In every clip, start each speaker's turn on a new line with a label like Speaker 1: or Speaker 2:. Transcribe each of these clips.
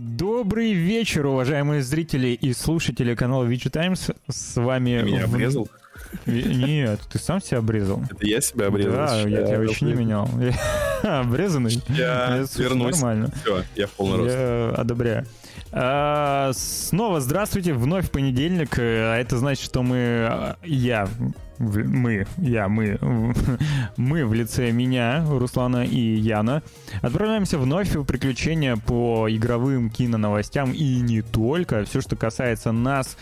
Speaker 1: Добрый вечер, уважаемые зрители и слушатели канала Вичи Таймс. С вами...
Speaker 2: Ты меня
Speaker 1: в-
Speaker 2: обрезал?
Speaker 1: Нет, ты сам себя обрезал.
Speaker 2: Это я себя обрезал?
Speaker 1: Да, я тебя вообще не менял. Я Обрезанный?
Speaker 2: Я вернусь.
Speaker 1: Нормально.
Speaker 2: Все, я в полный рост.
Speaker 1: Я одобряю. А, снова здравствуйте, вновь понедельник. А это значит, что мы, а, я, мы, я, мы, мы в лице меня, Руслана и Яна, отправляемся вновь в приключения по игровым киноновостям и не только. Все, что касается нас,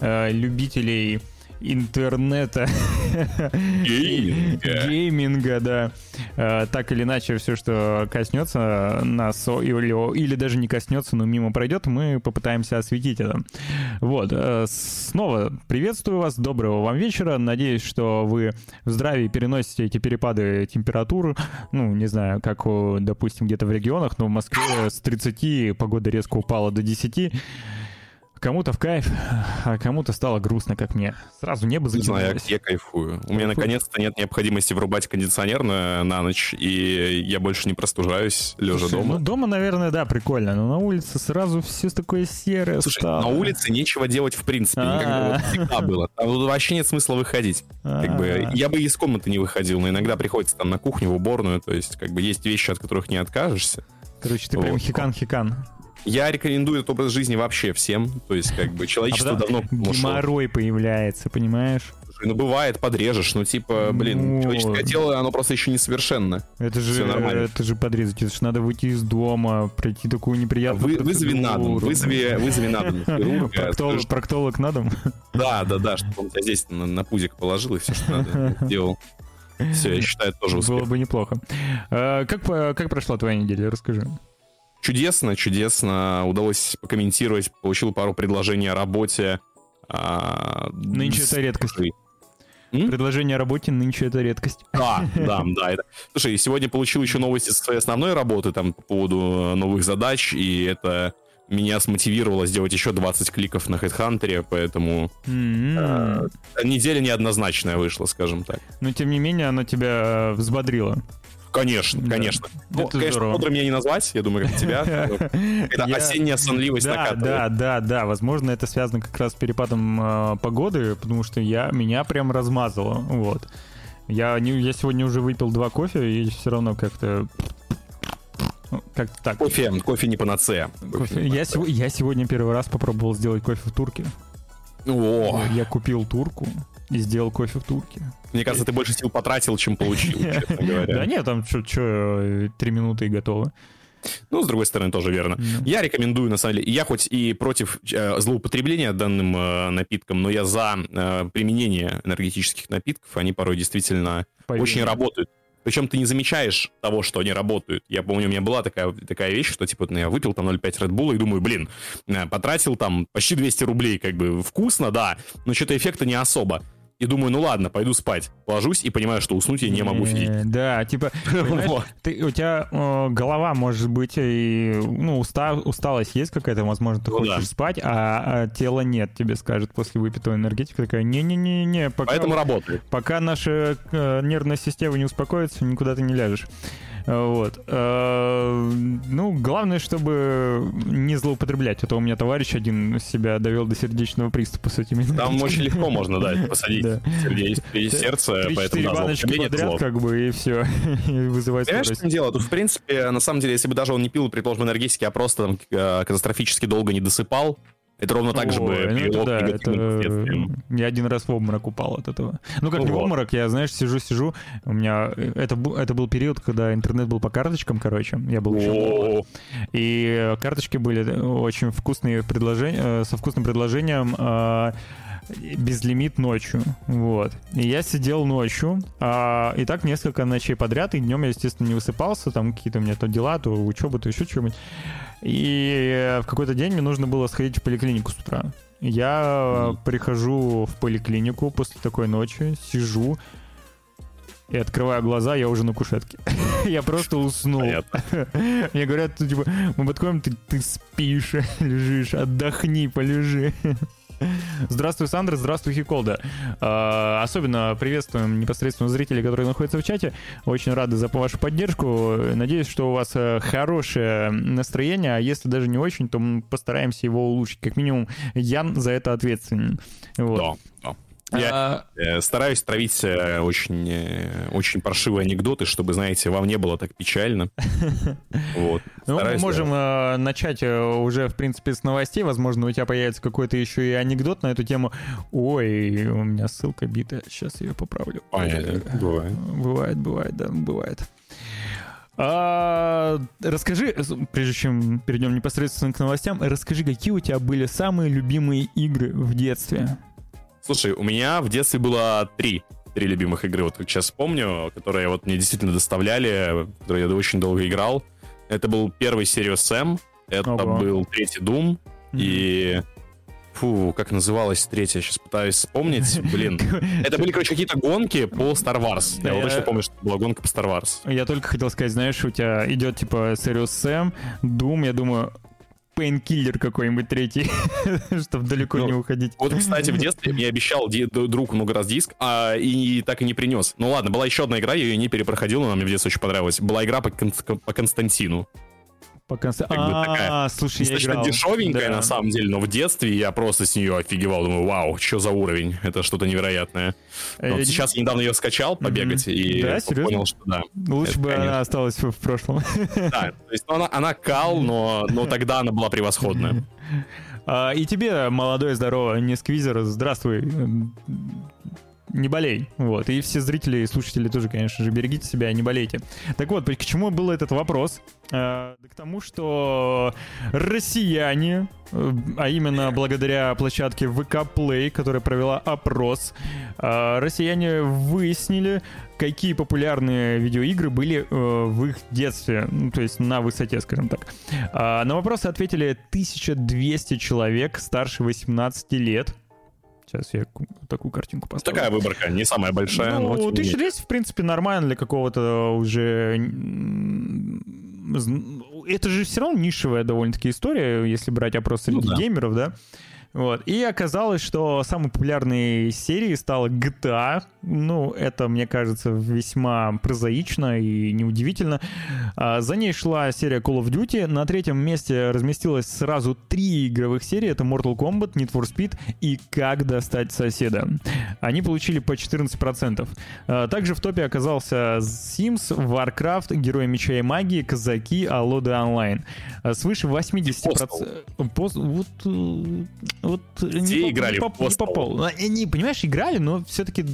Speaker 1: э, любителей интернета,
Speaker 2: Гейминга.
Speaker 1: гейминга, да. Э, Так или иначе, все, что коснется нас, или, или даже не коснется, но мимо пройдет, мы попытаемся осветить это. Вот. э, Снова приветствую вас, доброго вам вечера. Надеюсь, что вы в здравии переносите эти перепады температур. Ну, не знаю, как, допустим, где-то в регионах, но в Москве с 30 погода резко упала до 10. Кому-то в кайф, а кому-то стало грустно, как мне. Сразу небо
Speaker 2: Не знаю, я, я кайфую. У меня наконец-то нет необходимости врубать кондиционер на, на ночь, и я больше не простужаюсь, лежа
Speaker 1: Слушай,
Speaker 2: дома.
Speaker 1: Ну, дома, наверное, да, прикольно, но на улице сразу все такое серое
Speaker 2: Слушай,
Speaker 1: стало.
Speaker 2: на улице нечего делать в принципе, как бы
Speaker 1: А.
Speaker 2: всегда было. Там вообще нет смысла выходить. Как бы,
Speaker 1: А.
Speaker 2: я бы из комнаты не выходил, но иногда приходится там на кухню, в уборную, то есть как бы есть вещи, от которых не откажешься.
Speaker 1: Короче, ты прям хикан-хикан.
Speaker 2: Я рекомендую этот образ жизни вообще всем, то есть как бы человечество
Speaker 1: А
Speaker 2: давно ушло.
Speaker 1: геморрой появляется, понимаешь?
Speaker 2: Слушай, Ну, бывает, подрежешь, ну, типа, блин,
Speaker 1: Ну.
Speaker 2: человеческое тело, оно просто еще несовершенно.
Speaker 1: Это же,
Speaker 2: нормально.
Speaker 1: это же подрезать. Это же надо выйти из дома, пройти такую неприятную
Speaker 2: Вы, вызови на дом,
Speaker 1: процедуру.
Speaker 2: вызови, вызови на дом хирурга.
Speaker 1: Проктолог, проктолог на дом?
Speaker 2: Да, да, да, чтобы он тебя здесь на, на пузик положил и все, что надо, сделал. Все, я считаю, это тоже
Speaker 1: Было
Speaker 2: успех.
Speaker 1: бы неплохо. А, Как, по- как прошла твоя неделя? Расскажи.
Speaker 2: Чудесно, чудесно. Удалось покомментировать, получил пару предложений о работе. а,
Speaker 1: Нынче это редкость.
Speaker 2: М?
Speaker 1: Предложение о работе нынче это редкость.
Speaker 2: Да, да, да. Это... Слушай, сегодня получил еще новости со своей основной работы там по поводу э, новых задач, и это меня смотивировало сделать еще 20 кликов на HeadHunter, поэтому
Speaker 1: М.
Speaker 2: э, неделя неоднозначная вышла, скажем так.
Speaker 1: Но тем не менее, она тебя э, взбодрила.
Speaker 2: Конечно, конечно. Ну, конечно,
Speaker 1: здорово.
Speaker 2: бодрым меня не назвать, я думаю, как тебя. Это осенняя сонливость накатывает.
Speaker 1: да, да, да. Возможно, это связано как раз с перепадом э, погоды, потому что я меня прям размазало. Вот. Я, не, я сегодня уже выпил два кофе, и все равно как-то. ну, Как-то так.
Speaker 2: Кофе, кофе не панацея.
Speaker 1: Кофе. Я, сего- я сегодня первый раз попробовал сделать кофе в турке.
Speaker 2: О,
Speaker 1: Я купил турку и сделал кофе в турке.
Speaker 2: мне кажется, ты больше сил потратил, чем получил, честно
Speaker 1: Да нет, там что, три минуты и готово.
Speaker 2: Ну, с другой стороны, тоже верно.
Speaker 1: Ну.
Speaker 2: Я рекомендую, на самом деле, я хоть и против э, злоупотребления данным э, напитком, но я за э, применение энергетических напитков. Они порой действительно
Speaker 1: Поверь.
Speaker 2: очень работают. Причем ты не замечаешь того, что они работают. Я помню, у меня была такая, такая вещь, что типа ну, я выпил там 0,5 Red Bull и думаю, блин, э, потратил там почти 200 рублей, как бы вкусно, да, но что-то эффекта не особо. И думаю, ну ладно, пойду спать. Ложусь и понимаю, что уснуть я не могу
Speaker 1: Э,
Speaker 2: физически.
Speaker 1: Да, типа, ты, у тебя э, голова может быть и ну уста, усталость есть какая-то, возможно, ты
Speaker 2: Ну
Speaker 1: хочешь
Speaker 2: да.
Speaker 1: спать, а, а тело нет, тебе скажет после выпитого энергетика такая, не-не-не-не, пока,
Speaker 2: Поэтому работает.
Speaker 1: пока наша э, нервная система не успокоится, никуда ты не ляжешь. Вот. Э, Ну, главное, чтобы не злоупотреблять. А то у меня товарищ один себя довел до сердечного приступа с этими
Speaker 2: Там очень легко можно, да, посадить сердце, поэтому
Speaker 1: баночки подряд, как бы, и все. И вызывает
Speaker 2: Понимаешь, в
Speaker 1: скорость.
Speaker 2: чем дело? Тут, в принципе, на самом деле, если бы даже он не пил, предположим, энергетики, а просто там, э, катастрофически долго не досыпал, это ровно так же бы
Speaker 1: ну это да, это... Я один раз в обморок упал от этого. Ну, как
Speaker 2: Ну
Speaker 1: не в обморок, я, знаешь, сижу-сижу, у меня... Это, бу- это был период, когда интернет был по карточкам, короче, я был еще.
Speaker 2: О,
Speaker 1: И карточки были очень вкусные предложения, со вкусным предложением э, безлимит ночью. Вот. И я сидел ночью, а, и так несколько ночей подряд, и днем я, естественно, не высыпался, там какие-то у меня то дела, то учеба, то еще что-нибудь. И в какой-то день мне нужно было сходить в поликлинику с утра. Я
Speaker 2: Мгм.
Speaker 1: прихожу в поликлинику после такой ночи, сижу, и открываю глаза, я уже на кушетке. Я просто уснул. Мне говорят, типа, мы подходим, ты, ты спишь, лежишь, отдохни, полежи. Здравствуй, Сандра, здравствуй, Хиколда. А, особенно приветствуем непосредственно зрителей, которые находятся в чате. Очень рады за вашу поддержку. Надеюсь, что у вас э, хорошее настроение, а если даже не очень, то мы постараемся его улучшить. Как минимум, Ян за это ответственен.
Speaker 2: Вот. Да, да. Я а... стараюсь травить э, очень, э, очень паршивые анекдоты, чтобы, знаете, вам не было так печально.
Speaker 1: Вот. Ну, мы можем да. начать уже, в принципе, с новостей. Возможно, у тебя появится какой-то еще и анекдот на эту тему. Ой, у меня ссылка битая. Сейчас ее поправлю.
Speaker 2: Понятно. Бывает.
Speaker 1: Бывает, бывает, да, бывает. А, расскажи, прежде чем перейдем непосредственно к новостям, расскажи, какие у тебя были самые любимые игры в детстве?
Speaker 2: Слушай, у меня в детстве было три три любимых игры, вот сейчас помню, которые вот мне действительно доставляли, которые я очень долго играл. Это был первый Serious Sam, это Ого. был третий Doom, mm-hmm. и... Фу, как называлась третья, сейчас пытаюсь вспомнить. Блин. Это были, короче, какие-то гонки по Star Wars. Я вот точно помню, что была гонка по Star Wars.
Speaker 1: Я только хотел сказать, знаешь, у тебя идет, типа, Serious Sam, Doom, я думаю, пейнкиллер какой-нибудь третий, чтобы далеко ну, не уходить.
Speaker 2: Вот, кстати, в детстве мне обещал друг много раз диск, а, и так и не принес. Ну ладно, была еще одна игра, я ее не перепроходил, но она мне в детстве очень понравилась. Была игра по, по Константину.
Speaker 1: По конце... Как бы такая, а, слушай, я играл.
Speaker 2: дешевенькая да. на самом деле, но в детстве я просто с нее офигевал. Думаю, вау, что за уровень? Это что-то невероятное. Вот э, сейчас я недавно ее скачал побегать и да, понял, что да.
Speaker 1: Лучше бы конечно. она осталась в, прошлом.
Speaker 2: Да, то есть ну, она, она кал, но, но тогда она была превосходная.
Speaker 1: А, и тебе, молодой, здорово, не сквизер, здравствуй не болей. Вот. И все зрители и слушатели тоже, конечно же, берегите себя, не болейте. Так вот, к чему был этот вопрос? Э, к тому, что россияне, э, а именно благодаря площадке VK Play, которая провела опрос, э, россияне выяснили, какие популярные видеоигры были э, в их детстве, ну, то есть на высоте, скажем так. Э, на вопросы ответили 1200 человек старше 18 лет. Сейчас я такую картинку поставлю.
Speaker 2: Такая выборка, не самая большая.
Speaker 1: Ну, но 1200, в принципе, нормально для какого-то уже... Это же все равно нишевая довольно-таки история, если брать опрос среди ну, да. геймеров, да? Вот. И оказалось, что самой популярной серией стала GTA. Ну, это, мне кажется, весьма прозаично и неудивительно. А, за ней шла серия Call of Duty. На третьем месте разместилось сразу три игровых серии. Это Mortal Kombat, Need for Speed и Как достать соседа. Они получили по 14%. А, также в топе оказался Sims, Warcraft, Герои Меча и Магии, Казаки, Алоды Онлайн. А, свыше 80%... Пост... Вот э, вот
Speaker 2: Все не играли по, не, по,
Speaker 1: пол. Ну, не, понимаешь, играли, но все-таки,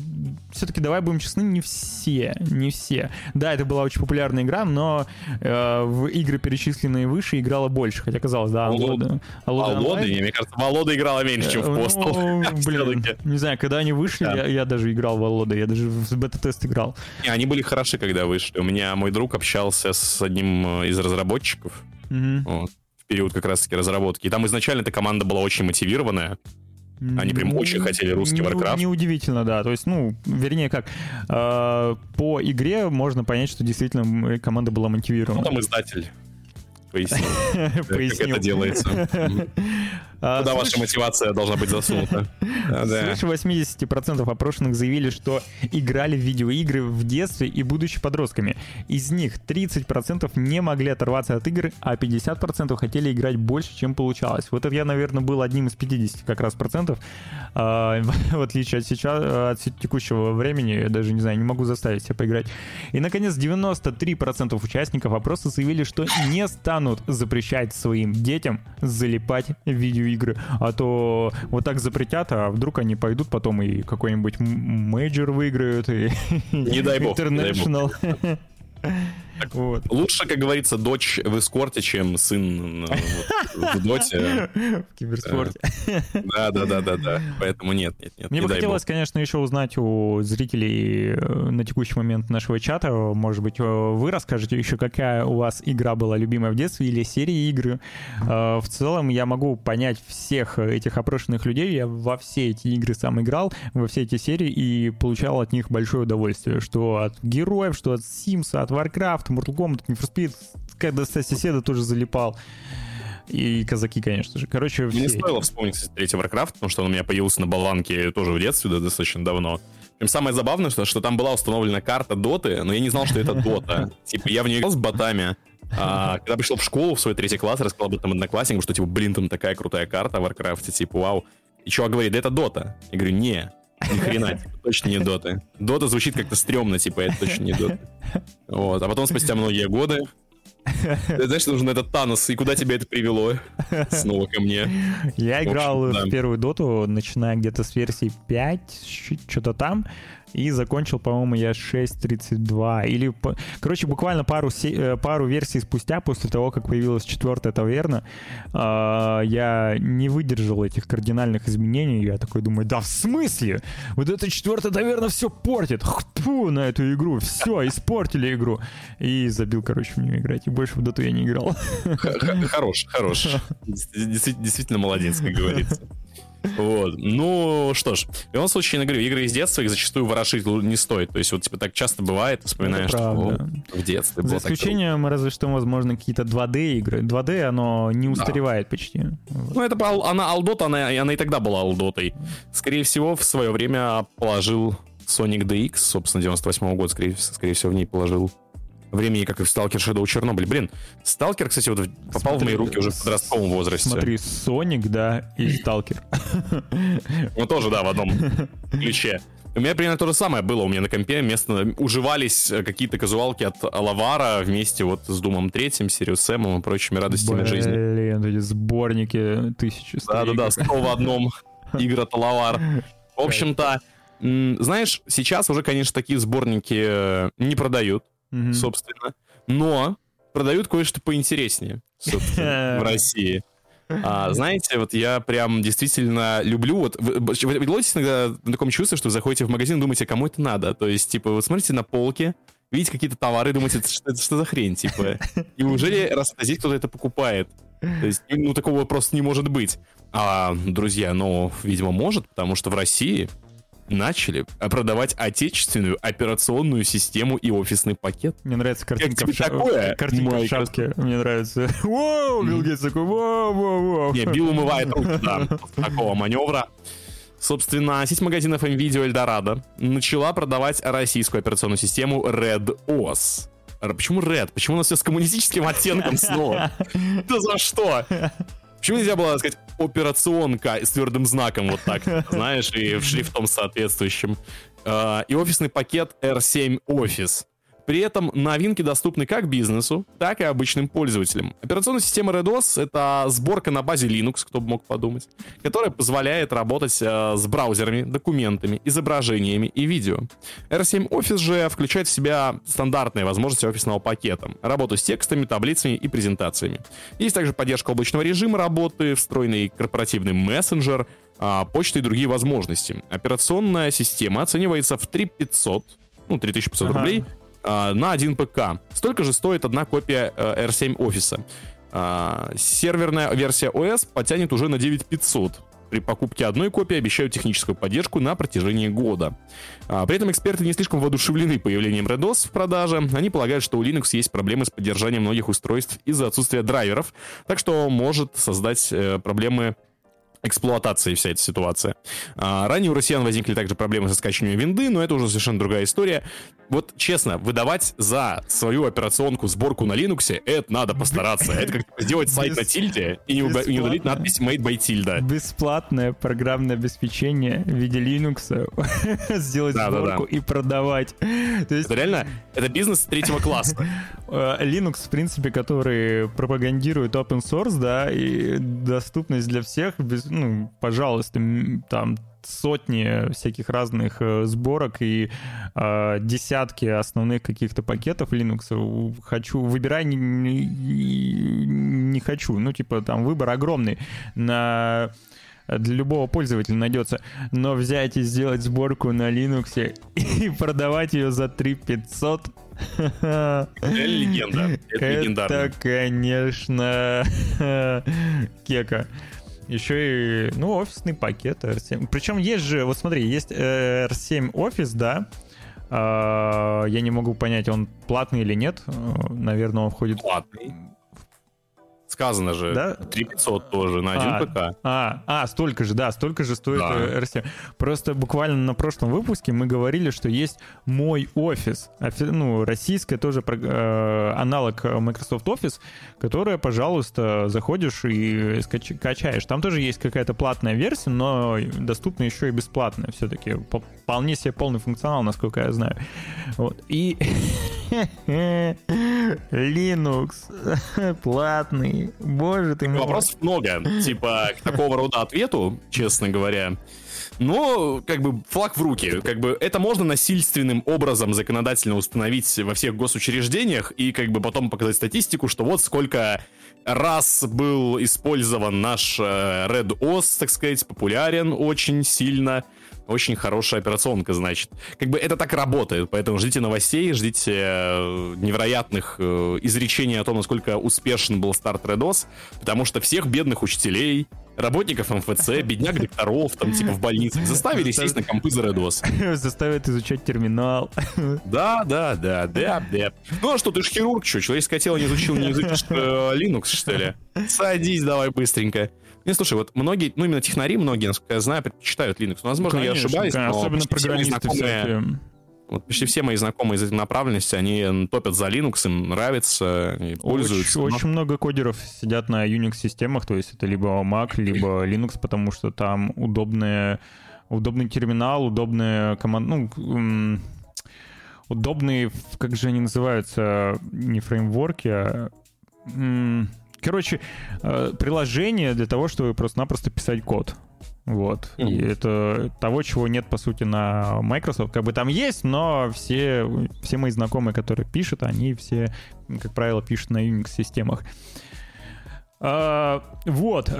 Speaker 1: все-таки, давай будем честны, не все, не все. Да, это была очень популярная игра, но э, в игры, перечисленные выше, играла больше, хотя казалось, да,
Speaker 2: Алода. Алода, Алода мне кажется, Алода играла меньше, чем в Постал. Ну,
Speaker 1: блин, не знаю, когда они вышли, да. я, я даже играл в Алода, я даже в бета-тест играл.
Speaker 2: Не, они были хороши, когда вышли. У меня мой друг общался с одним э, из разработчиков. Угу. Вот период как раз-таки разработки. И там изначально эта команда была очень мотивированная. Они прям ну, очень хотели русский Warcraft.
Speaker 1: Неудивительно, да. То есть, ну, вернее как, э, по игре можно понять, что действительно команда была мотивирована. Ну,
Speaker 2: там издатель пояснил, как это делается. А, Куда ваша мотивация должна быть засунута?
Speaker 1: Свыше 80% опрошенных заявили, что играли в видеоигры в детстве и будучи подростками. Из них 30% не могли оторваться от игр, а 50% хотели играть больше, чем получалось. Вот это я, наверное, был одним из 50 как раз процентов. А, в отличие от сейчас, от текущего времени, я даже не знаю, не могу заставить себя поиграть. И, наконец, 93% участников опроса заявили, что не станут запрещать своим детям залипать в видеоигры игры, а то вот так запретят, а вдруг они пойдут потом и какой-нибудь major выиграют, и
Speaker 2: не дай бог,
Speaker 1: International.
Speaker 2: Вот. Лучше, как говорится, дочь в эскорте, чем сын ну, вот, в доте.
Speaker 1: В киберспорте.
Speaker 2: Да, да, да, да, да. Поэтому нет, нет, нет.
Speaker 1: Мне бы хотелось, конечно, еще узнать у зрителей э, на текущий момент нашего чата. Может быть, э, вы расскажете еще, какая у вас игра была любимая в детстве или серия игры. Э, в целом, я могу понять всех этих опрошенных людей. Я во все эти игры сам играл, во все эти серии и получал от них большое удовольствие. Что от героев, что от Sims, от Warcraft, Mortal Kombat, Need for Speed, когда соседа тоже залипал. И казаки, конечно же. Короче,
Speaker 2: Мне все... стоило вспомнить, третий Warcraft, потому что он у меня появился на болванке тоже в детстве, да, достаточно давно. Прям самое забавное, что, что там была установлена карта доты, но я не знал, что это дота. Типа, я в нее играл с ботами, а, когда пришел в школу, в свой третий класс, рассказал об этом однокласснику, что, типа, блин, там такая крутая карта в Warcraft, типа, вау. И чувак говорит, да это дота. Я говорю, не, ни хрена, типа, точно не дота. Дота звучит как-то стрёмно, типа, это точно не дота. Вот, а потом, спустя многие годы, ты знаешь, нужен этот Танос, и куда тебя это привело? Снова ко мне.
Speaker 1: Я играл в, в первую доту, начиная где-то с версии 5, что-то там и закончил, по-моему, я 6.32. Или, короче, буквально пару, э, пару версий спустя, после того, как появилась четвертая таверна, а, я не выдержал этих кардинальных изменений. Я такой думаю, да в смысле? Вот эта четвертая таверна все портит. Хту на эту игру. Все, испортили игру. И забил, короче, в нее играть. И больше в доту я не играл.
Speaker 2: Хорош, хорош. Действительно молодец, как говорится. Вот. Ну, что ж, в любом случае, я говорю, игры из детства их зачастую ворошить не стоит. То есть, вот, типа, так часто бывает, вспоминаешь, что в детстве
Speaker 1: За исключением, разве что, возможно, какие-то 2D игры. 2D, оно не устаревает почти.
Speaker 2: Ну, это она алдота, она, она и тогда была алдотой. Скорее всего, в свое время положил Sonic DX, собственно, 98 -го года, скорее, скорее всего, в ней положил времени, как и в Сталкер Shadow Чернобыль. Блин, Сталкер, кстати, вот попал смотри, в мои руки уже в подростковом возрасте.
Speaker 1: Смотри, Соник, да, и Сталкер.
Speaker 2: Ну, тоже, да, в одном ключе. У меня примерно то же самое было. У меня на компе место уживались э, какие-то казуалки от Лавара вместе вот с Думом Третьим, Сириус Сэмом и прочими радостями
Speaker 1: Блин,
Speaker 2: жизни.
Speaker 1: Блин, эти сборники тысячи
Speaker 2: Да-да-да, снова в одном игра Талавар. В общем-то, знаешь, сейчас уже, конечно, такие сборники э, не продают mm-hmm. собственно. Но продают кое-что поинтереснее, собственно, в России. А, знаете, вот я прям действительно люблю, вот, вы, вы, вы иногда на таком чувстве, что вы заходите в магазин и думаете, кому это надо? То есть, типа, вы смотрите на полке, видите какие-то товары, думаете, это, что, это что за хрень, типа? Неужели раз здесь кто-то это покупает? То есть, ну, такого просто не может быть. А, друзья, ну, видимо, может, потому что в России начали продавать отечественную операционную систему и офисный пакет.
Speaker 1: Мне нравится картинка
Speaker 2: как в, ша... такое?
Speaker 1: картинка в шапке. Мне нравится. Воу, Билл Гейтс такой, воу, воу, воу.
Speaker 2: Не, Билл умывает руки, да, такого маневра. Собственно, сеть магазинов NVIDIA Eldorado начала продавать российскую операционную систему Red OS. Почему Red? Почему у нас все с коммунистическим оттенком снова? Да за что? Почему нельзя было сказать операционка с твердым знаком вот так, знаешь, и шрифтом соответствующим? А, и офисный пакет R7 Office. При этом новинки доступны как бизнесу, так и обычным пользователям. Операционная система RedOS — это сборка на базе Linux, кто бы мог подумать, которая позволяет работать э, с браузерами, документами, изображениями и видео. R7 Office же включает в себя стандартные возможности офисного пакета, работу с текстами, таблицами и презентациями. Есть также поддержка облачного режима работы, встроенный корпоративный мессенджер, э, почта и другие возможности. Операционная система оценивается в 3500, ну, 3500 ага. рублей, а, на один ПК. Столько же стоит одна копия э, R7 офиса. А, серверная версия OS потянет уже на 9500. При покупке одной копии обещают техническую поддержку на протяжении года. А, при этом эксперты не слишком воодушевлены появлением RedOS в продаже. Они полагают, что у Linux есть проблемы с поддержанием многих устройств из-за отсутствия драйверов, так что может создать э, проблемы эксплуатации вся эта ситуация. А, ранее у россиян возникли также проблемы со скачиванием винды, но это уже совершенно другая история. Вот честно, выдавать за свою операционку сборку на Linux, это надо постараться. Это как сделать сайт на тильде и не удалить надпись Made by Tilda.
Speaker 1: Бесплатное программное обеспечение в виде Linux сделать да, сборку да, да. и продавать.
Speaker 2: То есть... Это реально, это бизнес третьего класса.
Speaker 1: Э, Linux, в принципе, который пропагандирует open source, да, и доступность для всех, без, ну, пожалуйста, там сотни всяких разных э, сборок и э, десятки основных каких-то пакетов Linux. Хочу, выбирай, не, не, не хочу. Ну, типа, там выбор огромный. На для любого пользователя найдется. Но взять и сделать сборку на Linux и продавать ее за 3500
Speaker 2: это легенда. Это,
Speaker 1: это конечно, кека. Еще и, ну, офисный пакет R7. Причем есть же, вот смотри, есть э, R7 офис, да, а, я не могу понять, он платный или нет. Наверное, он входит...
Speaker 2: Платный. Сказано же.
Speaker 1: Да?
Speaker 2: 3500 тоже на один
Speaker 1: а,
Speaker 2: ПК.
Speaker 1: А, а, столько же, да, столько же стоит
Speaker 2: Да.
Speaker 1: э, RC. Просто буквально на прошлом выпуске мы говорили, что есть мой офис, офи- ну, российская тоже э, аналог Microsoft Office, которая, пожалуйста, заходишь и скач- качаешь. Там тоже есть какая-то платная версия, но доступна еще и бесплатная все-таки. По- Вполне себе полный функционал, насколько я знаю. Вот. И Linux платный. Боже ты мой.
Speaker 2: Вопросов много, типа, к такого рода ответу, честно говоря. Но, как бы, флаг в руки. Как бы, это можно насильственным образом законодательно установить во всех госучреждениях и, как бы, потом показать статистику, что вот сколько раз был использован наш э, Red OS, так сказать, популярен очень сильно. Очень хорошая операционка, значит. Как бы это так работает, поэтому ждите новостей, ждите э, невероятных э, изречений о том, насколько успешен был старт Редос, потому что всех бедных учителей, работников МФЦ, бедняк докторов, там, типа, в больницах, заставили сесть на компы за Редос.
Speaker 1: Заставят изучать терминал.
Speaker 2: Да, да, да, да, да. Ну а что, ты ж хирург, что, человеческое тело не изучил, не изучишь э, Linux, что ли? Садись давай быстренько. Не, слушай, вот многие, ну именно технари, многие, насколько я знаю, предпочитают Linux. Ну, возможно, я
Speaker 1: Конечно,
Speaker 2: ошибаюсь,
Speaker 1: конечно,
Speaker 2: но
Speaker 1: Особенно
Speaker 2: почти все мои
Speaker 1: программисты
Speaker 2: знакомые-
Speaker 1: всякие.
Speaker 2: Вот почти все мои знакомые из этой направленности, они топят за Linux, им нравится, и пользуются.
Speaker 1: Очень,
Speaker 2: но-
Speaker 1: очень много кодеров сидят на Unix-системах, то есть это либо Mac, либо Linux, потому что там удобные, удобный терминал, удобные команды, ну, удобные, как же они называются, не фреймворки, а... Короче, э, приложение для того, чтобы просто-напросто писать код. Вот. И это того, чего нет, по сути, на Microsoft. Как бы там есть, но все, все мои знакомые, которые пишут, они все, как правило, пишут на Unix-системах. А, вот.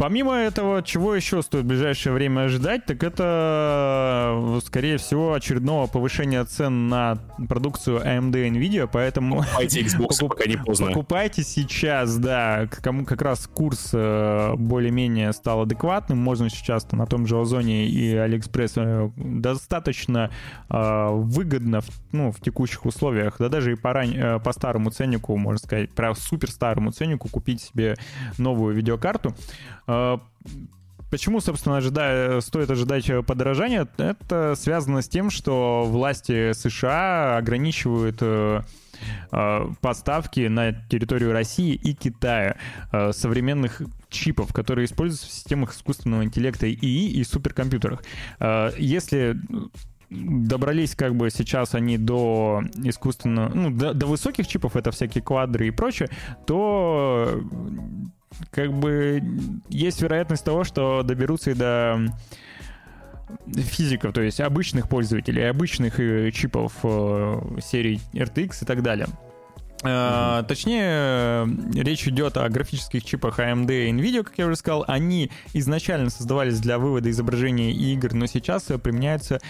Speaker 1: Помимо этого, чего еще стоит в ближайшее время ожидать, так это, э, скорее всего, очередного повышения цен на продукцию AMD и Nvidia, поэтому...
Speaker 2: Покупайте Xbox,
Speaker 1: Покуп-
Speaker 2: пока не поздно.
Speaker 1: Покупайте сейчас, да. Кому как раз курс э, более-менее стал адекватным. Можно сейчас на том же Озоне и Алиэкспресс э, достаточно э, выгодно в, ну, в текущих условиях, да даже и по, ран- по старому ценнику, можно сказать, прям супер старому ценнику купить себе новую видеокарту. Э, Почему, собственно, ожидая, стоит ожидать э, подорожания? Это связано с тем, что власти США ограничивают э, э, поставки на территорию России и Китая современных чипов, которые используются в системах искусственного интеллекта ИИ и суперкомпьютерах. Если добрались как бы сейчас они до искусственного, ну, до, до высоких чипов, это всякие квадры и прочее, то как бы есть вероятность того, что доберутся и до физиков, то есть обычных пользователей, обычных э, чипов э, серии RTX и так далее. Э, Точнее, э, речь идет о графических чипах AMD и NVIDIA, как я уже сказал. Они изначально создавались для вывода изображений и игр, но сейчас применяются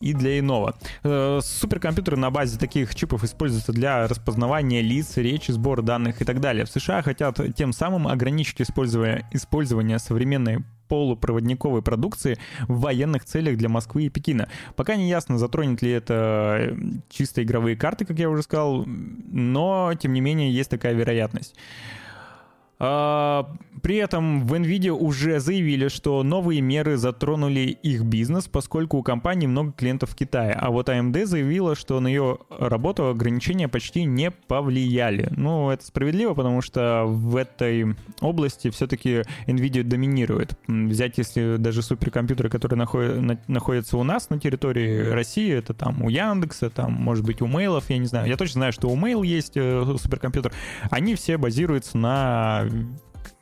Speaker 1: и для иного. Э, Суперкомпьютеры на базе таких чипов используются для распознавания лиц, речи, сбора данных и так далее. В США хотят тем самым ограничить использование, использование современной полупроводниковой продукции в военных целях для Москвы и Пекина. Пока не ясно, затронет ли это э, чисто игровые карты, как я уже сказал, но, тем не менее, есть такая вероятность. А, При этом в NVIDIA уже заявили, что новые меры затронули их бизнес, поскольку у компании много клиентов в Китае. А вот AMD заявила, что на ее работу ограничения почти не повлияли. Ну, это справедливо, потому что в этой области все-таки NVIDIA доминирует. Взять, если даже суперкомпьютеры, которые находят, на- находятся у нас на территории России, это там у Яндекса, там, может быть, у Мейлов, я не знаю. Я точно знаю, что у Mail есть э, суперкомпьютер. Они все базируются на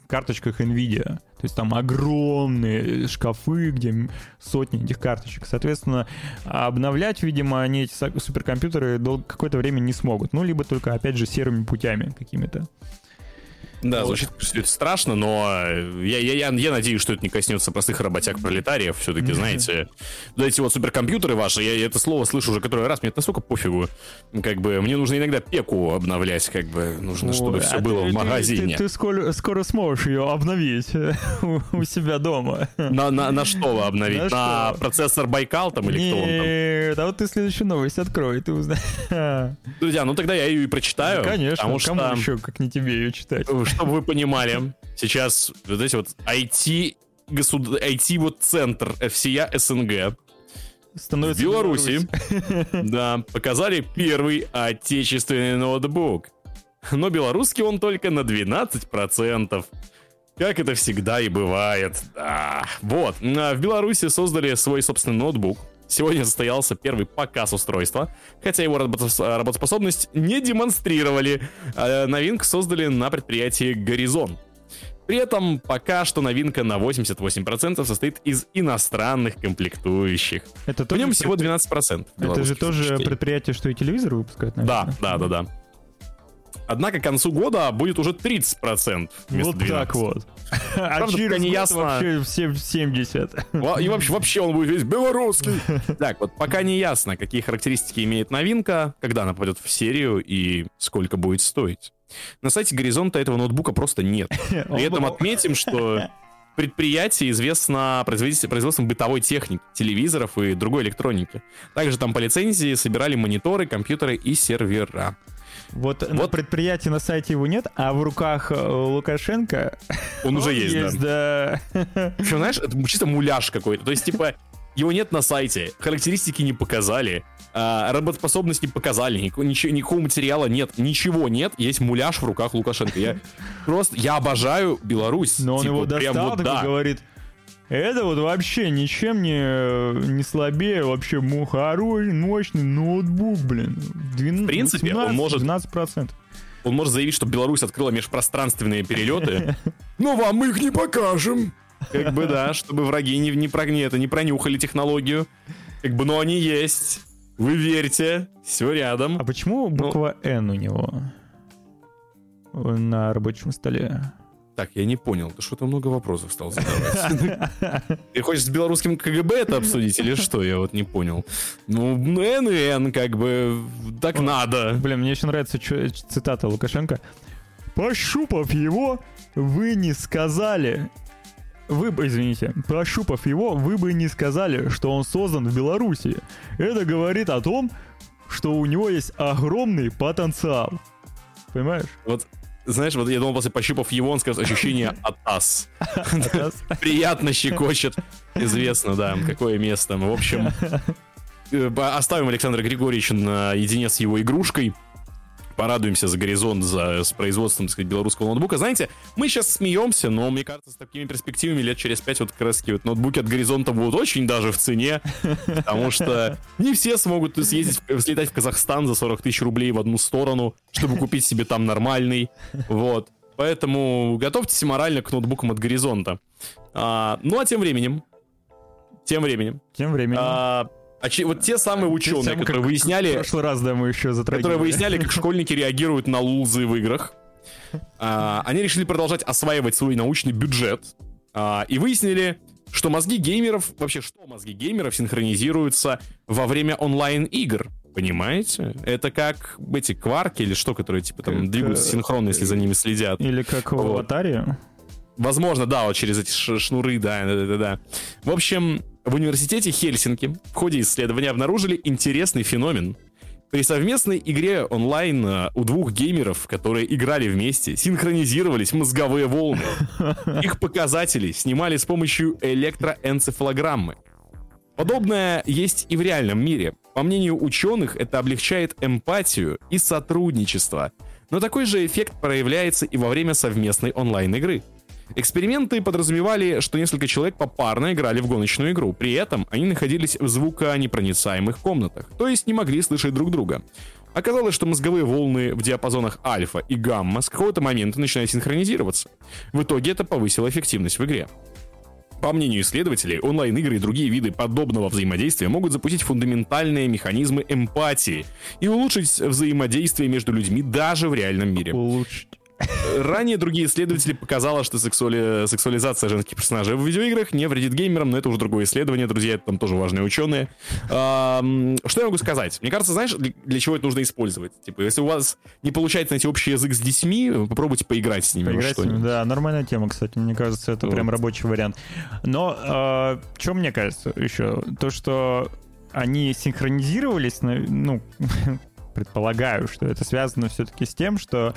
Speaker 1: карточках NVIDIA. То есть там огромные шкафы, где сотни этих карточек. Соответственно, обновлять, видимо, они эти суперкомпьютеры какое-то время не смогут. Ну, либо только, опять же, серыми путями какими-то.
Speaker 2: Да,
Speaker 1: Вот.
Speaker 2: звучит все это страшно, но э, я, я, я, я надеюсь, что это не коснется простых работяг-пролетариев. Все-таки, знаете, вот эти вот суперкомпьютеры ваши, я это слово слышу уже который раз, мне это настолько пофигу. Как бы мне нужно иногда пеку обновлять, как бы нужно, чтобы
Speaker 1: Ой,
Speaker 2: все
Speaker 1: а
Speaker 2: было
Speaker 1: ты-
Speaker 2: в
Speaker 1: ты-
Speaker 2: магазине.
Speaker 1: Ты, ты скоро, скоро сможешь ее обновить у, себя дома.
Speaker 2: На, на, на что обновить?
Speaker 1: На
Speaker 2: На,
Speaker 1: что?
Speaker 2: процессор Байкал там или кто он там?
Speaker 1: Нет, а вот ты следующую новость открой, ты узнаешь.
Speaker 2: Друзья, ну тогда я ее и прочитаю.
Speaker 1: Конечно,
Speaker 2: потому что...
Speaker 1: кому еще, как не тебе ее читать?
Speaker 2: Чтобы вы понимали, сейчас вот эти вот IT, госуд... IT вот центр FCA СНГ
Speaker 1: Становится
Speaker 2: в Беларуси, да, показали первый отечественный ноутбук. Но белорусский он только на 12%. Как это всегда и бывает. Да. Вот. А в Беларуси создали свой собственный ноутбук. Сегодня состоялся первый показ устройства, хотя его работоспособность не демонстрировали. А новинку создали на предприятии «Горизонт». При этом пока что новинка на 88% состоит из иностранных комплектующих.
Speaker 1: Это
Speaker 2: В нем всего 12%.
Speaker 1: Это же тоже предприятие, что и телевизор выпускает,
Speaker 2: Да,
Speaker 1: наверное.
Speaker 2: да, да, да. Однако к концу года будет уже 30% вместо
Speaker 1: Вот
Speaker 2: 12%.
Speaker 1: так вот. А
Speaker 2: не ясно.
Speaker 1: вообще все 70.
Speaker 2: Во- И вообще, вообще он будет весь белорусский. Так, вот пока не ясно, какие характеристики имеет новинка, когда она попадет в серию и сколько будет стоить. На сайте Горизонта этого ноутбука просто нет. При этом отметим, что предприятие известно производитель- производством бытовой техники, телевизоров и другой электроники. Также там по лицензии собирали мониторы, компьютеры и сервера.
Speaker 1: Вот, на
Speaker 2: Вот.
Speaker 1: предприятии на сайте его нет, а в руках э, Лукашенко
Speaker 2: Он уже
Speaker 1: он
Speaker 2: есть, да.
Speaker 1: да.
Speaker 2: Причем, знаешь, это чисто муляж какой-то. То есть, типа, его нет на сайте, характеристики не показали, а, работоспособность не показали, ничего, никакого материала нет, ничего нет, есть муляж в руках Лукашенко. Я просто, я обожаю Беларусь.
Speaker 1: Но он
Speaker 2: Типа,
Speaker 1: его достал
Speaker 2: вот да.
Speaker 1: говорит, это вот вообще ничем не, не слабее, вообще хороший, мощный ноутбук, блин. Двен-
Speaker 2: В принципе, он
Speaker 1: 18,
Speaker 2: может-
Speaker 1: 12%.
Speaker 2: Он может заявить, что Беларусь открыла межпространственные перелеты, но вам их не покажем. Как бы да, чтобы враги не, не, про- не, это, не пронюхали технологию. Как бы, но они есть. Вы верьте, все рядом.
Speaker 1: А почему буква N у него на рабочем столе?
Speaker 2: Так, я не понял, ты что-то много вопросов стал задавать. Ты хочешь с белорусским КГБ это обсудить или что? Я вот не понял. Ну, Н и Н, как бы, так надо.
Speaker 1: Блин, мне еще нравится цитата Лукашенко. Пощупав его, вы не сказали... Вы бы, извините, пощупав его, вы бы не сказали, что он создан в Беларуси. Это говорит о том, что у него есть огромный потенциал. Понимаешь?
Speaker 2: Вот, знаешь, вот я думал, после пощупав его, он скажет ощущение от ас. Приятно щекочет. Известно, да, какое место. В общем, э, оставим Александра Григорьевича наедине с его игрушкой. Порадуемся за горизонт, за, с производством, так сказать, белорусского ноутбука. Знаете, мы сейчас смеемся, но мне кажется, с такими перспективами лет через пять вот как раз таки вот ноутбуки от горизонта будут очень даже в цене, потому что не все смогут съездить, слетать в Казахстан за 40 тысяч рублей в одну сторону, чтобы купить себе там нормальный, вот. Поэтому готовьтесь морально к ноутбукам от горизонта. А, ну а тем временем, тем временем,
Speaker 1: Тем временем.
Speaker 2: а, очи- вот те самые ученые,
Speaker 1: Тем,
Speaker 2: которые
Speaker 1: как В
Speaker 2: выясняли,
Speaker 1: прошлый раз, да, мы еще затрагивали.
Speaker 2: которые выясняли, как школьники реагируют на лузы в играх, а, они решили продолжать осваивать свой научный бюджет а, и выяснили, что мозги геймеров, вообще что мозги геймеров синхронизируются во время онлайн-игр. Понимаете? Это как эти кварки или что, которые типа там
Speaker 1: Как,
Speaker 2: двигаются
Speaker 1: э,
Speaker 2: синхронно, если за ними следят.
Speaker 1: Или как в
Speaker 2: Вот.
Speaker 1: аватаре.
Speaker 2: Возможно, да, вот через эти шнуры, да, да, да, да. В общем, в университете Хельсинки в ходе исследования обнаружили интересный феномен. При совместной игре онлайн э, у двух геймеров, которые играли вместе, синхронизировались мозговые волны. Их показатели снимали с помощью электроэнцефалограммы. Подобное есть и в реальном мире. По мнению ученых, это облегчает эмпатию и сотрудничество. Но такой же эффект проявляется и во время совместной онлайн-игры. Эксперименты подразумевали, что несколько человек попарно играли в гоночную игру. При этом они находились в звуконепроницаемых комнатах, то есть не могли слышать друг друга. Оказалось, что мозговые волны в диапазонах альфа и гамма с какого-то момента начинают синхронизироваться. В итоге это повысило эффективность в игре. По мнению исследователей, онлайн-игры и другие виды подобного взаимодействия могут запустить фундаментальные механизмы эмпатии и улучшить взаимодействие между людьми даже в реальном мире.
Speaker 1: Улучшить.
Speaker 2: Ранее другие исследователи показало, что сексуали- сексуализация женских персонажей в видеоиграх не вредит геймерам, но это уже другое исследование, друзья, это там тоже важные ученые. Ам, Что я могу сказать? Мне кажется, знаешь, для чего это нужно использовать? Типа, если у вас не получается найти общий язык с детьми, попробуйте поиграть с ними. во
Speaker 1: Поиграть с ними, да, нормальная тема, кстати, мне кажется, это
Speaker 2: Вот.
Speaker 1: прям рабочий вариант. Но что мне кажется еще? То, что они синхронизировались, ну, предполагаю, что это связано все-таки с тем, что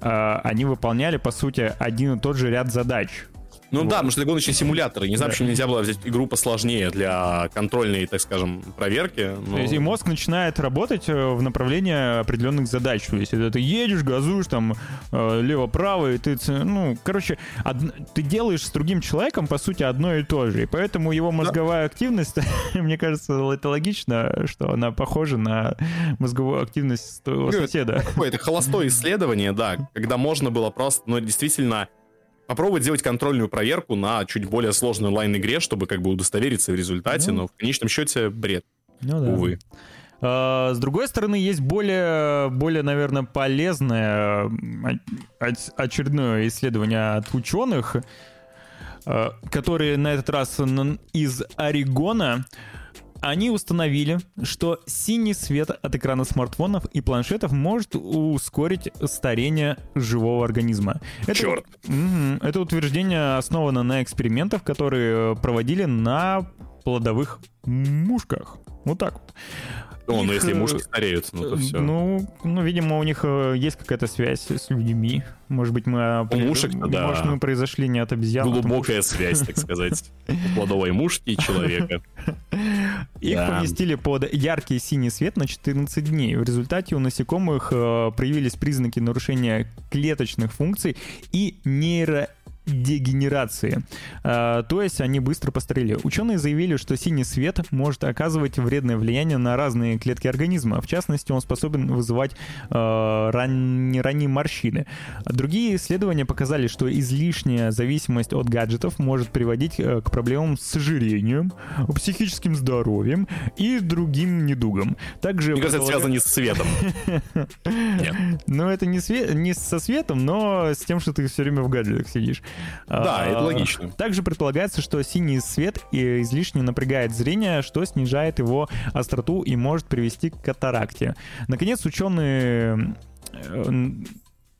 Speaker 1: э, они выполняли, по сути, один и тот же ряд задач.
Speaker 2: Ну вот. да, потому что это гоночные симуляторы. Не знаю, да. почему нельзя было взять игру посложнее для контрольной, так скажем, проверки.
Speaker 1: Но... То есть и мозг начинает работать э, в направлении определенных задач. То есть это ты едешь, газуешь там э, лево-право, и ты, ну, короче, од... ты делаешь с другим человеком, по сути, одно и то же. И поэтому его мозговая да. активность, мне кажется, это логично, что она похожа на мозговую активность твоего ну, соседа.
Speaker 2: Это холостое исследование, да, когда можно было просто, ну, действительно попробовать сделать контрольную проверку на чуть более сложной онлайн-игре, чтобы как бы удостовериться в результате, ну, но в конечном счете бред. Ну, да. Увы.
Speaker 1: А, с другой стороны, есть более, более, наверное, полезное очередное исследование от ученых, а, которые на этот раз из Орегона они установили, что синий свет от экрана смартфонов и планшетов может ускорить старение живого организма.
Speaker 2: Это, Черт!
Speaker 1: Это утверждение основано на экспериментах, которые проводили на плодовых мушках. Вот так вот.
Speaker 2: О, ну если мушки стареют, ну то все.
Speaker 1: Ну, ну, видимо, у них э, есть какая-то связь с людьми. Может быть, мы...
Speaker 2: У мушек, да.
Speaker 1: Может, мы произошли не от обезьян.
Speaker 2: А Глубокая связь, так сказать. Плодовой мушки и человека.
Speaker 1: Их поместили под яркий синий свет на 14 дней. В результате у насекомых э, проявились признаки нарушения клеточных функций и нейро дегенерации. А, то есть они быстро постарели. Ученые заявили, что синий свет может оказывать вредное влияние на разные клетки организма. В частности, он способен вызывать э, ран... ранние морщины. Другие исследования показали, что излишняя зависимость от гаджетов может приводить э, к проблемам с ожирением, психическим здоровьем и другим недугам. Также
Speaker 2: Мне кажется, это связано не с светом.
Speaker 1: Ну, это не со светом, но с тем, что ты все время в гаджетах сидишь.
Speaker 2: Да, это а, логично.
Speaker 1: Также предполагается, что синий свет излишне напрягает зрение, что снижает его остроту и может привести к катаракте. Наконец, ученые э,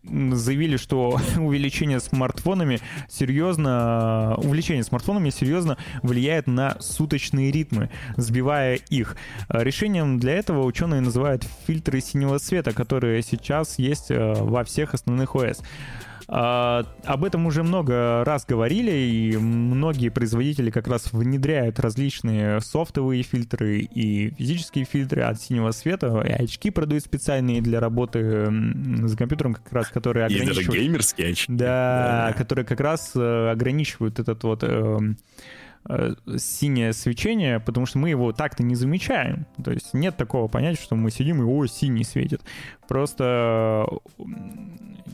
Speaker 1: заявили, что увеличение смартфонами серьезно, увлечение смартфонами серьезно влияет на суточные ритмы, сбивая их. Решением для этого ученые называют фильтры синего света, которые сейчас есть э, во всех основных ОС. А, об этом уже много раз говорили, и многие производители как раз внедряют различные софтовые фильтры и физические фильтры от синего света, и очки продают специальные для работы с компьютером, как раз которые ограничивают...
Speaker 2: И даже геймерские очки.
Speaker 1: Да, да, которые как раз э, ограничивают этот вот э, синее свечение, потому что мы его так-то не замечаем. То есть нет такого понятия, что мы сидим и о, синий светит. Просто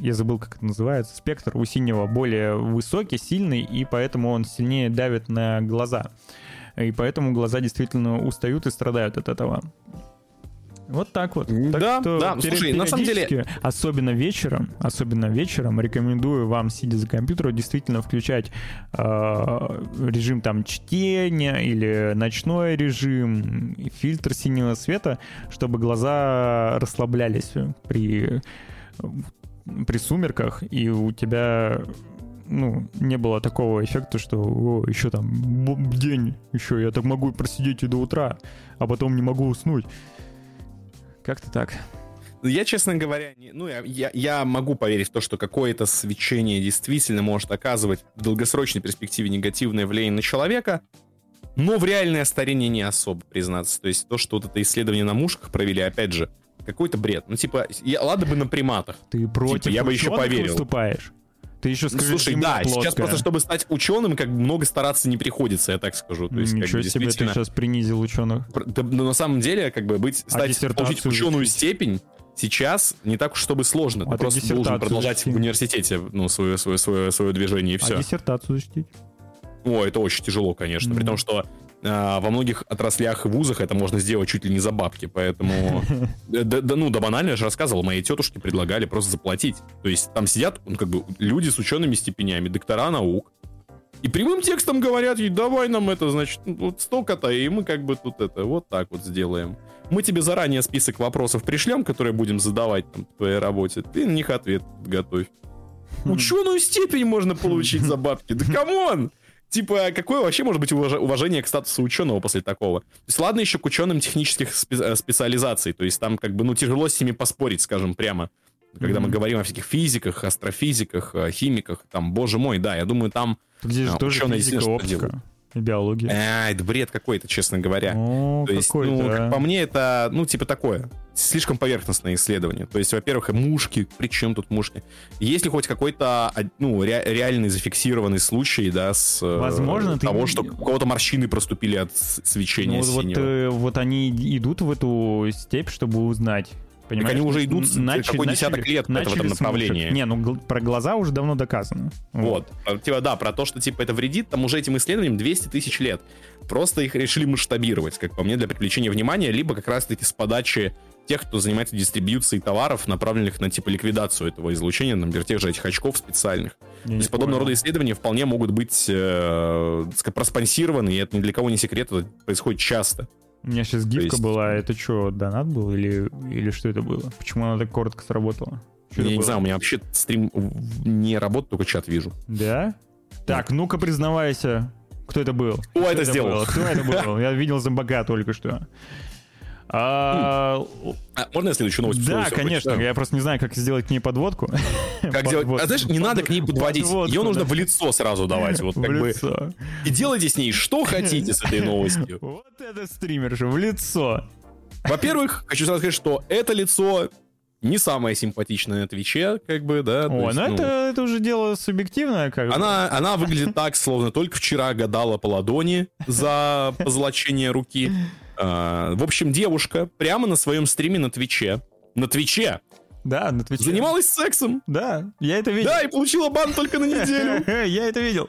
Speaker 1: я забыл, как это называется, спектр у синего более высокий, сильный, и поэтому он сильнее давит на глаза. И поэтому глаза действительно устают и страдают от этого. Вот так вот. Так
Speaker 2: да, что да. Слушай, на самом деле...
Speaker 1: Особенно вечером, особенно вечером рекомендую вам, сидя за компьютером, действительно включать э, режим там чтения или ночной режим, фильтр синего света, чтобы глаза расслаблялись при при сумерках, и у тебя ну, не было такого эффекта, что о, еще там день, еще я так могу просидеть и до утра, а потом не могу уснуть. Как-то так.
Speaker 2: Ну, я, честно говоря, не, ну, я, я, я могу поверить в то, что какое-то свечение действительно может оказывать в долгосрочной перспективе негативное влияние на человека, но в реальное старение не особо, признаться. То есть то, что вот это исследование на мушках провели, опять же, какой-то бред. Ну, типа, я, ладно бы на приматах.
Speaker 1: Ты против типа,
Speaker 2: я бы еще поверил.
Speaker 1: выступаешь. Ты еще скажи,
Speaker 2: Слушай, да, плоская. сейчас просто, чтобы стать ученым, как много стараться не приходится, я так скажу. То есть,
Speaker 1: Ничего
Speaker 2: как бы,
Speaker 1: себе, ты сейчас принизил ученых.
Speaker 2: Да, но на самом деле, как бы быть, стать, а получить ученую степень сейчас не так уж чтобы сложно. А ты просто должен продолжать защитить. в университете ну, свое, свое, свое, свое движение и все.
Speaker 1: А диссертацию защитить?
Speaker 2: О, это очень тяжело, конечно. Mm. При том, что во многих отраслях и вузах это можно сделать чуть ли не за бабки, поэтому... Да, да, ну, да банально, я же рассказывал, мои тетушки предлагали просто заплатить. То есть там сидят ну, как бы люди с учеными степенями, доктора наук, и прямым текстом говорят ей, давай нам это, значит, вот столько-то, и мы как бы тут это вот так вот сделаем. Мы тебе заранее список вопросов пришлем, которые будем задавать там, в твоей работе, ты на них ответ готовь. Ученую степень можно получить за бабки, да come on! Типа, какое вообще может быть уважение к статусу ученого после такого? То есть, ладно еще к ученым технических спе- э, специализаций, то есть там как бы, ну, тяжело с ними поспорить, скажем прямо. Когда мы говорим о всяких физиках, астрофизиках, э, химиках, там, боже мой, да, я думаю, там
Speaker 1: Здесь же
Speaker 2: а,
Speaker 1: тоже
Speaker 2: ученые
Speaker 1: физика, оптика биология.
Speaker 2: Э, это бред какой-то, честно говоря.
Speaker 1: О,
Speaker 2: То есть, ну,
Speaker 1: а.
Speaker 2: как по мне, это, ну, типа такое, слишком поверхностное исследование. То есть, во-первых, мушки, при чем тут мушки? Есть ли хоть какой-то, а, ну, ре- реальный зафиксированный случай, да, с э,
Speaker 1: Возможно, ты
Speaker 2: того,
Speaker 1: не-
Speaker 2: что у кого-то морщины проступили от с-
Speaker 1: Ну,
Speaker 2: свечения
Speaker 1: вот,
Speaker 2: синего?
Speaker 1: э, вот они идут в эту степь, чтобы узнать. Понимаешь?
Speaker 2: они уже идут
Speaker 1: начали-
Speaker 2: какой десяток
Speaker 1: начали-
Speaker 2: лет в этом
Speaker 1: начали
Speaker 2: направлении.
Speaker 1: мушек. Не, ну про глаза уже давно доказано.
Speaker 2: Вот. А, Типа, да, про то, что, типа, это вредит, там уже этим исследованиям 200 тысяч лет. Просто их решили масштабировать, как по мне, для привлечения внимания, либо как раз-таки с подачи тех, кто занимается дистрибьюцией товаров, направленных на, типа, ликвидацию этого излучения, например, тех же этих очков специальных.
Speaker 1: Я
Speaker 2: То есть подобного рода исследования вполне могут быть э, так проспонсированы, и это ни для кого не секрет, это происходит часто.
Speaker 1: У меня сейчас гифка
Speaker 2: есть-
Speaker 1: была. Это что, донат был или, или что это было? Почему она так коротко сработала? Что
Speaker 2: Я
Speaker 1: это
Speaker 2: не
Speaker 1: было?
Speaker 2: знаю, у меня вообще стрим не работает, только чат вижу.
Speaker 1: Да? Так, ну-ка признавайся, кто это был?
Speaker 2: Кто
Speaker 1: Кто
Speaker 2: это сделал?
Speaker 1: был? Кто это был? Я видел зомбака только что. А,
Speaker 2: А, можно я следующую новость?
Speaker 1: да,
Speaker 2: всё
Speaker 1: конечно.
Speaker 2: прочитаю?
Speaker 1: Я просто не знаю, как сделать к ней подводку.
Speaker 2: Как делать? А знаешь, не надо к ней подводить. Ее нужно в лицо сразу давать. Вот как бы. И делайте с ней что хотите с этой новостью.
Speaker 1: Вот это стример же, в лицо.
Speaker 2: Во-первых, хочу сразу сказать, что это лицо не самое симпатичное на Твиче, как бы, да.
Speaker 1: О,
Speaker 2: есть,
Speaker 1: ну
Speaker 2: ну,
Speaker 1: это, это уже дело субъективное, как бы.
Speaker 2: Она, она выглядит так, словно только вчера гадала по ладони за позолочение руки. А, в общем, девушка прямо на своем стриме на Твиче, на Твиче,
Speaker 1: Да, на Твиче.
Speaker 2: занималась сексом.
Speaker 1: Да, я это видел.
Speaker 2: Да, и получила бан только на неделю.
Speaker 1: Я это видел.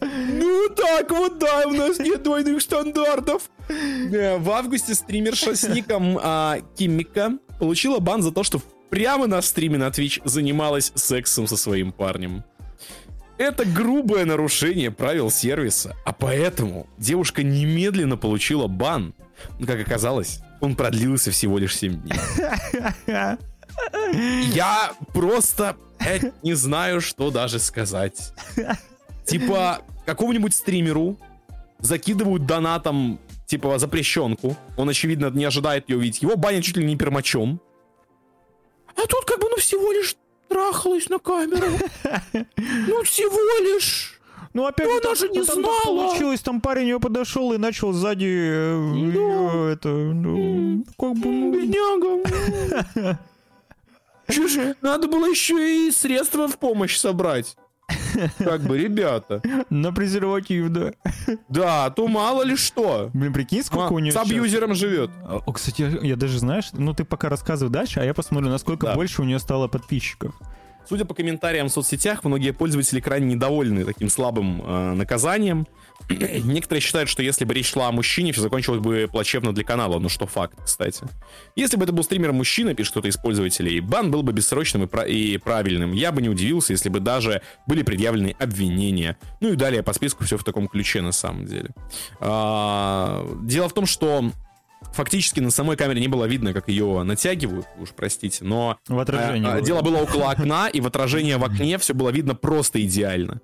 Speaker 2: Ну так вот, да, у нас нет двойных стандартов. Э, В августе стримерша с ником а, Киммика получила бан за то, что прямо на стриме на Twitch занималась сексом со своим парнем. Это грубое нарушение правил сервиса, а поэтому девушка немедленно получила бан. Но, как оказалось, он продлился всего лишь 7 дней. Я просто блядь, не знаю, что даже сказать. Типа, какому-нибудь стримеру закидывают донатом, типа, запрещенку. Он, очевидно, не ожидает ее увидеть. Его банят чуть ли не пермачом. А тут как бы, ну, всего лишь трахалась на камеру. Ну, всего лишь.
Speaker 1: Ну, опять
Speaker 2: Ну,
Speaker 1: же,
Speaker 2: она же не
Speaker 1: там
Speaker 2: знала.
Speaker 1: получилось, там парень ее подошел и начал сзади э, её это, ну, как бы, ну,
Speaker 2: Бедняга. Ж, Надо было еще и средства в помощь собрать. Как бы, ребята.
Speaker 1: на презерватив, да.
Speaker 2: Да, а то мало ли что.
Speaker 1: Блин, прикинь, сколько у
Speaker 2: А,
Speaker 1: нее
Speaker 2: С абьюзером живет.
Speaker 1: О, кстати, я, даже, знаешь, ну ты пока рассказывай дальше, а я посмотрю, насколько больше у нее стало подписчиков.
Speaker 2: Судя по комментариям в соцсетях, многие пользователи крайне недовольны таким слабым э, наказанием. Некоторые считают, что если бы речь шла о мужчине, все закончилось бы плачевно для канала, но что факт, кстати. Если бы это был стример-мужчина, пишет кто-то из пользователей, бан был бы бессрочным и, пра- и правильным. Я бы не удивился, если бы даже были предъявлены обвинения. Ну и далее по списку все в таком ключе на самом деле. А, дело в том, что фактически на самой камере не было видно, как ее натягивают, уж простите, но
Speaker 1: В отражении.
Speaker 2: а,
Speaker 1: было.
Speaker 2: Дело было около окна, и в отражении в окне все было видно просто идеально.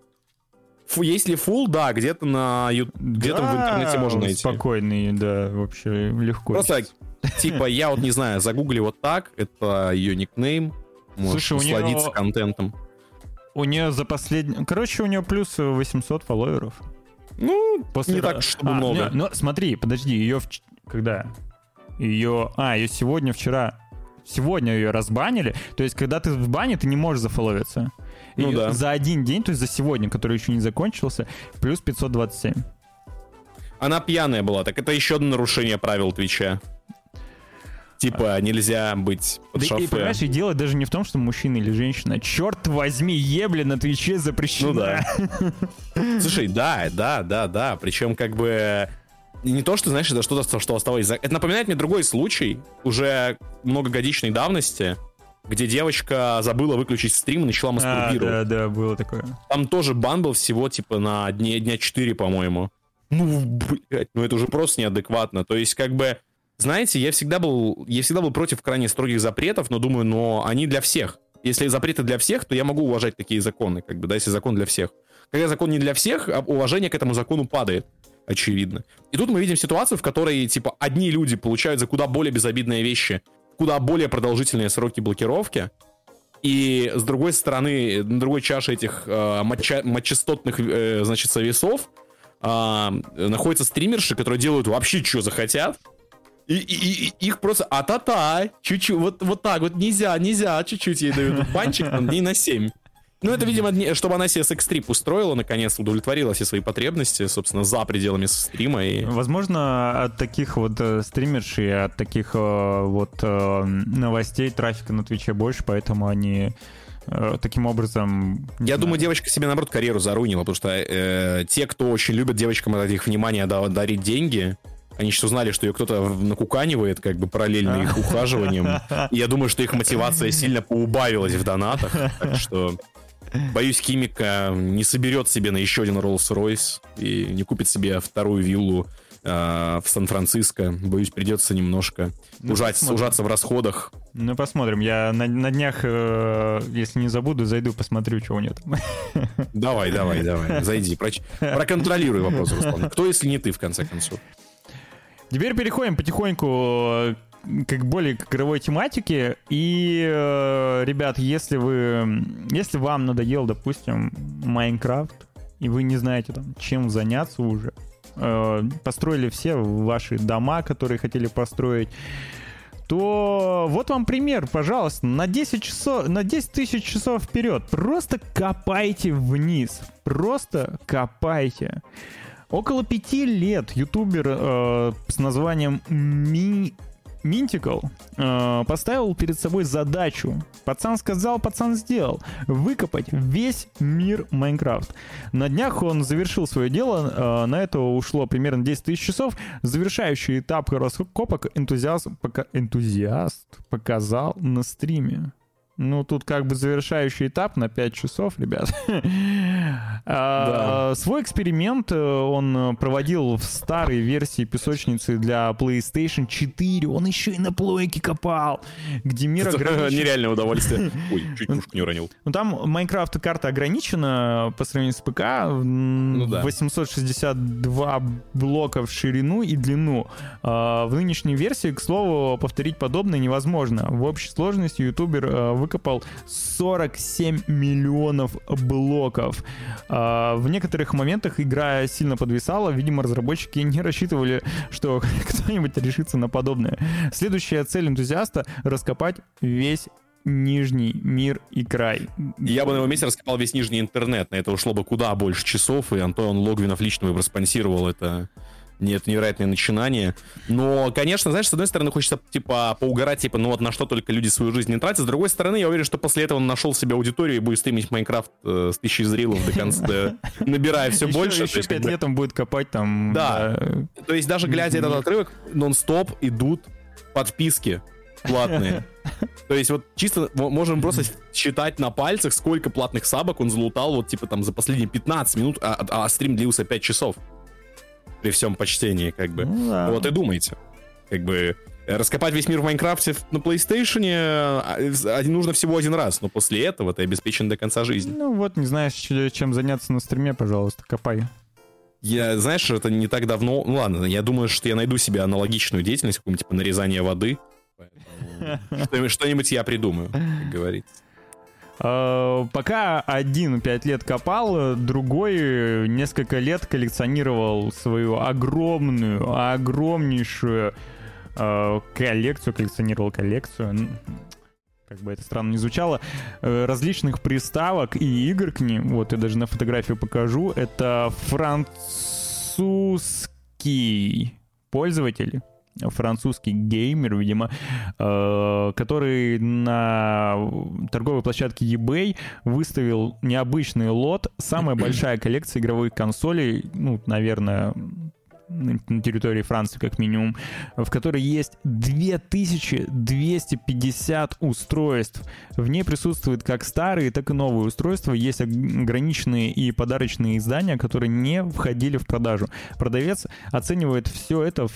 Speaker 2: Фу, если full, да, где-то на где-то в интернете можно найти.
Speaker 1: Спокойный, да, вообще легко.
Speaker 2: Просто, типа, я вот не знаю, загугли вот так, это ее никнейм,
Speaker 1: Слушай, у
Speaker 2: насладиться контентом.
Speaker 1: У нее за последний... Короче, у нее плюс 800 фолловеров.
Speaker 2: Ну,
Speaker 1: После
Speaker 2: не
Speaker 1: ра-
Speaker 2: так, чтобы
Speaker 1: А,
Speaker 2: много.
Speaker 1: не, ну, смотри, подожди, ее... Когда? Ее... А, ее сегодня, вчера... Сегодня ее разбанили. То есть, когда ты в бане, ты не можешь зафоловиться.
Speaker 2: Ну
Speaker 1: И
Speaker 2: да.
Speaker 1: За один день, то есть за сегодня, который еще не закончился, плюс 527.
Speaker 2: Она пьяная была, так это еще одно нарушение правил Твича. Типа, нельзя быть под
Speaker 1: Да и,
Speaker 2: шофе.
Speaker 1: понимаешь, и дело даже не в том, что мужчина или женщина. Черт возьми, ебли на Твиче запрещено.
Speaker 2: Ну да. Слушай, да, да, да, да. Причем как бы не то, что, знаешь, это что-то, что оставалось за... Это напоминает мне другой случай, уже многогодичной давности, где девочка забыла выключить стрим и начала
Speaker 1: А,
Speaker 2: мастурбировать.
Speaker 1: да, да, было такое.
Speaker 2: Там тоже бан был всего, типа, на дне, дня 4, по-моему. Ну, блядь, ну это уже просто неадекватно. То есть, как бы, знаете, я всегда был, я всегда был против крайне строгих запретов, но думаю, но они для всех. Если запреты для всех, то я могу уважать такие законы, как бы, да, если закон для всех. Когда закон не для всех, а уважение к этому закону падает, очевидно. И тут мы видим ситуацию, в которой, типа, одни люди получают за куда более безобидные вещи куда более продолжительные сроки блокировки. И с другой стороны, на другой чаше этих э, матча, матчастотных, э, значит, весов э, находятся стримерши, которые делают вообще, что захотят. И, и, и их просто а-та-та, чуть-чуть, вот, вот так вот, нельзя, нельзя, чуть-чуть ей дают банчик, там, дней на 7. Ну, это, видимо, чтобы она себе секс-трип устроила, наконец, удовлетворила все свои потребности, собственно, за пределами стрима. И...
Speaker 1: Возможно, от таких вот э, стримершей, от таких э, вот э, новостей трафика на Твиче больше, поэтому они таким образом...
Speaker 2: Я знаю. думаю, девочка себе, наоборот, карьеру заруинила, потому что э, те, кто очень любит девочкам от этих внимания дарить деньги, они сейчас узнали, что ее кто-то накуканивает, как бы параллельно их ухаживанием. И я думаю, что их мотивация сильно поубавилась в донатах. Так что Боюсь, Кимика не соберет себе на еще один Rolls-Royce и не купит себе вторую виллу э, в Сан-Франциско. Боюсь, придется немножко ну, ужать, ужаться в расходах.
Speaker 1: Ну, посмотрим. Я на, на днях, э, если не забуду, зайду, посмотрю, что у нее там.
Speaker 2: Давай, давай, давай. Зайди. Проч... Проконтролируй вопрос, Руслан. Кто, если не ты, в конце концов?
Speaker 1: Теперь переходим потихоньку как более к игровой тематике. И, э, ребят, если вы, если вам надоел, допустим, Майнкрафт, и вы не знаете там, чем заняться уже, э, построили все ваши дома, которые хотели построить, то вот вам пример, пожалуйста, на 10 часов, на 10 тысяч часов вперед. Просто копайте вниз. Просто копайте. Около пяти лет ютубер э, с названием Ми Минтикл э, поставил перед собой задачу. Пацан сказал, пацан сделал. Выкопать весь мир Майнкрафт. На днях он завершил свое дело. Э, на это ушло примерно 10 тысяч часов. Завершающий этап раскопок энтузиаст, пока, энтузиаст показал на стриме. Ну, тут как бы завершающий этап на 5 часов, ребят. А, свой эксперимент э, он проводил в старой версии песочницы для PlayStation 4. Он еще и на плойке копал, где мир
Speaker 2: ограничен. Нереальное удовольствие. Ой, чуть пушку не уронил.
Speaker 1: Ну, там Майнкрафт карта ограничена по сравнению с ПК. Ну, да. 862 блока в ширину и длину. А, в нынешней версии, к слову, повторить подобное невозможно. В общей сложности ютубер э, выкопал 47 миллионов блоков. А, в некоторых моментах игра сильно подвисала. Видимо, разработчики не рассчитывали, что кто-нибудь решится на подобное. Следующая цель энтузиаста — раскопать весь нижний мир и край.
Speaker 2: Я бы на его месте раскопал весь нижний интернет. На это ушло бы куда больше часов, и Антон Логвинов лично бы спонсировал это нет, невероятное начинание. Но, конечно, знаешь, с одной стороны, хочется, типа, поугарать, типа, ну вот на что только люди свою жизнь не тратят. С другой стороны, я уверен, что после этого он нашел себе аудиторию и будет стримить Майнкрафт э, с тысячей зрелов до конца, набирая все больше.
Speaker 1: Еще пять лет он будет копать там.
Speaker 2: Да. То есть даже глядя этот отрывок, нон-стоп идут подписки платные. То есть вот чисто можем просто считать на пальцах, сколько платных сабок он залутал вот типа там за последние 15 минут, а, а стрим длился 5 часов при всем почтении, как бы. Ну, да. Вот и думайте. Как бы раскопать весь мир в Майнкрафте на PlayStation а, нужно всего один раз, но после этого ты обеспечен до конца жизни.
Speaker 1: Ну вот, не знаешь, чем заняться на стриме, пожалуйста, копай.
Speaker 2: Я, знаешь, это не так давно... Ну ладно, я думаю, что я найду себе аналогичную деятельность, какую-нибудь типа нарезание воды. Что-нибудь я придумаю, как говорится.
Speaker 1: Э, пока один пять лет копал, другой несколько лет коллекционировал свою огромную, огромнейшую э, коллекцию, коллекционировал коллекцию, как бы это странно не звучало, э, различных приставок и игр к ним. Вот я даже на фотографию покажу. Это французский пользователь французский геймер, видимо, э, который на торговой площадке eBay выставил необычный лот, самая большая коллекция игровых консолей, ну, наверное, на территории Франции как минимум, в которой есть 2250 устройств. В ней присутствуют как старые, так и новые устройства. Есть ограниченные и подарочные издания, которые не входили в продажу. Продавец оценивает все это в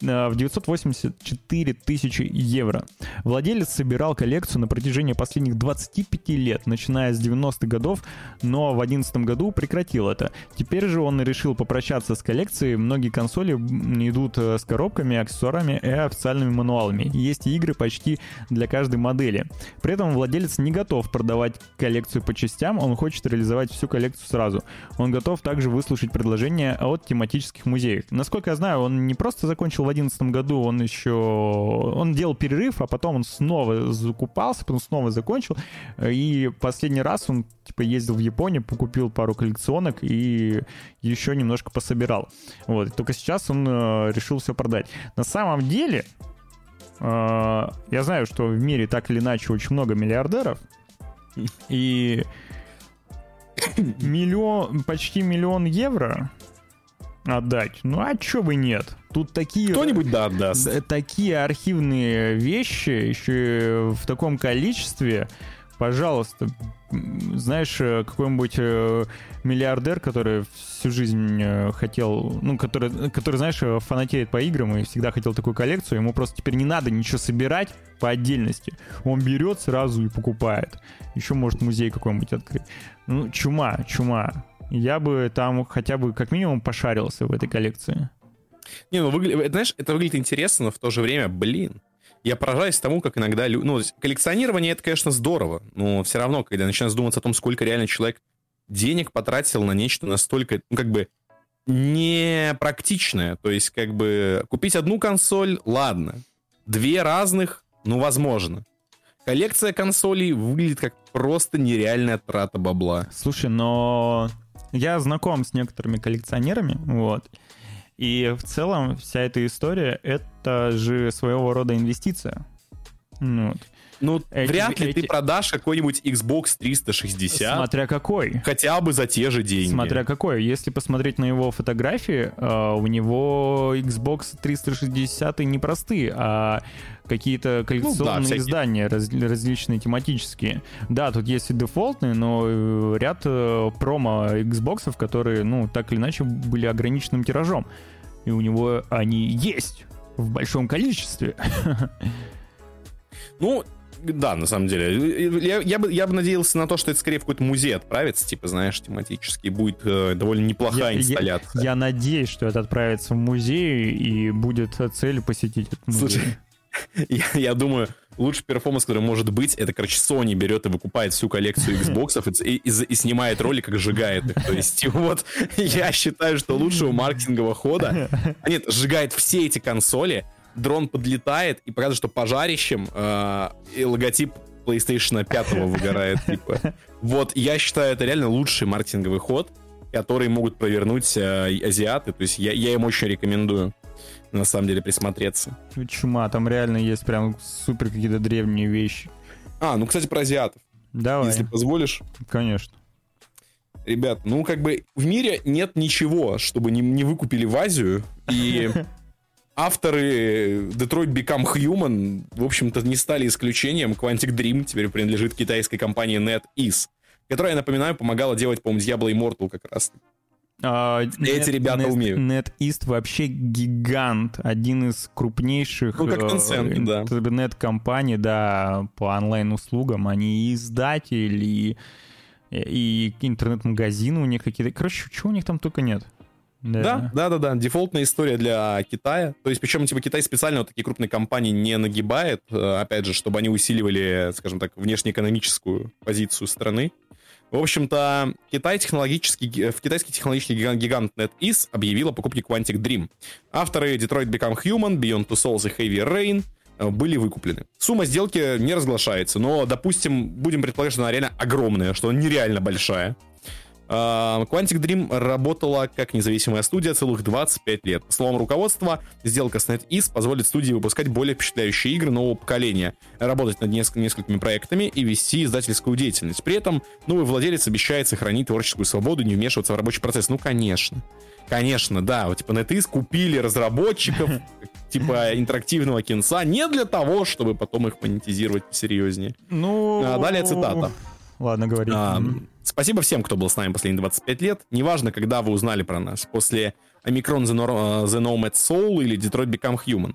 Speaker 1: в 984 тысячи евро. Владелец собирал коллекцию на протяжении последних 25 лет, начиная с 90-х годов, но в 2011 году прекратил это. Теперь же он решил попрощаться с коллекцией. Многие консоли идут с коробками, аксессуарами и официальными мануалами. Есть игры почти для каждой модели. При этом владелец не готов продавать коллекцию по частям, он хочет реализовать всю коллекцию сразу. Он готов также выслушать предложения от тематических музеев. Насколько я знаю, он не просто закончил в 2011 году, он еще... Он делал перерыв, а потом он снова закупался, потом снова закончил. И последний раз он типа ездил в Японию, покупил пару коллекционок и еще немножко пособирал. Вот. И только сейчас он э, решил все продать. На самом деле, э, я знаю, что в мире так или иначе очень много миллиардеров, и миллион, почти миллион евро отдать. Ну а чё бы нет? Тут такие...
Speaker 2: Кто-нибудь да отдаст.
Speaker 1: Такие архивные вещи еще в таком количестве. Пожалуйста, знаешь, э, какой-нибудь э, миллиардер, который всю жизнь э, хотел, ну, который, который, знаешь, фанатеет по играм и всегда хотел такую коллекцию, ему просто теперь не надо ничего собирать по отдельности. Он берет сразу и покупает. Еще может музей какой-нибудь открыть. Ну, чума, чума. Я бы там хотя бы как минимум пошарился в этой коллекции.
Speaker 2: Не, ну, выгля... знаешь, это выглядит интересно, но в то же время, блин, я поражаюсь тому, как иногда... Ну, коллекционирование — это, конечно, здорово, но все равно, когда начинаешь думаться о том, сколько реально человек денег потратил на нечто настолько, ну, как бы, непрактичное. То есть, как бы, купить одну консоль, ладно. Две разных, ну, возможно. Коллекция консолей выглядит как просто нереальная трата бабла.
Speaker 1: Слушай, но я знаком с некоторыми коллекционерами, вот, и в целом вся эта история — это же своего рода инвестиция.
Speaker 2: Ну, вот. Ну, эти, вряд ли эти... ты продашь какой-нибудь Xbox 360.
Speaker 1: Смотря какой.
Speaker 2: Хотя бы за те же деньги.
Speaker 1: Смотря какой. Если посмотреть на его фотографии, э, у него Xbox 360 не простые, а какие-то коллекционные ну, да, издания раз, различные тематические. Да, тут есть и дефолтные, но э, ряд э, промо Xbox, которые, ну, так или иначе, были ограниченным тиражом. И у него они есть в большом количестве.
Speaker 2: Ну, да, на самом деле. Я, я, бы, я бы надеялся на то, что это скорее в какой-то музей отправится, типа, знаешь, тематический. Будет э, довольно неплохая я, инсталляция.
Speaker 1: Я, я надеюсь, что это отправится в музей и будет целью посетить этот музей. Слушай,
Speaker 2: я, я думаю, лучший перформанс, который может быть, это, короче, Sony берет и выкупает всю коллекцию Xbox и, и, и снимает ролик, как сжигает их. То есть, вот, я считаю, что лучшего маркетингового хода... А нет, сжигает все эти консоли, дрон подлетает и показывает, что пожарищем э, и логотип PlayStation 5 выгорает. Типа. Вот, я считаю, это реально лучший маркетинговый ход, который могут провернуть э, азиаты. То есть я, я им очень рекомендую на самом деле присмотреться.
Speaker 1: Чума, там реально есть прям супер какие-то древние вещи.
Speaker 2: А, ну, кстати, про азиатов.
Speaker 1: Давай.
Speaker 2: Если позволишь.
Speaker 1: Конечно.
Speaker 2: Ребят, ну, как бы в мире нет ничего, чтобы не, не выкупили в Азию. И авторы Detroit Become Human, в общем-то, не стали исключением. Quantic Dream теперь принадлежит китайской компании NetEase, которая, я напоминаю, помогала делать, по-моему, Diablo Immortal как раз. А, Эти ребята Net, умеют.
Speaker 1: NetEast вообще гигант, один из крупнейших
Speaker 2: ну, как Tencent, э, да.
Speaker 1: интернет-компаний, да, по онлайн-услугам. Они и издатель, и, и интернет-магазины у них какие-то. Короче, чего у них там только нет.
Speaker 2: Да. да, да, да, Дефолтная история для Китая. То есть, причем, типа, Китай специально вот такие крупные компании не нагибает, э, опять же, чтобы они усиливали, скажем так, внешнеэкономическую позицию страны. В общем-то, Китай технологический, в китайский технологический гигант, гигант NetEase объявил о покупке Quantic Dream. Авторы Detroit Become Human, Beyond Two Souls и Heavy Rain э, были выкуплены. Сумма сделки не разглашается, но, допустим, будем предполагать, что она реально огромная, что она нереально большая. А, Quantic Dream работала как независимая студия целых 25 лет. По словам руководства, сделка с NetEase позволит студии выпускать более впечатляющие игры нового поколения, работать над неск- несколькими проектами и вести издательскую деятельность. При этом новый владелец обещает сохранить творческую свободу и не вмешиваться в рабочий процесс. Ну, конечно. Конечно, да. Вот, типа, NetEase купили разработчиков, типа, интерактивного кинца не для того, чтобы потом их монетизировать посерьезнее.
Speaker 1: Ну...
Speaker 2: А, далее цитата.
Speaker 1: Ладно, говори.
Speaker 2: А, спасибо всем, кто был с нами последние 25 лет. Неважно, когда вы узнали про нас. После Omicron The, The Nomad Soul или Detroit Become Human.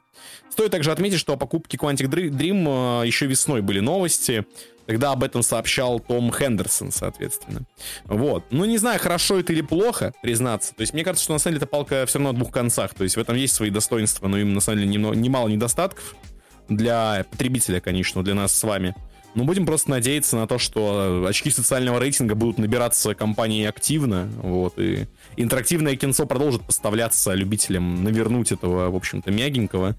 Speaker 2: Стоит также отметить, что о покупке Quantic Dream еще весной были новости. Тогда об этом сообщал Том Хендерсон, соответственно. Вот. Ну, не знаю, хорошо это или плохо, признаться. То есть, мне кажется, что на самом деле это палка все равно о двух концах. То есть, в этом есть свои достоинства, но им, на самом деле, немало недостатков для потребителя, конечно, для нас с вами. Ну, будем просто надеяться на то, что очки социального рейтинга будут набираться компанией активно, вот, и интерактивное кинцо продолжит поставляться любителям навернуть этого, в общем-то, мягенького.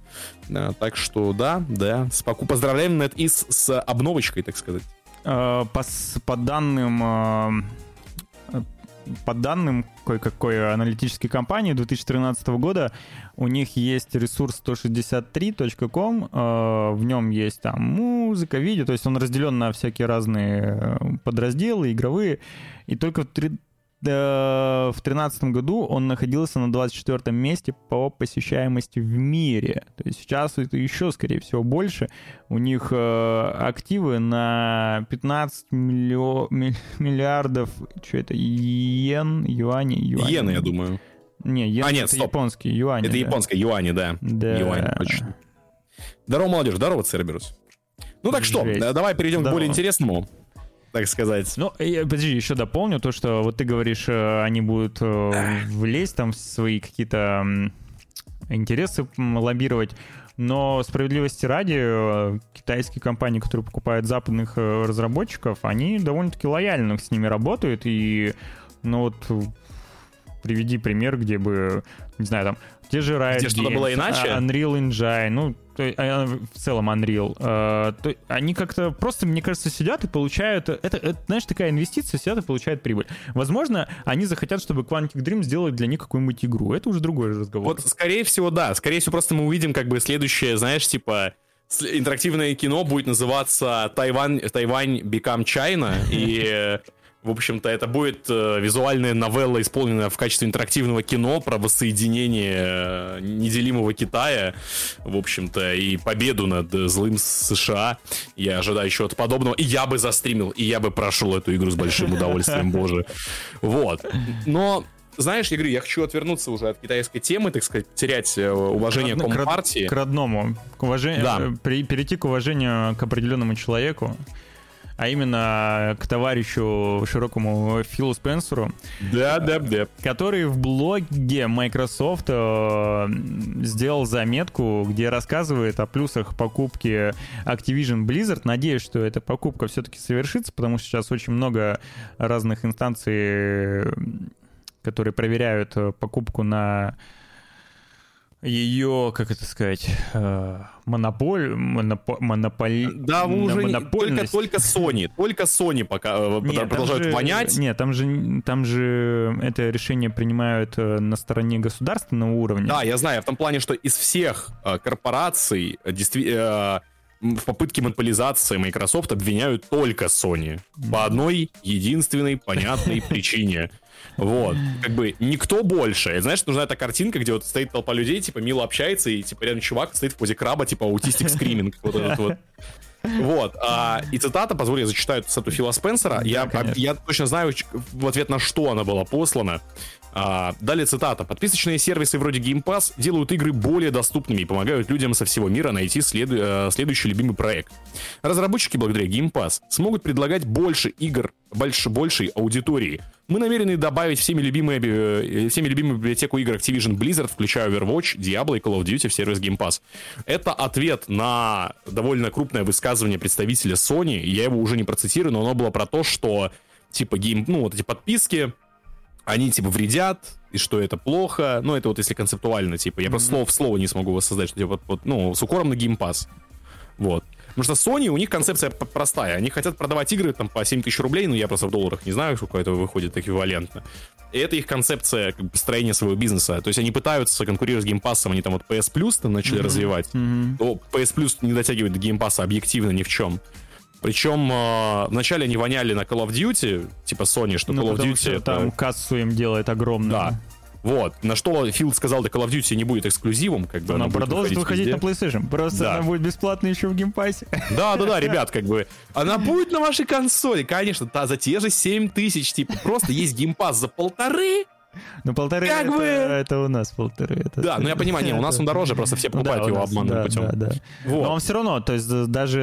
Speaker 2: Да, так что, да, да, споку поздравляем NetEase с обновочкой, так сказать.
Speaker 1: По, по данным по данным кое-какой аналитической компании 2013 года, у них есть ресурс 163.com, э, в нем есть там музыка, видео, то есть он разделен на всякие разные э, подразделы, игровые, и только в в 2013 году он находился на 24 месте по посещаемости в мире. То есть сейчас это еще, скорее всего, больше. У них э, активы на 15 миллио... миллиардов, что это, йен, юани, юани.
Speaker 2: Йены, я думаю.
Speaker 1: Не, йен а, нет, это стоп. японский, юани.
Speaker 2: Это да. японское, юани, да.
Speaker 1: Да. Юани, точно.
Speaker 2: Здорово, молодежь, здорово, Церберус. Ну так Жесть. что, давай перейдем здорово. к более интересному так сказать.
Speaker 1: Ну, я, подожди, еще дополню то, что вот ты говоришь, э, они будут э, влезть там в свои какие-то интересы лоббировать. Но справедливости ради, э, китайские компании, которые покупают западных разработчиков, они довольно-таки лояльно с ними работают. И, ну вот, приведи пример, где бы, не знаю, там, те же Riot
Speaker 2: Где что-то было иначе?
Speaker 1: Unreal Engine, ну, то, а, в целом Unreal. А, то, они как-то просто, мне кажется, сидят и получают... Это, это, знаешь, такая инвестиция, сидят и получают прибыль. Возможно, они захотят, чтобы Quantic Dream сделать для них какую-нибудь игру. Это уже другой разговор.
Speaker 2: Вот, скорее всего, да. Скорее всего, просто мы увидим как бы следующее, знаешь, типа интерактивное кино будет называться Тайвань, Тайвань Become China, и в общем-то, это будет э, визуальная новелла, исполненная в качестве интерактивного кино про воссоединение э, неделимого Китая, в общем-то, и победу над злым США. Я ожидаю еще от подобного. И я бы застримил, и я бы прошел эту игру с большим удовольствием, боже. Вот. Но знаешь, я говорю, я хочу отвернуться уже от китайской темы, так сказать, терять э, уважение к Компартии.
Speaker 1: К родному. К уважению, да. Э, перейти к уважению к определенному человеку а именно к товарищу широкому Филу Спенсеру.
Speaker 2: Да, да, да.
Speaker 1: Который в блоге Microsoft э, сделал заметку, где рассказывает о плюсах покупки Activision Blizzard. Надеюсь, что эта покупка все-таки совершится, потому что сейчас очень много разных инстанций, которые проверяют э, покупку на ее, как это сказать, э, монополь, монопо, монополь,
Speaker 2: да, вы уже только, только Sony, только Sony пока э, нет, продолжают
Speaker 1: же,
Speaker 2: вонять.
Speaker 1: Нет, там же, там же это решение принимают э, на стороне государственного уровня.
Speaker 2: Да, я знаю, в том плане, что из всех корпораций действительно в попытке монополизации Microsoft обвиняют только Sony. По одной единственной понятной причине. Вот. Как бы никто больше. Знаешь, нужна эта картинка, где вот стоит толпа людей, типа, мило общается, и, типа, рядом чувак стоит в позе краба, типа, аутистик скриминг. Вот этот вот. Вот. А, и цитата, позволь, я зачитаю цитату Фила Спенсера. Да, я, я точно знаю, в ответ на что она была послана. А, далее цитата. Подписочные сервисы вроде Game Pass делают игры более доступными и помогают людям со всего мира найти следу- э, следующий любимый проект. Разработчики благодаря Game Pass смогут предлагать больше игр больше, большей аудитории. Мы намерены добавить всеми любимые, э, всеми любимую библиотеку игр Activision Blizzard, включая Overwatch, Diablo и Call of Duty в сервис Game Pass. Это ответ на довольно крупное высказывание представителя Sony. Я его уже не процитирую, но оно было про то, что типа Game, ну вот эти подписки, они типа вредят, и что это плохо. Ну, это вот если концептуально, типа, я mm-hmm. просто слово в слово не смогу воссоздать, что типа, вот, вот, ну, с укором на Game Pass. Вот. Потому что Sony, у них концепция простая. Они хотят продавать игры там по 7 тысяч рублей, ну я просто в долларах не знаю, сколько это выходит эквивалентно. И это их концепция как бы, построения своего бизнеса. То есть они пытаются конкурировать с Pass, они там вот PS Plus там начали mm-hmm. развивать. Mm-hmm. То PS Plus не дотягивает до Pass объективно ни в чем. Причем э, вначале они воняли на Call of Duty, типа Sony, что ну, Call of Duty... Что
Speaker 1: это... там кассу им делает огромную.
Speaker 2: Да. Вот. На что Фил сказал, да Call of Duty не будет эксклюзивом, как бы
Speaker 1: она, она продолжит выходить везде. на PlayStation. Просто да. она будет бесплатно еще в геймпассе.
Speaker 2: Да, да, да, ребят, как бы. Она будет на вашей консоли, конечно, та, за те же 7 тысяч, типа, просто есть Game Pass за полторы,
Speaker 1: Ну, полторы
Speaker 2: Как
Speaker 1: это,
Speaker 2: бы-
Speaker 1: это у нас полторы. Это...
Speaker 2: Да, ну я понимаю, не, у нас он дороже, просто все
Speaker 1: Ну да,
Speaker 2: покупают его
Speaker 1: нас,
Speaker 2: обманным
Speaker 1: да,
Speaker 2: путем.
Speaker 1: Да, да.
Speaker 2: Вот.
Speaker 1: Но он все равно, то есть даже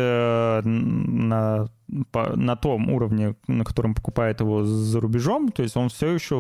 Speaker 1: э, на, по- на том уровне, на котором покупает его за рубежом, то есть он все еще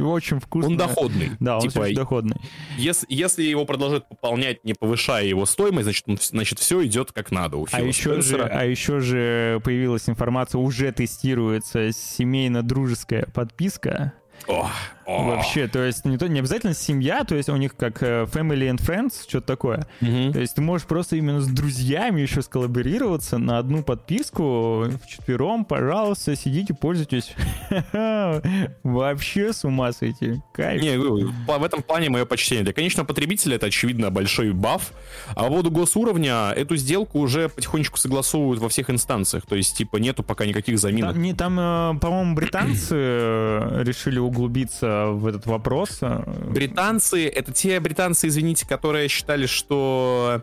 Speaker 1: очень вкусный.
Speaker 2: Он доходный.
Speaker 1: Да, он
Speaker 2: Типа,
Speaker 1: все еще доходный.
Speaker 2: Если, если его продолжать пополнять, не повышая его стоимость, значит, он- значит все идет как надо у
Speaker 1: А еще, же, а еще же появилась информация, уже тестируется семейно-дружеская подписка.
Speaker 2: О, о.
Speaker 1: Вообще, то есть не, то, не обязательно семья, то есть у них как э, Family and Friends, что-то такое.
Speaker 2: Мгм.
Speaker 1: То есть ты можешь просто именно с друзьями еще сколлаборироваться на одну подписку вчетвером, пожалуйста, сидите, пользуйтесь. Вообще с ума сойти. Кайф.
Speaker 2: Не, в этом плане мое почтение. Для конечного потребителя это, очевидно, большой баф. А по поводу госуровня, эту сделку уже потихонечку согласовывают во всех инстанциях. То есть, типа, нету пока никаких заминок.
Speaker 1: Там, не, там э, по-моему, британцы э, решили углубиться в этот вопрос. э,
Speaker 2: Британцы, это те британцы, извините, которые считали, что...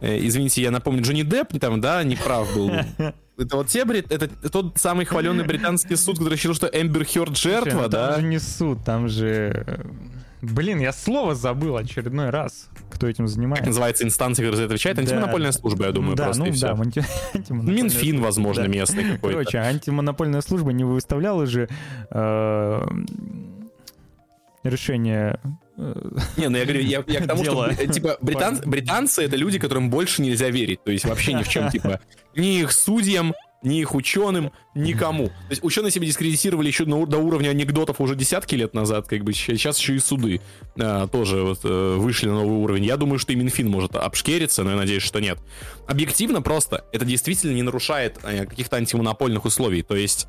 Speaker 2: э, Извините, я напомню, Джонни Депп там, да, не прав был. Это вот те брит... Это тот самый хваленный британский суд, который считал, что Эмбер Хёрд
Speaker 1: Слушай, ну
Speaker 2: жертва,
Speaker 1: Там
Speaker 2: да?
Speaker 1: же не суд, там же... э, Блин, я слово забыл очередной раз, кто этим
Speaker 2: Как
Speaker 1: занимается.
Speaker 2: называется инстанция, которая за это отвечает?
Speaker 1: Да.
Speaker 2: Антимонопольная служба, я думаю,
Speaker 1: да,
Speaker 2: просто
Speaker 1: ну
Speaker 2: и все.
Speaker 1: да, анти-
Speaker 2: Минфин, возможно,
Speaker 1: да.
Speaker 2: местный какой-то.
Speaker 1: Короче, антимонопольная служба не выставляла же э, решение...
Speaker 2: Не, ну я говорю, я, я к тому,
Speaker 1: Дело.
Speaker 2: что, типа, британ- британцы — это люди, которым больше нельзя верить. То есть вообще ни в чем, типа, ни их судьям, ни их ученым, никому. То есть ученые себя дискредитировали еще на до уровня анекдотов уже десятки лет назад, как бы сейчас еще и суды а, тоже вот, э, вышли на новый уровень. Я думаю, что и Минфин может обшкериться, но я надеюсь, что нет. Объективно просто это действительно не нарушает э, каких-то антимонопольных условий. То есть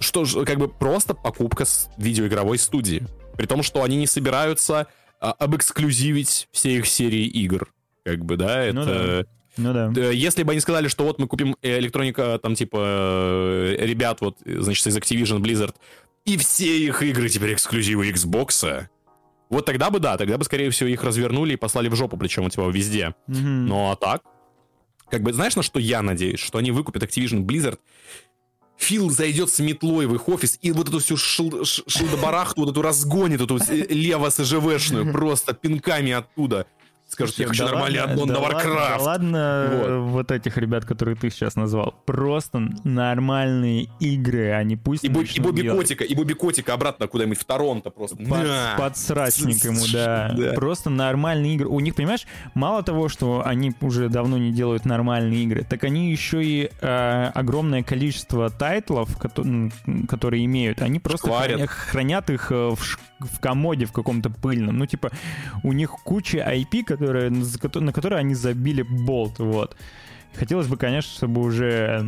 Speaker 2: что ж, как бы просто покупка с видеоигровой студии. При том, что они не собираются а, обэксклюзивить все их серии игр. Как бы, да, это...
Speaker 1: Ну да. Ну да.
Speaker 2: Э, Если бы они сказали, что вот мы купим э, электроника, там, типа, э, ребят, вот, э, значит, из Activision Blizzard, и все их игры теперь эксклюзивы Xbox, вот тогда бы, да, тогда бы, скорее всего, их развернули и послали в жопу, причем, типа, везде.
Speaker 1: Мгм.
Speaker 2: Ну, а так, как бы, знаешь, на что я надеюсь? Что они выкупят Activision Blizzard, Фил зайдет с метлой в их офис и вот эту всю шил- шилдобарахту, вот эту разгонит, эту э, лево СЖВшную, просто пинками оттуда. Скажет, я хочу
Speaker 1: да
Speaker 2: нормальный
Speaker 1: ладно,
Speaker 2: аддон
Speaker 1: да
Speaker 2: на
Speaker 1: ладно,
Speaker 2: Warcraft.
Speaker 1: да ладно,
Speaker 2: Вот.
Speaker 1: вот этих ребят, которые ты сейчас назвал. Просто нормальные игры, они пусть
Speaker 2: И, Бо- и Бобби
Speaker 1: делать.
Speaker 2: Котика, и Бобби Котика обратно куда-нибудь в Торонто просто.
Speaker 1: Под,
Speaker 2: На!
Speaker 1: подсрачник ему, да.
Speaker 2: Да.
Speaker 1: Просто нормальные игры. У них, понимаешь, мало того, что они уже давно не делают нормальные игры, так они еще и э, огромное количество тайтлов, кото- м, которые имеют, они просто
Speaker 2: Шкварят.
Speaker 1: храня- хранят их э, в, ш- в комоде в каком-то пыльном. Ну, типа, у них куча IP, которые, на которые они забили болт, вот. Хотелось бы, конечно, чтобы уже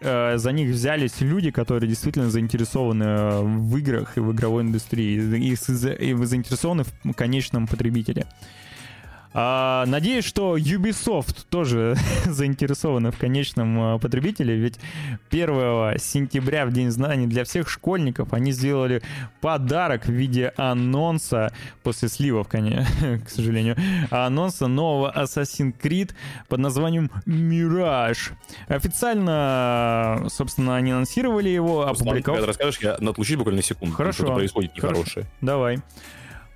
Speaker 1: э, за них взялись люди, которые действительно заинтересованы э, в играх и в игровой индустрии, и, с- и заинтересованы в конечном потребителе. А, надеюсь, что Ubisoft тоже заинтересованы в конечном э, потребителе, ведь 1 сентября, в День знаний для всех школьников, они сделали подарок в виде анонса, после сливов, к сожалению, анонса нового Assassin's Creed под названием Mirage. Официально, собственно, они анонсировали его,
Speaker 2: когда расскажешь, я на отлучусь буквально секунду.
Speaker 1: Хорошо.
Speaker 2: Что-то происходит
Speaker 1: Хорошо.
Speaker 2: нехорошее.
Speaker 1: Давай.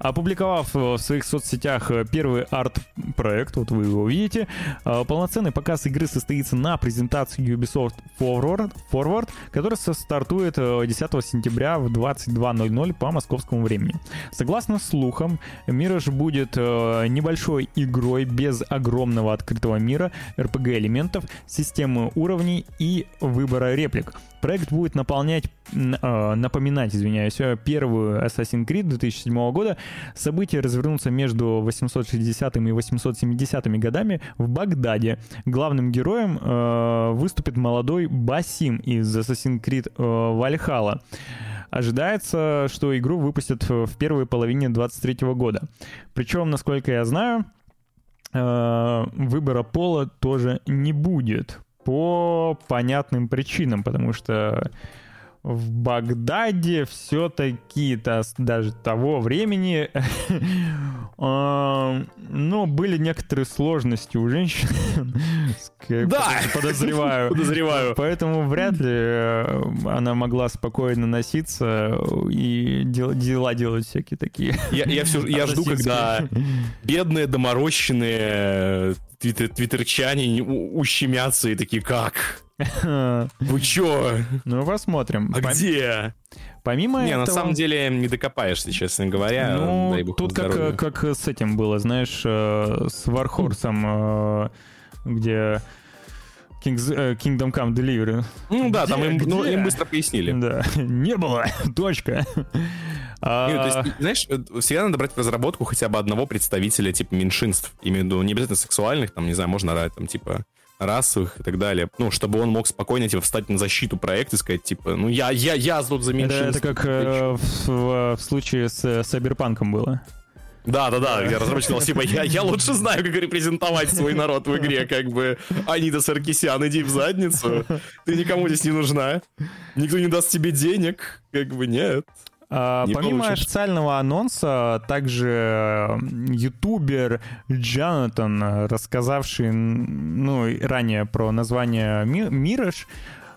Speaker 1: Опубликовав в своих соцсетях э, первый арт-проект, вот вы его увидите, э, полноценный показ игры состоится на презентации Ubisoft Forward, Forward которая со- стартует э, 10 сентября в 22.00 по московскому времени. Согласно слухам, Mirage будет э, небольшой игрой без огромного открытого мира, RPG-элементов, системы уровней и выбора реплик. Проект будет наполнять, э, напоминать, извиняюсь, э, первую Assassin's Creed 2007 года. События развернутся между 860 и 870 годами в Багдаде. Главным героем э, выступит молодой Басим из Assassin's Creed э, Valhalla. Ожидается, что игру выпустят в первой половине 23 года. Причем, насколько я знаю, э, выбора пола тоже не будет по понятным причинам, потому что в Багдаде все-таки даже того времени, а, ну, были некоторые сложности у женщин.
Speaker 2: Да!
Speaker 1: Подозреваю.
Speaker 2: Подозреваю.
Speaker 1: Поэтому вряд ли э, она могла спокойно носиться и дела делать всякие такие.
Speaker 2: Я, я, все, я жду, когда бедные доморощенные твиттерчане ущемятся и такие, как? Вы чё?
Speaker 1: Ну, посмотрим.
Speaker 2: А Пом... где?
Speaker 1: Помимо
Speaker 2: не,
Speaker 1: этого...
Speaker 2: на самом деле не докопаешься, честно говоря.
Speaker 1: Ну, тут как, как с этим было, знаешь, э, с Вархорсом, э, где King's, э, Kingdom Come Delivery.
Speaker 2: Ну да, где, там им, ну, им быстро пояснили.
Speaker 1: Да, не было, точка.
Speaker 2: А... Нет, то есть, знаешь, всегда надо брать в разработку хотя бы одного представителя типа меньшинств. Имею в виду не обязательно сексуальных, там, не знаю, можно там типа расовых и так далее. Ну, чтобы он мог спокойно, типа, встать на защиту проекта и сказать, типа, ну, я, я, я тут за меньшинство.
Speaker 1: Это, это как э, в, в, в случае с э, Сайберпанком было.
Speaker 2: Да, да, да, я разработчик типа, я, я лучше знаю, как репрезентовать свой народ в игре, как бы, Анита Саркисян, иди в задницу, ты никому здесь не нужна, никто не даст тебе денег, как бы, нет.
Speaker 1: А, помимо получится. официального анонса, также ютубер Джонатан, рассказавший ну, ранее про название Мираж,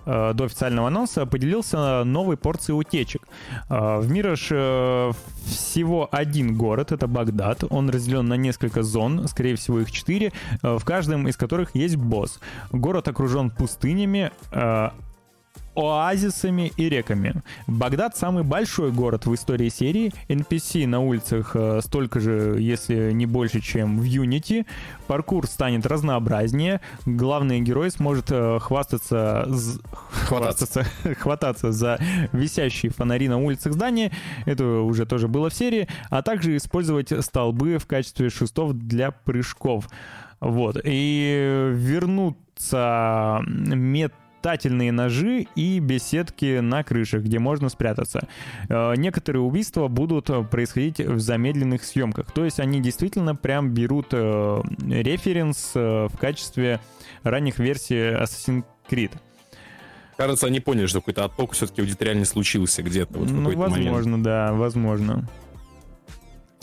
Speaker 1: э, до официального анонса поделился новой порцией утечек. Э, в Мираж э, всего один город, это Багдад. Он разделен на несколько зон, скорее всего их четыре, в каждом из которых есть босс. Город окружен пустынями, оазисами и реками. Багдад самый большой город в истории серии. NPC на улицах э, столько же, если не больше, чем в Unity. Паркур станет разнообразнее. Главный герой сможет э, хвастаться, хвастаться, хвататься за висящие фонари на улицах здания. Это уже тоже было в серии. А также использовать столбы в качестве шестов для прыжков. Вот. И вернуться мет метательные ножи и беседки на крышах, где можно спрятаться. Э, некоторые убийства будут происходить в замедленных съемках. То есть они действительно прям берут э, референс э, в качестве ранних версий Assassin's Creed.
Speaker 2: Кажется, они поняли, что какой-то отток все-таки аудиториально случился где-то. Вот
Speaker 1: ну, возможно, момент. да, возможно.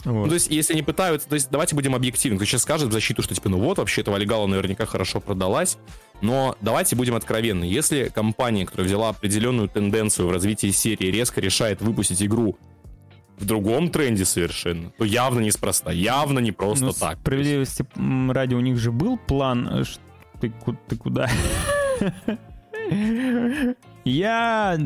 Speaker 2: Вот. Ну, то есть, если они пытаются, то есть, давайте будем объективны. Кто сейчас скажет в защиту, что, типа, ну вот, вообще эта Валигала наверняка хорошо продалась. Но давайте будем откровенны. Если компания, которая взяла определенную тенденцию в развитии серии, резко решает выпустить игру в другом тренде совершенно, то явно неспроста, явно не просто ну, так.
Speaker 1: Справедливости ради, у них же был план... Э, ты, ты куда? Я...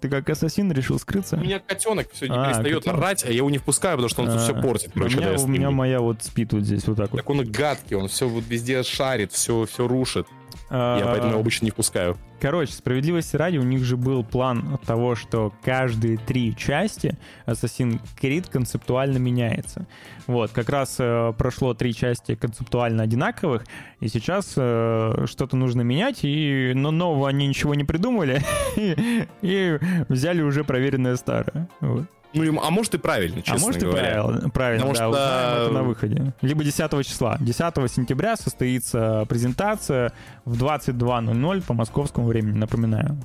Speaker 1: Ты как ассасин решил скрыться? У
Speaker 2: меня котенок все не а, перестает котенок? орать, а я его не впускаю, потому что он а, тут все портит.
Speaker 1: Короче, у меня, у меня моя вот спит вот здесь вот так вот.
Speaker 2: Так он гадкий, он все вот везде шарит, все, все рушит. Я поэтому его обычно не впускаю.
Speaker 1: Короче, справедливости ради, у них же был план того, что каждые три части Assassin's Creed концептуально меняется. Вот, как раз э, прошло три части концептуально одинаковых, и сейчас э, что-то нужно менять, и но нового они ничего не придумали, и взяли уже проверенное старое. Вот.
Speaker 2: Ну, а может и правильно, честно
Speaker 1: А может
Speaker 2: говоря.
Speaker 1: и правильно, правильно Потому да, что... узнаем это на выходе. Либо 10 числа. 10 сентября состоится презентация в 22.00 по московскому времени, напоминаю.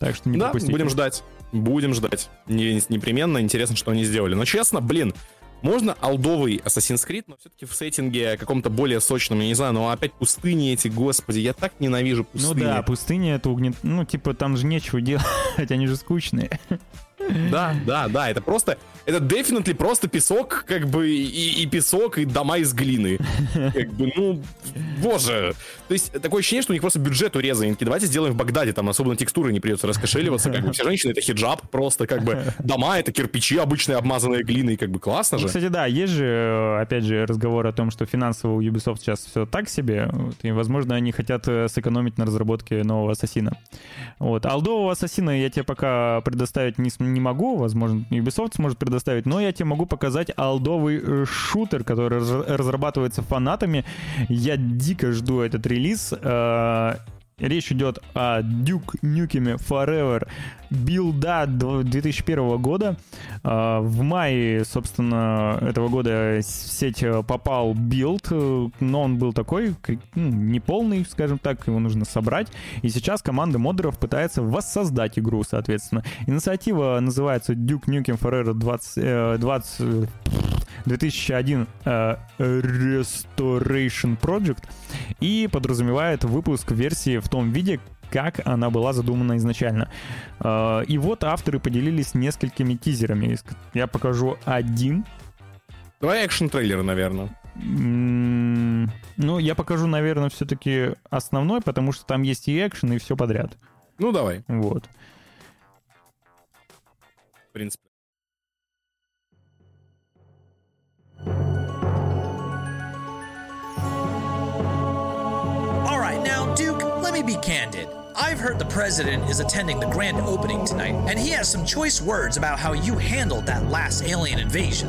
Speaker 1: Так что не
Speaker 2: да,
Speaker 1: пропустите.
Speaker 2: будем ждать. Будем ждать. Не, непременно интересно, что они сделали. Но честно, блин, можно алдовый Assassin's Creed, но все-таки в сеттинге каком-то более сочном, я не знаю, но опять пустыни эти, господи, я так ненавижу
Speaker 1: пустыни. Ну да, пустыни это угнет... Ну, типа, там же нечего делать, они же скучные.
Speaker 2: Да, да, да, это просто, это definitely просто песок, как бы, и, и песок, и дома из глины. Как бы, ну, боже. То есть, такое ощущение, что у них просто бюджет урезан. Давайте сделаем в Багдаде, там особо на текстуры не придется раскошеливаться, как бы, все женщины это хиджаб просто, как бы, дома это кирпичи обычные, обмазанные глиной, как бы, классно же. Ну,
Speaker 1: кстати, да, есть же, опять же, разговор о том, что финансово у Ubisoft сейчас все так себе, и, возможно, они хотят э, сэкономить на разработке нового Ассасина. Вот, алдового Ассасина я тебе пока предоставить не, не могу, возможно, Ubisoft сможет предоставить, но я тебе могу показать алдовый э, шутер, который разрабатывается фанатами. Я дико жду этот релиз. Э, Речь идет о Duke Nukem Forever билда 2001 года. А, в мае, собственно, этого года в сеть попал билд, но он был такой, ну, неполный, скажем так, его нужно собрать. И сейчас команда модеров пытается воссоздать игру, соответственно. Инициатива называется Duke Nukem Forever 20, 20 2001 uh, Restoration Project и подразумевает выпуск версии в том виде, как она была задумана изначально. Uh, и вот авторы поделились несколькими тизерами. Я покажу один.
Speaker 2: Давай экшн-трейлер, наверное.
Speaker 1: Mm, ну, я покажу, наверное, все-таки основной, потому что там есть и экшен, и все подряд.
Speaker 2: Ну, давай.
Speaker 1: Вот.
Speaker 2: В принципе.
Speaker 3: Me be candid. I've heard the president is attending the grand opening tonight, and he has some choice words about how you handled that last alien invasion.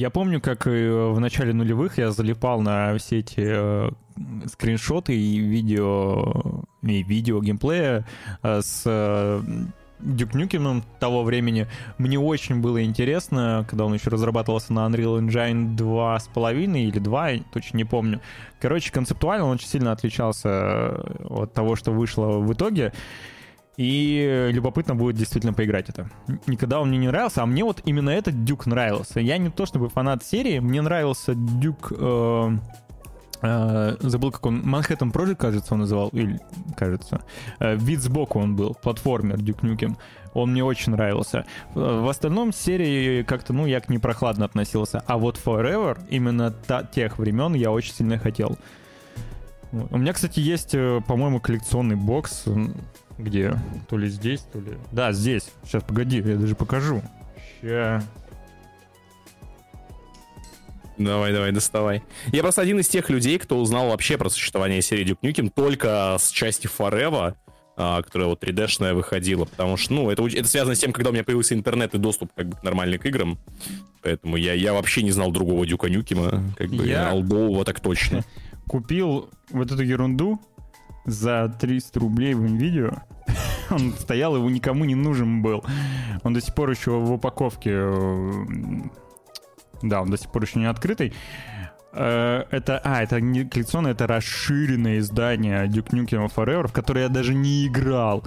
Speaker 1: Я помню, как в начале нулевых я залипал на все эти э, скриншоты и видео, и видео геймплея э, с э, Дюк Нюкиным того времени. Мне очень было интересно, когда он еще разрабатывался на Unreal Engine 2.5 или 2, точно не помню. Короче, концептуально он очень сильно отличался э, от того, что вышло в итоге. И любопытно будет действительно поиграть это. Никогда он мне не нравился, а мне вот именно этот Дюк нравился. Я не то чтобы фанат серии, мне нравился Дюк... Э, э, забыл, как он... Manhattan Project, кажется, он называл. Или, кажется. Э, вид сбоку он был. Платформер Duke Nukem. Он мне очень нравился. В остальном серии как-то, ну, я к ней прохладно относился. А вот Forever, именно та, тех времен, я очень сильно хотел. У меня, кстати, есть, э, по-моему, коллекционный бокс где? То ли здесь, то ли... Да, здесь. Сейчас, погоди, я даже покажу. Ща.
Speaker 2: Давай, давай, доставай. Я просто один из тех людей, кто узнал вообще про существование серии Duke Nukem только с части Forever, а, которая вот 3D-шная выходила, потому что, ну, это, это связано с тем, когда у меня появился интернет и доступ как бы к нормальным играм, поэтому я, я вообще не знал другого Дюка Нюкема, как бы,
Speaker 1: Я-
Speaker 2: алдового так точно.
Speaker 1: Купил вот эту ерунду за 300 рублей в видео. Он стоял, его никому не нужен был. Он до сих пор еще в упаковке... э, Да, он до сих пор еще не открытый. Э, Это, а, это не коллекционное, это расширенное издание Duke Nukem Forever, в которое я даже не играл.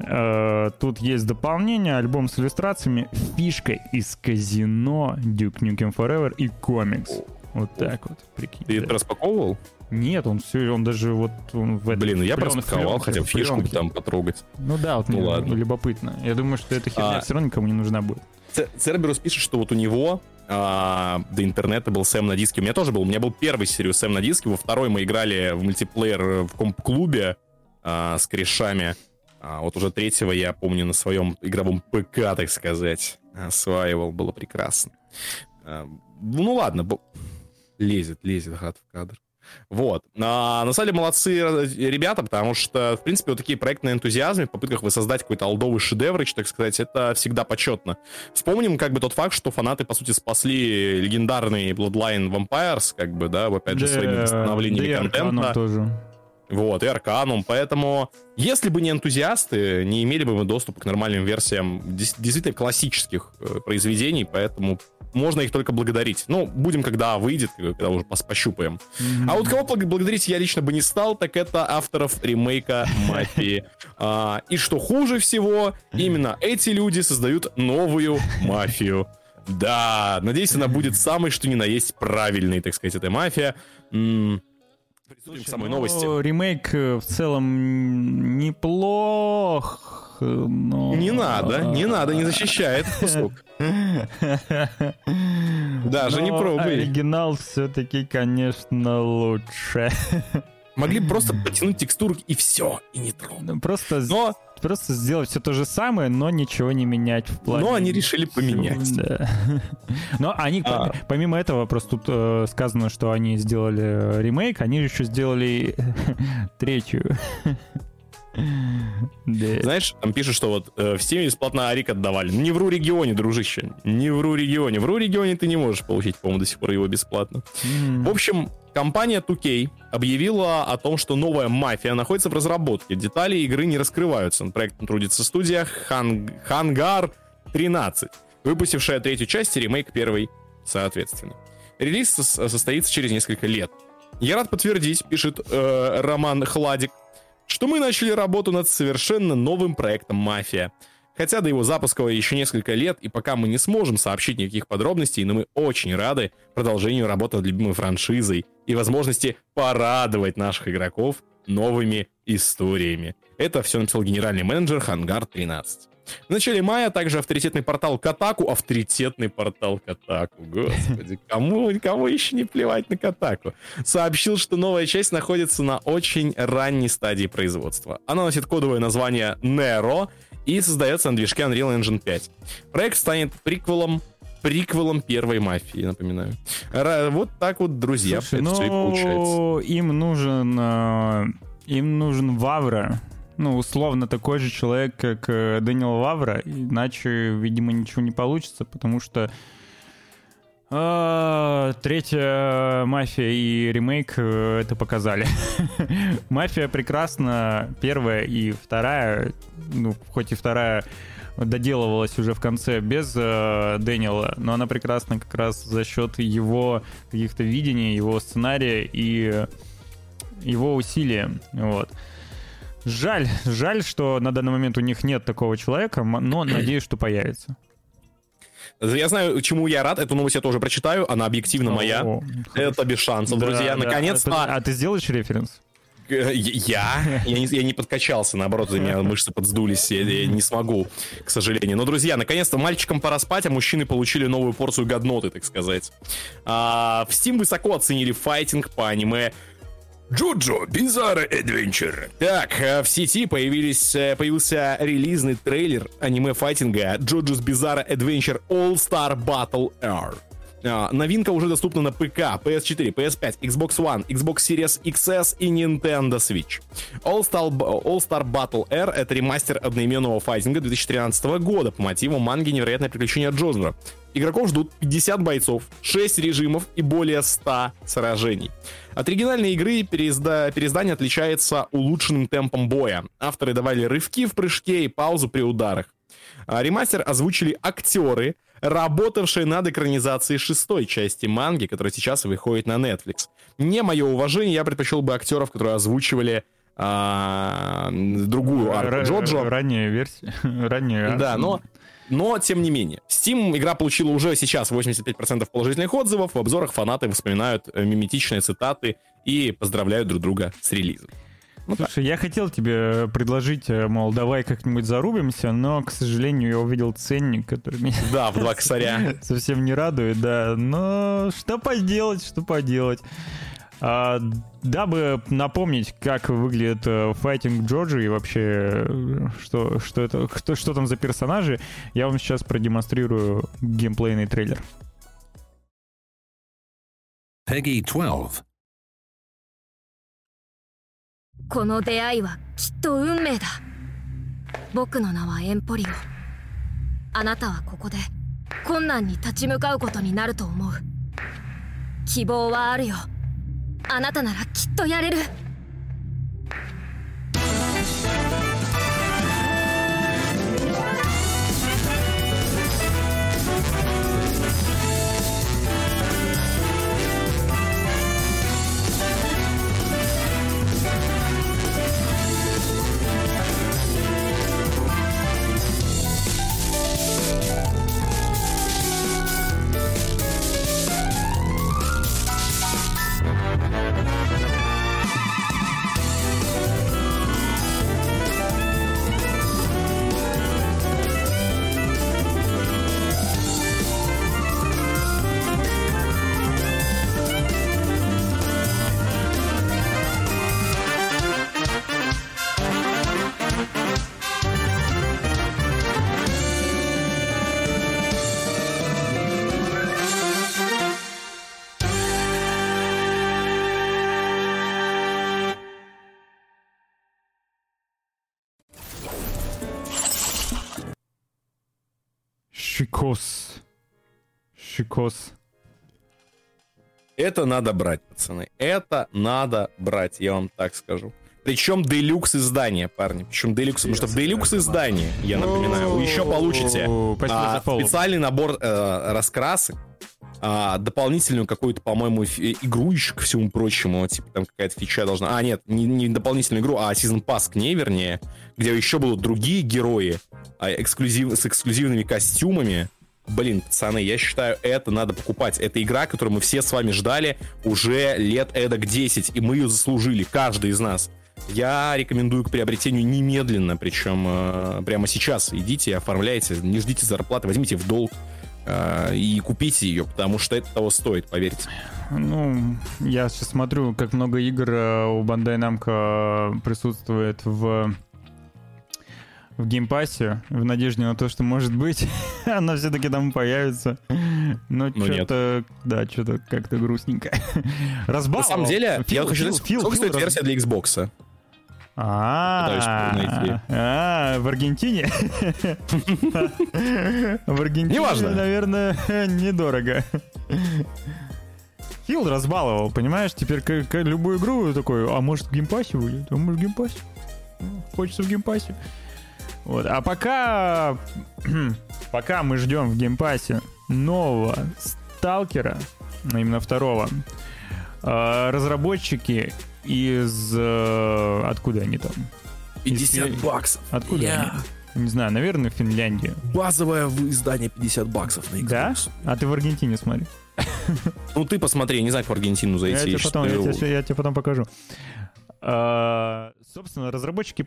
Speaker 1: Э, Тут есть дополнение, альбом с иллюстрациями, фишка из казино Duke Nukem Forever и комикс. Вот так вот, прикинь.
Speaker 2: Ты
Speaker 1: да.
Speaker 2: это распаковывал?
Speaker 1: Нет, он все, он даже вот он в этой
Speaker 2: Блин, ну я
Speaker 1: плён-
Speaker 2: распаковал, хотя фишку
Speaker 1: пленке.
Speaker 2: там потрогать.
Speaker 1: Ну да, вот
Speaker 2: Ну
Speaker 1: мне
Speaker 2: ладно.
Speaker 1: любопытно. Я думаю, что эта херня
Speaker 2: А.
Speaker 1: все равно никому не нужна будет.
Speaker 2: Церберус пишет, что вот у него а, до интернета был Сэм на диске. У меня тоже был. У меня был первый серию Сэм на диске. Во второй мы играли в мультиплеер в комп-клубе а, с корешами. А, вот уже третьего я помню на своем игровом ПК, так сказать, осваивал. Было прекрасно. А, ну ладно, лезет, лезет гад в кадр. Вот. А, на самом деле молодцы э, ребята, потому что, в принципе, вот такие проекты на энтузиазме, в попытках воссоздать какой-то алдовый шедеврыч, так сказать, это всегда почетно. Вспомним как бы тот факт, что фанаты, по сути, спасли легендарный Bloodline Vampires, как бы, да, опять же, своими восстановлениями
Speaker 1: да
Speaker 2: контента.
Speaker 1: тоже.
Speaker 2: Вот, и Арканум. Поэтому, если бы не энтузиасты, не имели бы мы доступа к нормальным версиям действительно классических э, произведений, поэтому можно их только благодарить. Ну, будем, когда выйдет, когда уже пос- пощупаем. А вот кого благ- благодарить я лично бы не стал, так это авторов ремейка Мафии. А, и что хуже всего, именно эти люди создают новую мафию. Да, надеюсь, она будет самой, что ни на есть правильной, так сказать, эта мафия. Приступим к самой
Speaker 1: Ну,
Speaker 2: новости.
Speaker 1: Ремейк э, в целом неплох, но...
Speaker 2: Не надо, не надо, не защищай этот кусок. Даже не
Speaker 1: Но
Speaker 2: пробуй.
Speaker 1: оригинал все-таки, конечно, лучше.
Speaker 2: Могли бы просто потянуть текстуру и все, и не трогать.
Speaker 1: Ну, Просто,
Speaker 2: Но,
Speaker 1: просто сделать все то же самое, но ничего не менять в плане.
Speaker 2: но они решили поменять.
Speaker 1: Да. Но они,
Speaker 2: А.
Speaker 1: помимо этого, просто тут э, сказано, что они сделали э, ремейк, они еще сделали третью.
Speaker 2: Знаешь, там пишут, что вот э, в Steam бесплатно Арик отдавали. Не в ру-регионе, дружище. Не в ру-регионе. В ру-регионе ты не можешь получить, по-моему, до сих пор его бесплатно. В общем, компания 2K объявила о том, что новая мафия находится в разработке. Детали игры не раскрываются. Над проектом трудится студия Хан- Хангар 13, выпустившая третью часть и ремейк первой, соответственно. Релиз сос- состоится через несколько лет. Я рад подтвердить, пишет э, Роман Хладик, что мы начали работу над совершенно новым проектом «Мафия». Хотя до его запуска еще несколько лет, и пока мы не сможем сообщить никаких подробностей, но мы очень рады продолжению работы над любимой франшизой и возможности порадовать наших игроков новыми историями. Это все написал генеральный менеджер Хангар 13. В начале мая также авторитетный портал Катаку, авторитетный портал Катаку, господи, кому, кому еще не плевать на Катаку, сообщил, что новая часть находится на очень ранней стадии производства. Она носит кодовое название Nero и создается на движке Unreal Engine 5. Проект станет приквелом приквелом первой мафии, напоминаю. Ра- Вот так вот, друзья,
Speaker 1: Слушай,
Speaker 2: это все и получается.
Speaker 1: ну, им нужен, э, им нужен Вавра. Ну, условно, такой же человек, как э, Дэниел Вавра, иначе, видимо, ничего не получится, потому что э, третья мафия и ремейк э, это показали. Мафия прекрасна, первая и вторая, ну, хоть и вторая доделывалась уже в конце без э, Дэниела, но она прекрасна как раз за счет его каких-то видений, его сценария и его усилия. Вот. Жаль, жаль, что на данный момент у них нет такого человека, но надеюсь, что появится.
Speaker 2: Я знаю, чему я рад. Эту новость я тоже прочитаю. Она объективно моя.
Speaker 1: О,
Speaker 2: Это без шансов,
Speaker 1: да,
Speaker 2: друзья.
Speaker 1: да.
Speaker 2: Наконец-то
Speaker 1: А ты сделаешь референс?
Speaker 2: Э, Я? Я не, я не подкачался, наоборот, у меня мышцы подсдулись, я, я не смогу, к сожалению. Но, друзья, наконец-то мальчикам пора спать, а мужчины получили новую порцию годноты, так сказать. А, в Steam высоко оценили файтинг по аниме Джоджо Bizarre Adventure. Так, э, в сети появились, э, появился релизный трейлер аниме-файтинга Джоджо's Bizarre Adventure All Star Battle R. А, Новинка уже доступна на ПК, PS4, PS5, Xbox One, Xbox Series XS и Nintendo Switch. All Star, All Star Battle R — это ремастер одноименного файтинга 2013 года по мотиву манги «Невероятное приключение Джозера». Игроков ждут 50 бойцов, 6 режимов и более 100 сражений. От оригинальной игры переизда- переиздание отличается улучшенным темпом боя. Авторы давали рывки в прыжке и паузу при ударах. А, Ремастер озвучили актеры, работавшие над экранизацией шестой части манги, которая сейчас выходит на Netflix. Не мое уважение, я предпочел бы актеров, которые озвучивали а, другую арку Джоджо.
Speaker 1: Ранняя версия. Ранняя.
Speaker 2: Да, но, но тем не менее. Steam игра получила уже сейчас 85% положительных отзывов. В обзорах фанаты вспоминают э, миметичные цитаты и поздравляют друг друга с релизом. Ну так.
Speaker 1: Слушай, я хотел тебе предложить, э, мол, давай как-нибудь зарубимся, но, к сожалению, я увидел ценник, который меня
Speaker 2: Да, в два косаря.
Speaker 1: совсем не радует, да. Но что поделать, что поделать. А, дабы напомнить, как выглядит э, файтинг Джорджи и вообще, э, что, что, это, кто, что там за персонажи, я вам сейчас продемонстрирую геймплейный трейлер.
Speaker 4: Peggy 12.
Speaker 5: この出会いはきっと運命だ。僕の名はエンポリオ。あなたはここで困難に立ち向かうことになると思う。希望はあるよ。あなたならきっとやれる。
Speaker 1: Шикос.
Speaker 2: Это надо брать, пацаны. Это надо брать, я вам так скажу. Причем делюкс издание, парни. Причем делюкс, потому что делюкс издании, я напоминаю, вы еще получите а, специальный набор э, раскрасок, а, дополнительную какую-то, по-моему, фи- игру еще ко всему прочему, типа там какая-то фича должна... А, нет, не, не дополнительную игру, а Season Pass к ней, вернее, где еще будут другие герои а, эксклюзив, с эксклюзивными костюмами. Блин, пацаны, я считаю, это надо покупать. Это игра, которую мы все с вами ждали уже лет эдак 10, и мы ее заслужили, каждый из нас. Я рекомендую к приобретению немедленно, причем э, прямо сейчас. Идите, оформляйте, не ждите зарплаты, возьмите в долг э, и купите ее, потому что это того стоит, поверьте.
Speaker 1: Ну, я сейчас смотрю, как много игр э, у Bandai Namco присутствует в в геймпассе, в надежде на то, что, может быть, она все-таки там появится. Но
Speaker 2: Ну, нет.
Speaker 1: что-то, да, что-то как-то грустненько. Разбал.
Speaker 2: На самом деле, я вот хочу
Speaker 1: Фил,
Speaker 2: сказать,
Speaker 1: Фил,
Speaker 2: сколько
Speaker 1: Фил
Speaker 2: стоит
Speaker 1: раз-
Speaker 2: версия для Xbox?
Speaker 1: А, а, в Аргентине? В Аргентине, наверное, недорого. Фил разбаловал, понимаешь? Теперь любую игру такой, а может в геймпассе выйдет? А может в геймпассе? Ну, Хочется в геймпассе. Вот. А пока... пока мы ждем в геймпассе нового Сталкера, ну, именно второго, э, разработчики из... э, Откуда они там?
Speaker 2: 50 баксов.
Speaker 1: Откуда
Speaker 2: Я-
Speaker 1: они? Не знаю, наверное, Финляндия.
Speaker 2: Базовое в- издание 50 баксов на Xbox.
Speaker 1: Да? А ты в Аргентине смотри.
Speaker 2: Ну ты посмотри, не знаю, как в Аргентину
Speaker 1: Я
Speaker 2: зайти.
Speaker 1: тебе,
Speaker 2: что
Speaker 1: потом, я, тебе, я тебе потом покажу. А, собственно, разработчики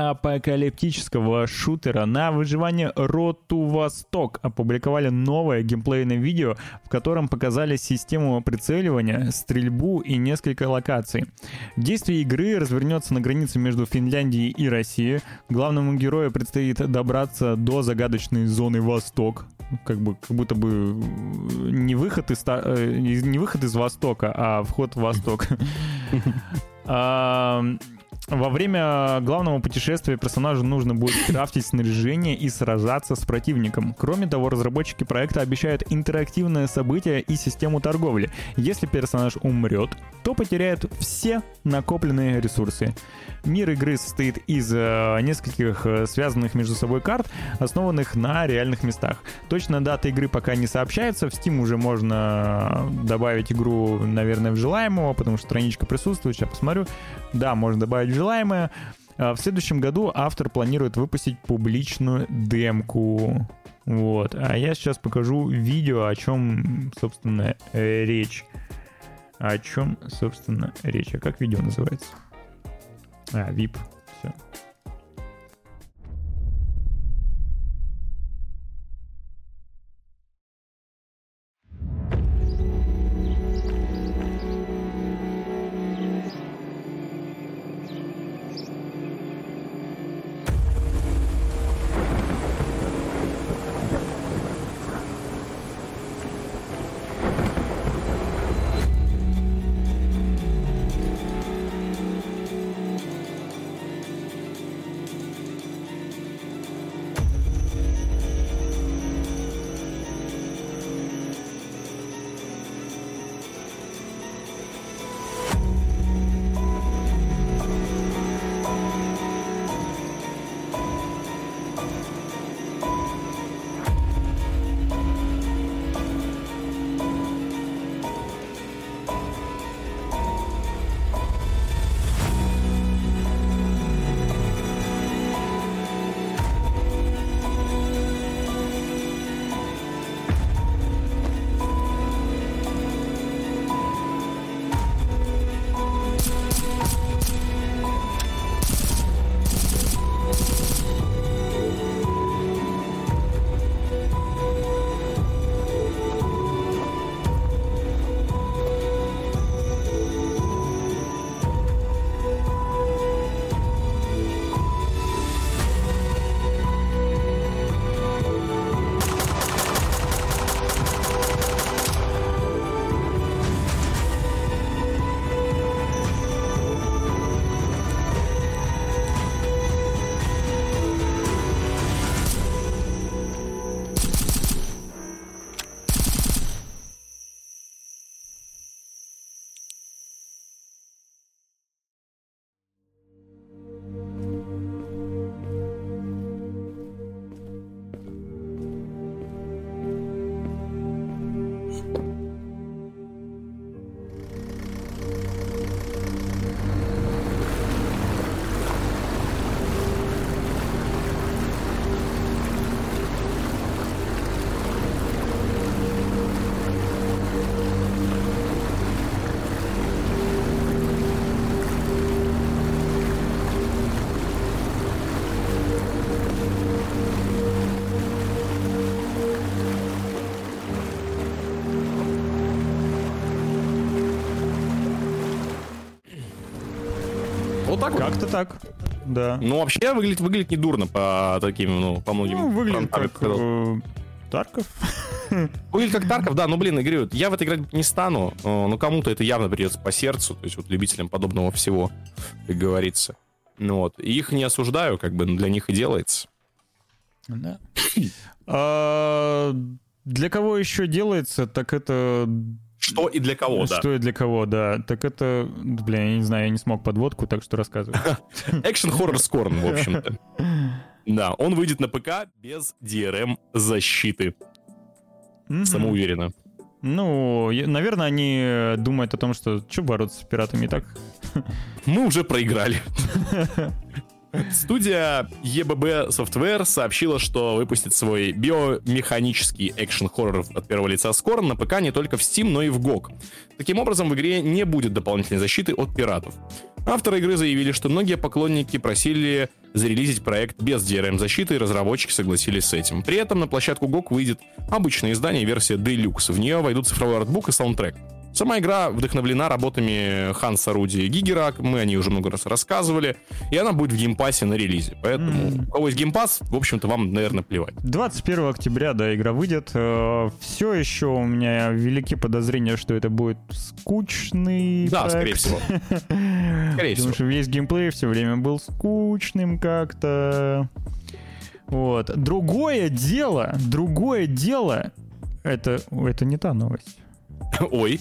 Speaker 1: постапокалиптического шутера на выживание to Восток опубликовали новое геймплейное видео, в котором показали систему прицеливания, стрельбу и несколько локаций. Действие игры развернется на границе между Финляндией и Россией. Главному герою предстоит добраться до загадочной зоны Восток. Как бы, как будто бы не выход из, э, не выход из Востока, а вход в Восток. Во время главного путешествия персонажу нужно будет крафтить снаряжение и сражаться с противником. Кроме того, разработчики проекта обещают интерактивное событие и систему торговли. Если персонаж умрет, то потеряет все накопленные ресурсы. Мир игры состоит из э, нескольких э, связанных между собой карт, основанных на реальных местах. Точная дата игры пока не сообщается. В Steam уже можно добавить игру, наверное, в желаемого, потому что страничка присутствует. Сейчас посмотрю. Да, можно добавить в желаемое. А В следующем году автор планирует выпустить публичную демку. Вот. А я сейчас покажу видео, о чем, собственно, э, речь. О чем, собственно, речь. А как видео называется? А, VIP. Все. Как-то так, да.
Speaker 2: Ну, вообще выглядит, выглядит недурно по таким, ну, по многим.
Speaker 1: Ну, выглядит как э, Тарков.
Speaker 2: Выглядит как Тарков, да, ну, блин, я говорю, я в это играть не стану, э, но кому-то это явно придется по сердцу, то есть вот любителям подобного всего, как говорится. Ну вот, и их не осуждаю, как бы, но для них и делается.
Speaker 1: Да. А, Для кого еще делается, так это...
Speaker 2: Что и для кого, да.
Speaker 1: Что и для кого, да. Так это... Блин, я не знаю, я не смог подводку, так что рассказывай.
Speaker 2: Экшен хоррор Скорн, в общем-то. Да, он выйдет на ПК без DRM защиты.
Speaker 1: Мгм.
Speaker 2: Самоуверенно.
Speaker 1: Ну, наверное, они думают о том, что что бороться с пиратами и так.
Speaker 2: Мы уже проиграли. Студия EBB Software сообщила, что выпустит свой биомеханический экшен-хоррор от первого лица Scorn на ПК не только в Steam, но и в GOG. Таким образом, в игре не будет дополнительной защиты от пиратов. Авторы игры заявили, что многие поклонники просили зарелизить проект без DRM-защиты, и разработчики согласились с этим. При этом на площадку GOG выйдет обычное издание, версия Deluxe. В нее войдут цифровой артбук и саундтрек. Сама игра вдохновлена работами Ханса Руди Гигера, мы о ней уже много раз рассказывали, и она будет в геймпассе на релизе. Поэтому
Speaker 1: М.
Speaker 2: у кого есть Game Pass, в общем-то, вам, наверное, плевать.
Speaker 1: 21 октября, да, игра выйдет. Все еще у меня велики подозрения, что это будет скучный
Speaker 2: Да, скорее
Speaker 1: проект.
Speaker 2: всего. Скорее
Speaker 1: Потому
Speaker 2: всего.
Speaker 1: что весь геймплей все время был скучным как-то. Вот. Другое дело, другое дело, это, это не та новость.
Speaker 2: Ой,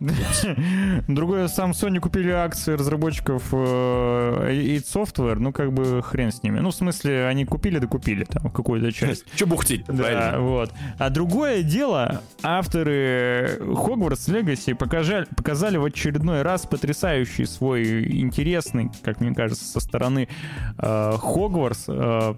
Speaker 1: Другое, сам Sony купили акции разработчиков э, id Software, ну как бы хрен с ними. Ну, в смысле, они купили, да купили там какую-то часть.
Speaker 2: что бухтить,
Speaker 1: Да, вот. А другое дело, авторы Hogwarts Legacy показали, показали в очередной раз потрясающий свой интересный, как мне кажется, со стороны э, Хогвартс. Э,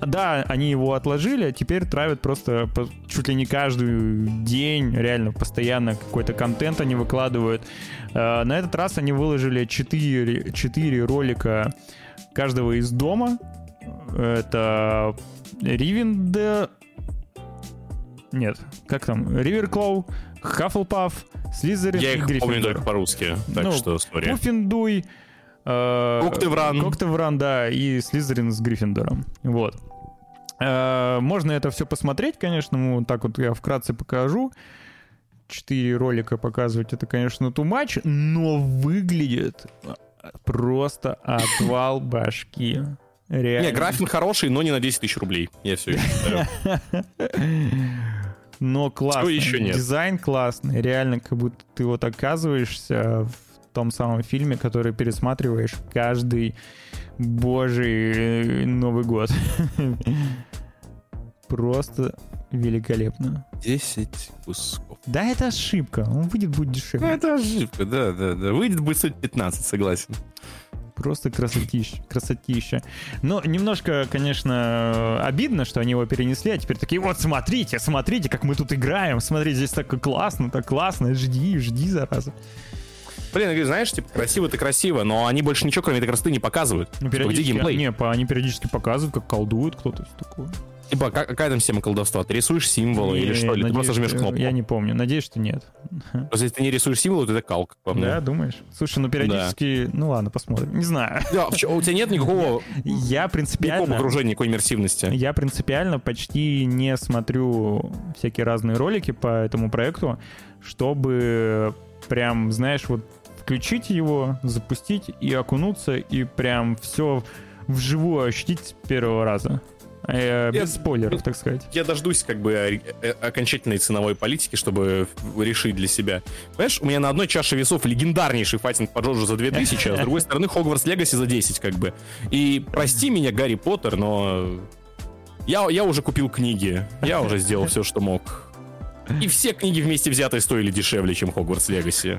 Speaker 1: да, они его отложили, а теперь травят просто чуть ли не каждый день, реально постоянно какой-то контент они выкладывают. Э, на этот раз они выложили 4, 4 ролика каждого из дома. Это Ривенде... Нет, как там? Риверклоу, Хаффлпаф, Слизерин
Speaker 2: Я их помню только по-русски, так
Speaker 1: Ну,
Speaker 2: что, сори.
Speaker 1: Пуффиндуй, э,
Speaker 2: Коктевран.
Speaker 1: Коктевран, да, и Слизерин с Гриффиндором. Вот. Э, Можно это все посмотреть, конечно, ну, вот так вот я вкратце покажу. Четыре ролика показывать, это, конечно, too much, но выглядит просто отвал башки. Реально.
Speaker 2: Не, графин хороший, но не на 10 тысяч рублей. Я все еще считаю.
Speaker 1: Но классный.
Speaker 2: еще нет?
Speaker 1: Дизайн классный. Реально, как будто ты вот оказываешься в том самом фильме, который пересматриваешь каждый божий Новый год. Просто великолепно.
Speaker 2: 10 кусков.
Speaker 1: Да, это ошибка. Он выйдет, будет
Speaker 2: Ну,
Speaker 1: дешевле.
Speaker 2: это ошибка, да, да, да. Выйдет будет стоить 15, согласен.
Speaker 1: Просто красотища, красотища. Но немножко, конечно, обидно, что они его перенесли, а теперь такие, вот смотрите, смотрите, как мы тут играем, смотрите, здесь так классно, так классно, жди, жди, зараза.
Speaker 2: Блин, я говорю, знаешь, типа, красиво-то красиво, но они больше ничего, кроме этой красоты, не показывают.
Speaker 1: Ну,
Speaker 2: Типа, где
Speaker 1: периодически,
Speaker 2: геймплей?
Speaker 1: не, по- они периодически показывают, как колдуют кто-то, такое.
Speaker 2: Типа, как- какая там система колдовства? Ты рисуешь символы или что? Или ты просто жмешь кнопку?
Speaker 1: Я не помню, надеюсь, что нет.
Speaker 2: Просто если ты не рисуешь символы, то это калка, по мне.
Speaker 1: Да, думаешь? Слушай, ну периодически, ну ладно, посмотрим. Не знаю.
Speaker 2: Да, у тебя нет никакого,
Speaker 1: Я
Speaker 2: никакого
Speaker 1: принципиально...
Speaker 2: погружения, никакой иммерсивности.
Speaker 1: Я принципиально почти не смотрю всякие разные ролики по этому проекту, чтобы прям, знаешь, вот включить его, запустить и окунуться, и прям все вживую ощутить с первого раза. Э, без
Speaker 2: Я-
Speaker 1: спойлеров, так сказать.
Speaker 2: Я дождусь как бы э, окончательной ценовой политики, чтобы решить для себя. Понимаешь, у меня на одной чаше весов легендарнейший файтинг по Джорджу за 2000, а с другой стороны Хогвартс Легаси за 10 как бы. И прости меня, Гарри Поттер, но я, я уже купил книги, я уже сделал все, что мог. И все книги вместе взятые стоили дешевле, чем Хогвартс Легаси.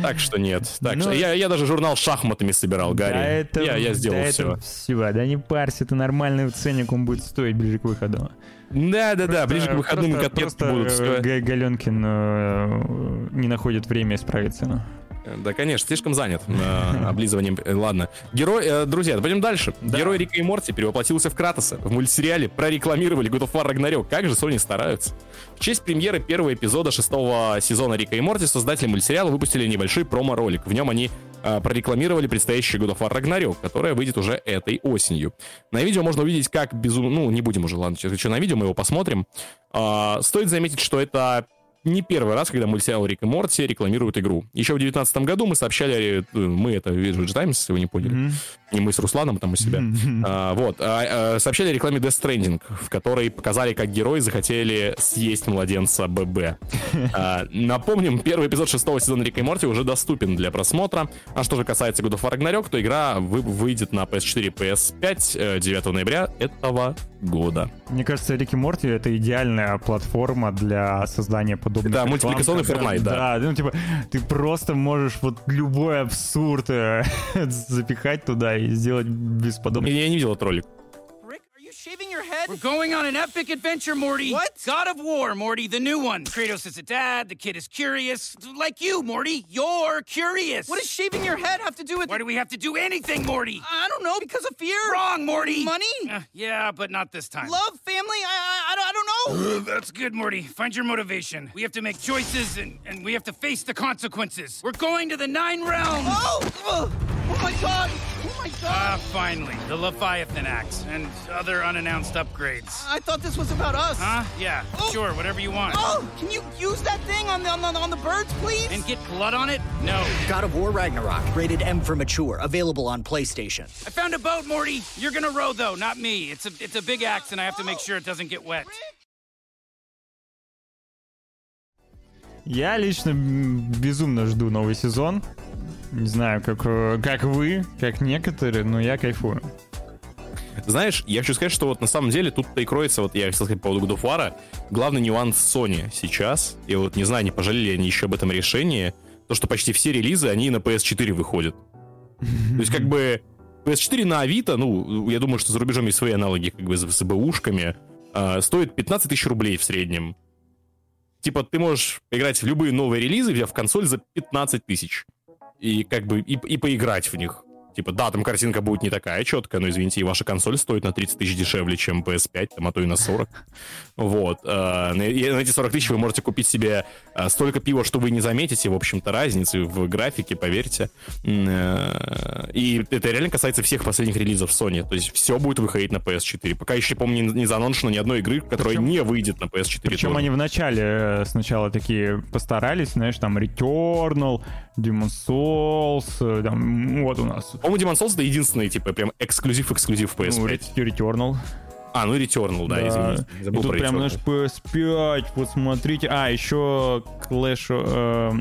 Speaker 2: Так что нет. Так
Speaker 1: Ну,
Speaker 2: что я, я даже журнал с шахматами собирал, Гарри.
Speaker 1: Да это,
Speaker 2: я, я сделал
Speaker 1: да
Speaker 2: все.
Speaker 1: это все. Да не парься, это нормальный ценник, он будет стоить ближе к выходу.
Speaker 2: Да, да, да, ближе к выходным
Speaker 1: просто,
Speaker 2: котлетки
Speaker 1: просто,
Speaker 2: будут
Speaker 1: Галенкин э, не находит время исправить цену.
Speaker 2: Да, конечно, слишком занят э, облизыванием. Э, Ладно. Герой, э, друзья, пойдем дальше. Герой Рика и Морти перевоплотился в Кратоса. В мультсериале прорекламировали God of War Ragnarok. Как же Sony стараются. В честь премьеры первого эпизода шестого сезона Рика и Морти создатели мультсериала выпустили небольшой промо-ролик. В нем они а, прорекламировали предстоящий God of War Ragnarok, которая выйдет уже этой осенью. На видео можно увидеть, как безумно... Ну, не будем уже, ладно, что на видео, мы его посмотрим. А, стоит заметить, что это не первый раз, когда мультсериал Рик и Морти рекламируют игру. Еще в 2019 году мы сообщали, э, мы это Visual Times, если вы не поняли, mm-hmm. Не мы с Русланом там у себя, а, вот, а, а, сообщали о рекламе Death Stranding, в которой показали, как герои захотели съесть младенца ББ. А, напомним, первый эпизод шестого сезона Рика и Морти уже доступен для просмотра. А что же касается God of War Ragnarok, то игра вы, выйдет на PS4 и PS5 9 ноября этого года.
Speaker 1: Мне кажется, Рик и Морти — это идеальная платформа для создания подобных
Speaker 2: Да, мультипликационный Fortnite, да.
Speaker 1: Да, ну типа ты просто можешь вот любой абсурд э, запихать туда и сделать бесподобно.
Speaker 2: Я не видел этот ролик.
Speaker 6: shaving your head? We're going on an epic adventure, Morty. What? God of War, Morty, the new one. Kratos is a dad, the kid is curious. Like you, Morty, you're curious. What does shaving your head have to do with... Why do we have to do anything, Morty? I don't know, because of fear. Wrong, Morty. Money? Uh, yeah, but not this time. Love, family? I, I, I, don't, I don't know. That's good, Morty. Find your motivation. We have to make choices, and, and we have to face the consequences. We're going to the Nine Realms. Oh! Oh, oh my god! Oh my god! Ah, finally. The Leviathan Axe and other unannounced upgrades. I thought this was about us. Huh? Yeah, oh. sure, whatever you want. Oh, can you use that thing on the, on the, on the birds, please? And get blood on it? No.
Speaker 7: God of War Ragnarok, rated M for mature, available on PlayStation.
Speaker 6: I found a boat, Morty. You're gonna row, though, not me. It's a, it's a big axe, and I have to make sure it doesn't get wet.
Speaker 1: Я лично безумно жду новый сезон. Не знаю, как, э, как вы, как некоторые, но я кайфую.
Speaker 2: Знаешь, я хочу сказать, что вот на самом деле тут-то и кроется, вот я хотел сказать по поводу War, главный нюанс Sony сейчас, и вот не знаю, не пожалели они еще об этом решении, то, что почти все релизы, они на PS4 выходят. То есть как бы PS4 на Авито, ну, я думаю, что за рубежом есть свои аналоги как бы с, БУшками, э, стоит 15 тысяч рублей в среднем. Типа ты можешь играть в любые новые релизы, взяв консоль за 15 тысяч и как бы и, и поиграть в них. Типа, да, там картинка будет не такая четкая, но, извините, и ваша консоль стоит на 30 тысяч дешевле, чем PS5, там, а то и на 40. Вот. Э, и на эти 40 тысяч вы можете купить себе э, столько пива, что вы не заметите, в общем-то, разницы в графике, поверьте. Э, и это реально касается всех последних релизов Sony. То есть все будет выходить на PS4. Пока еще, помню, не заноншено ни одной игры, которая причем, не выйдет на PS4.
Speaker 1: Причем тоже. они вначале сначала такие постарались, знаешь, там Returnal, Demon Souls, там, вот у нас
Speaker 2: по-моему, Demon Souls это единственный, типа, прям эксклюзив-эксклюзив PS5.
Speaker 1: Ну, Returnal.
Speaker 2: А, ну Returnal, да, да. извините.
Speaker 1: Забыл И тут прям наш PS5, вот смотрите. А, еще Clash... Э,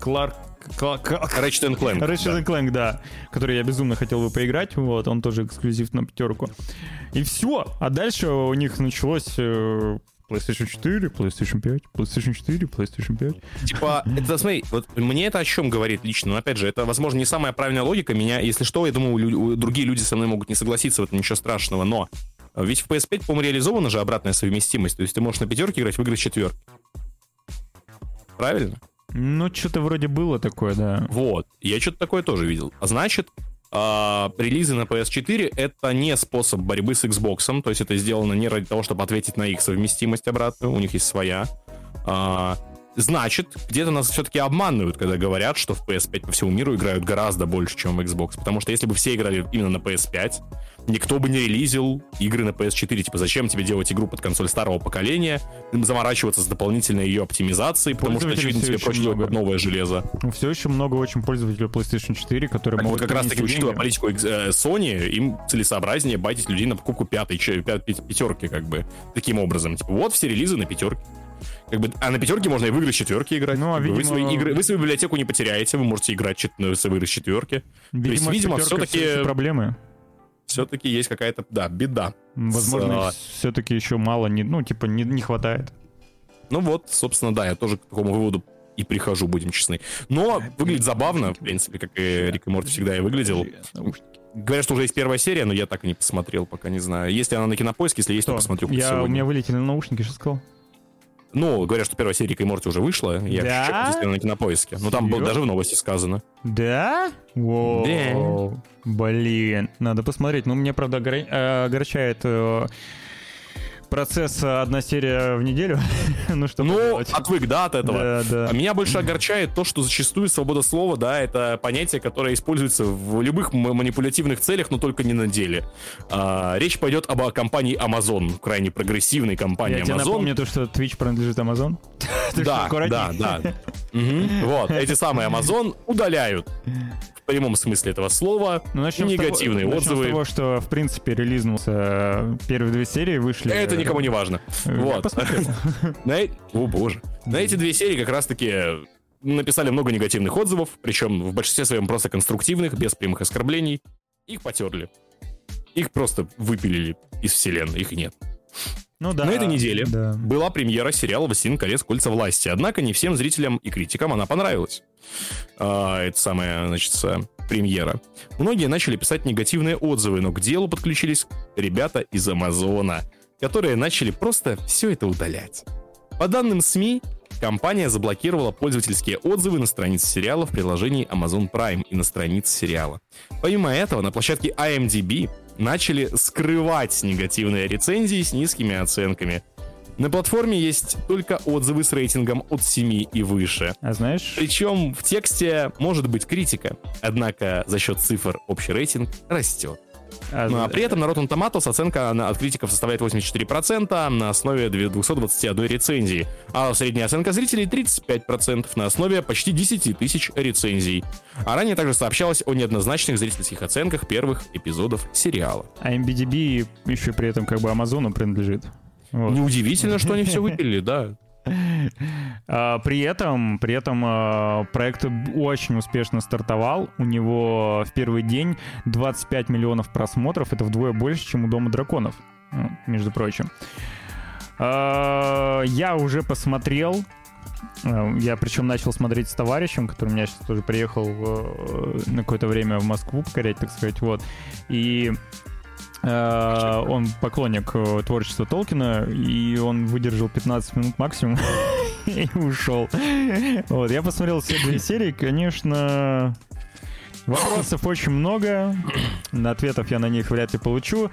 Speaker 1: Кларк
Speaker 2: Ratchet Clank.
Speaker 1: Ratchet да. Clank, да. Который я безумно хотел бы поиграть. Вот, он тоже эксклюзив на пятерку. И все. А дальше у них началось э, PlayStation 4, PlayStation 5, PlayStation 4, PlayStation 5.
Speaker 2: Типа, это, смотри, вот мне это о чем говорит лично, но опять же, это, возможно, не самая правильная логика. Меня, если что, я думаю, другие люди со мной могут не согласиться, в этом ничего страшного, но ведь в PS5, по-моему, реализована же обратная совместимость, то есть ты можешь на пятерке играть в игры с четверки. Правильно?
Speaker 1: Ну, что-то вроде было такое, да.
Speaker 2: Вот, я что-то такое тоже видел. А значит, а, релизы на PS4 это не способ борьбы с Xbox, то есть это сделано не ради того, чтобы ответить на их совместимость обратную, у них есть своя. А, значит, где-то нас все-таки обманывают, когда говорят, что в PS5 по всему миру играют гораздо больше, чем в Xbox. Потому что если бы все играли именно на PS5, никто бы не релизил игры на PS4. Типа, зачем тебе делать игру под консоль старого поколения, заморачиваться с дополнительной ее оптимизацией, потому что, очевидно, тебе проще делать новое железо.
Speaker 1: Все еще много очень пользователей PlayStation 4, которые
Speaker 2: так могут... Вот как раз таки, учитывая политику э, Sony, им целесообразнее байтить людей на покупку пятой, пятерки, как бы, таким образом. Типа, вот все релизы на пятерке. Как бы, а на пятерке можно и в игры с четверки играть. Ну, а, видимо... вы, свои игры, вы свою библиотеку не потеряете, вы можете играть в игры с четверки.
Speaker 1: Видимо, То есть, видимо, все-таки... проблемы
Speaker 2: все-таки есть какая-то, да, беда.
Speaker 1: Возможно, с, все-таки еще мало, не, ну, типа, не, не хватает.
Speaker 2: Ну вот, собственно, да, я тоже к такому выводу и прихожу, будем честны. Но выглядит забавно, в принципе, как и Рик и Морти всегда и выглядел. Говорят, что уже есть первая серия, но я так и не посмотрел, пока не знаю. Если она на кинопоиске, если есть, Что? то посмотрю.
Speaker 1: Я, сегодня. у меня вылетели наушники, что сказал?
Speaker 2: Ну, говорят, что первая серия Рика и Морти уже вышла. Я да? чекаю, на кинопоиске. Ну, там даже в новости сказано.
Speaker 1: Да? Воу. Да. Блин, надо посмотреть. Ну, мне, правда. Э, огорчает... Процесс э, одна серия в неделю. ну что
Speaker 2: Ну, отвык, да, от этого.
Speaker 1: Да, да.
Speaker 2: А меня больше огорчает то, что зачастую свобода слова, да, это понятие, которое используется в любых манипулятивных целях, но только не на деле. А, речь пойдет об компании Amazon, крайне прогрессивной компании
Speaker 1: Я
Speaker 2: Amazon.
Speaker 1: напомню то, что Twitch принадлежит Amazon.
Speaker 2: Да, да, да. Мгм. Вот, эти самые Amazon удаляют в прямом смысле этого слова
Speaker 1: Ну, начнем с
Speaker 2: негативные
Speaker 1: того,
Speaker 2: отзывы.
Speaker 1: с того, что, в принципе, релизнулся э, первые две серии, вышли...
Speaker 2: Это никому не важно.
Speaker 1: Я
Speaker 2: Вот. э- О, боже. На эти две серии как раз-таки написали много негативных отзывов, причем в большинстве своем просто конструктивных, без прямых оскорблений. Их потерли. Их просто выпилили из вселенной, их нет.
Speaker 1: Ну да.
Speaker 2: На этой неделе
Speaker 1: да.
Speaker 2: была премьера сериала «Властелин колец. Кольца власти», однако не всем зрителям и критикам она понравилась. А, это самая, значит, с- премьера. Многие начали писать негативные отзывы, но к делу подключились ребята из Амазона, которые начали просто все это удалять. По данным СМИ, компания заблокировала пользовательские отзывы на странице сериала в приложении Amazon Prime и на странице сериала. Помимо этого, на площадке IMDb начали скрывать негативные рецензии с низкими оценками. На платформе есть только отзывы с рейтингом от 7 и выше.
Speaker 1: А знаешь,
Speaker 2: Причем в тексте может быть критика, однако за счет цифр общий рейтинг растет.
Speaker 1: А
Speaker 2: Ну, а при этом на Rotten Tomatoes оценка от критиков составляет 84% на основе 221 рецензии, а средняя оценка зрителей 35% на основе почти 10 тысяч рецензий. А ранее также сообщалось о неоднозначных зрительских оценках первых эпизодов сериала.
Speaker 1: а MBDB еще при этом как бы Амазону принадлежит. Вот.
Speaker 2: Неудивительно, что они все выпили, да.
Speaker 1: А, При этом, при этом а, проект очень успешно стартовал. У него в первый день 25 миллионов просмотров. Это вдвое больше, чем у Дома драконов, ну, между прочим. А, Я уже посмотрел. Я причем начал смотреть с товарищем, который у меня сейчас тоже приехал э, на какое-то время в Москву покорять, так сказать, вот. И он поклонник э, творчества Толкина, и он выдержал 15 минут максимум и ушел. Вот, я посмотрел все две серии, конечно, вопросов очень много, на ответов я на них вряд ли получу.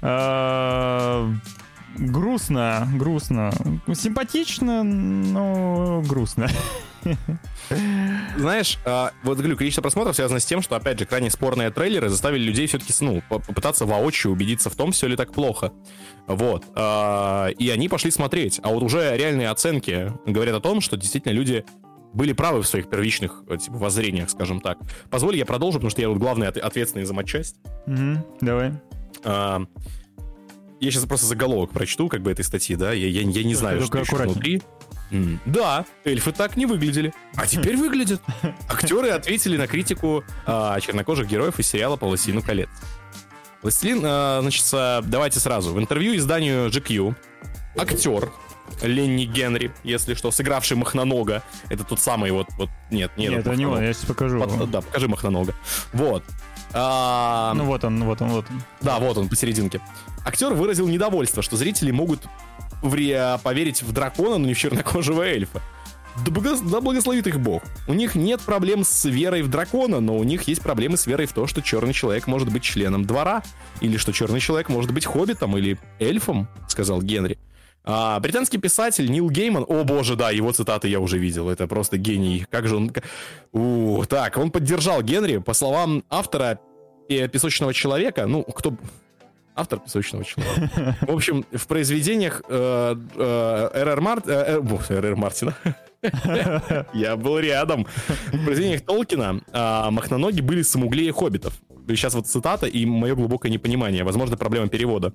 Speaker 1: Э, Грустно, грустно. Симпатично, но грустно.
Speaker 2: Знаешь, а, вот говорю, количество просмотров связано с тем, что, опять же, крайне спорные трейлеры заставили людей все-таки, ну, по- попытаться воочию убедиться в том, все ли так плохо. Вот. А, И они пошли смотреть. А вот уже реальные оценки говорят о том, что действительно люди были правы в своих первичных э, типа, воззрениях, скажем так. Позволь, я продолжу, потому что я вот главный от- ответственный за матчасть.
Speaker 1: Мгм, Давай.
Speaker 2: А, Я сейчас просто заголовок прочту, как бы, этой статьи, да? Я, я, я не знаю,
Speaker 1: Только
Speaker 2: что еще внутри. Да, эльфы так не выглядели. А теперь выглядят. Актеры ответили на критику а, чернокожих героев из сериала «Полосину колец». Властелин, а, значит, а, давайте сразу. В интервью изданию GQ актер Ленни Генри, если что, сыгравший Махнонога. Это тот самый вот, вот нет, нет,
Speaker 1: Нет, это не он, я сейчас покажу.
Speaker 2: Под- да, покажи Махнонога. Вот. А,
Speaker 1: Ну вот он, вот он, вот он.
Speaker 2: да, вот он посерединке. Актер выразил недовольство, что зрители могут вре- поверить в дракона, но не в чернокожего эльфа. Да, да благословит их бог. У них нет проблем с верой в дракона, но у них есть проблемы с верой в то, что черный человек может быть членом двора, или что черный человек может быть хоббитом или эльфом, сказал Генри. А, британский писатель Нил Гейман, о боже, да, его цитаты я уже видел, это просто гений. Как же он... У, так, он поддержал Генри, по словам автора э, «Песочного человека», ну, кто... Автор «Песочного человека». В общем, в произведениях э, э, Р.Р. Э, э, Р.Р. Мартина я был рядом. В произведениях Толкина махноноги были самуглее хоббитов. Сейчас вот цитата и мое глубокое непонимание. Возможно, проблема перевода.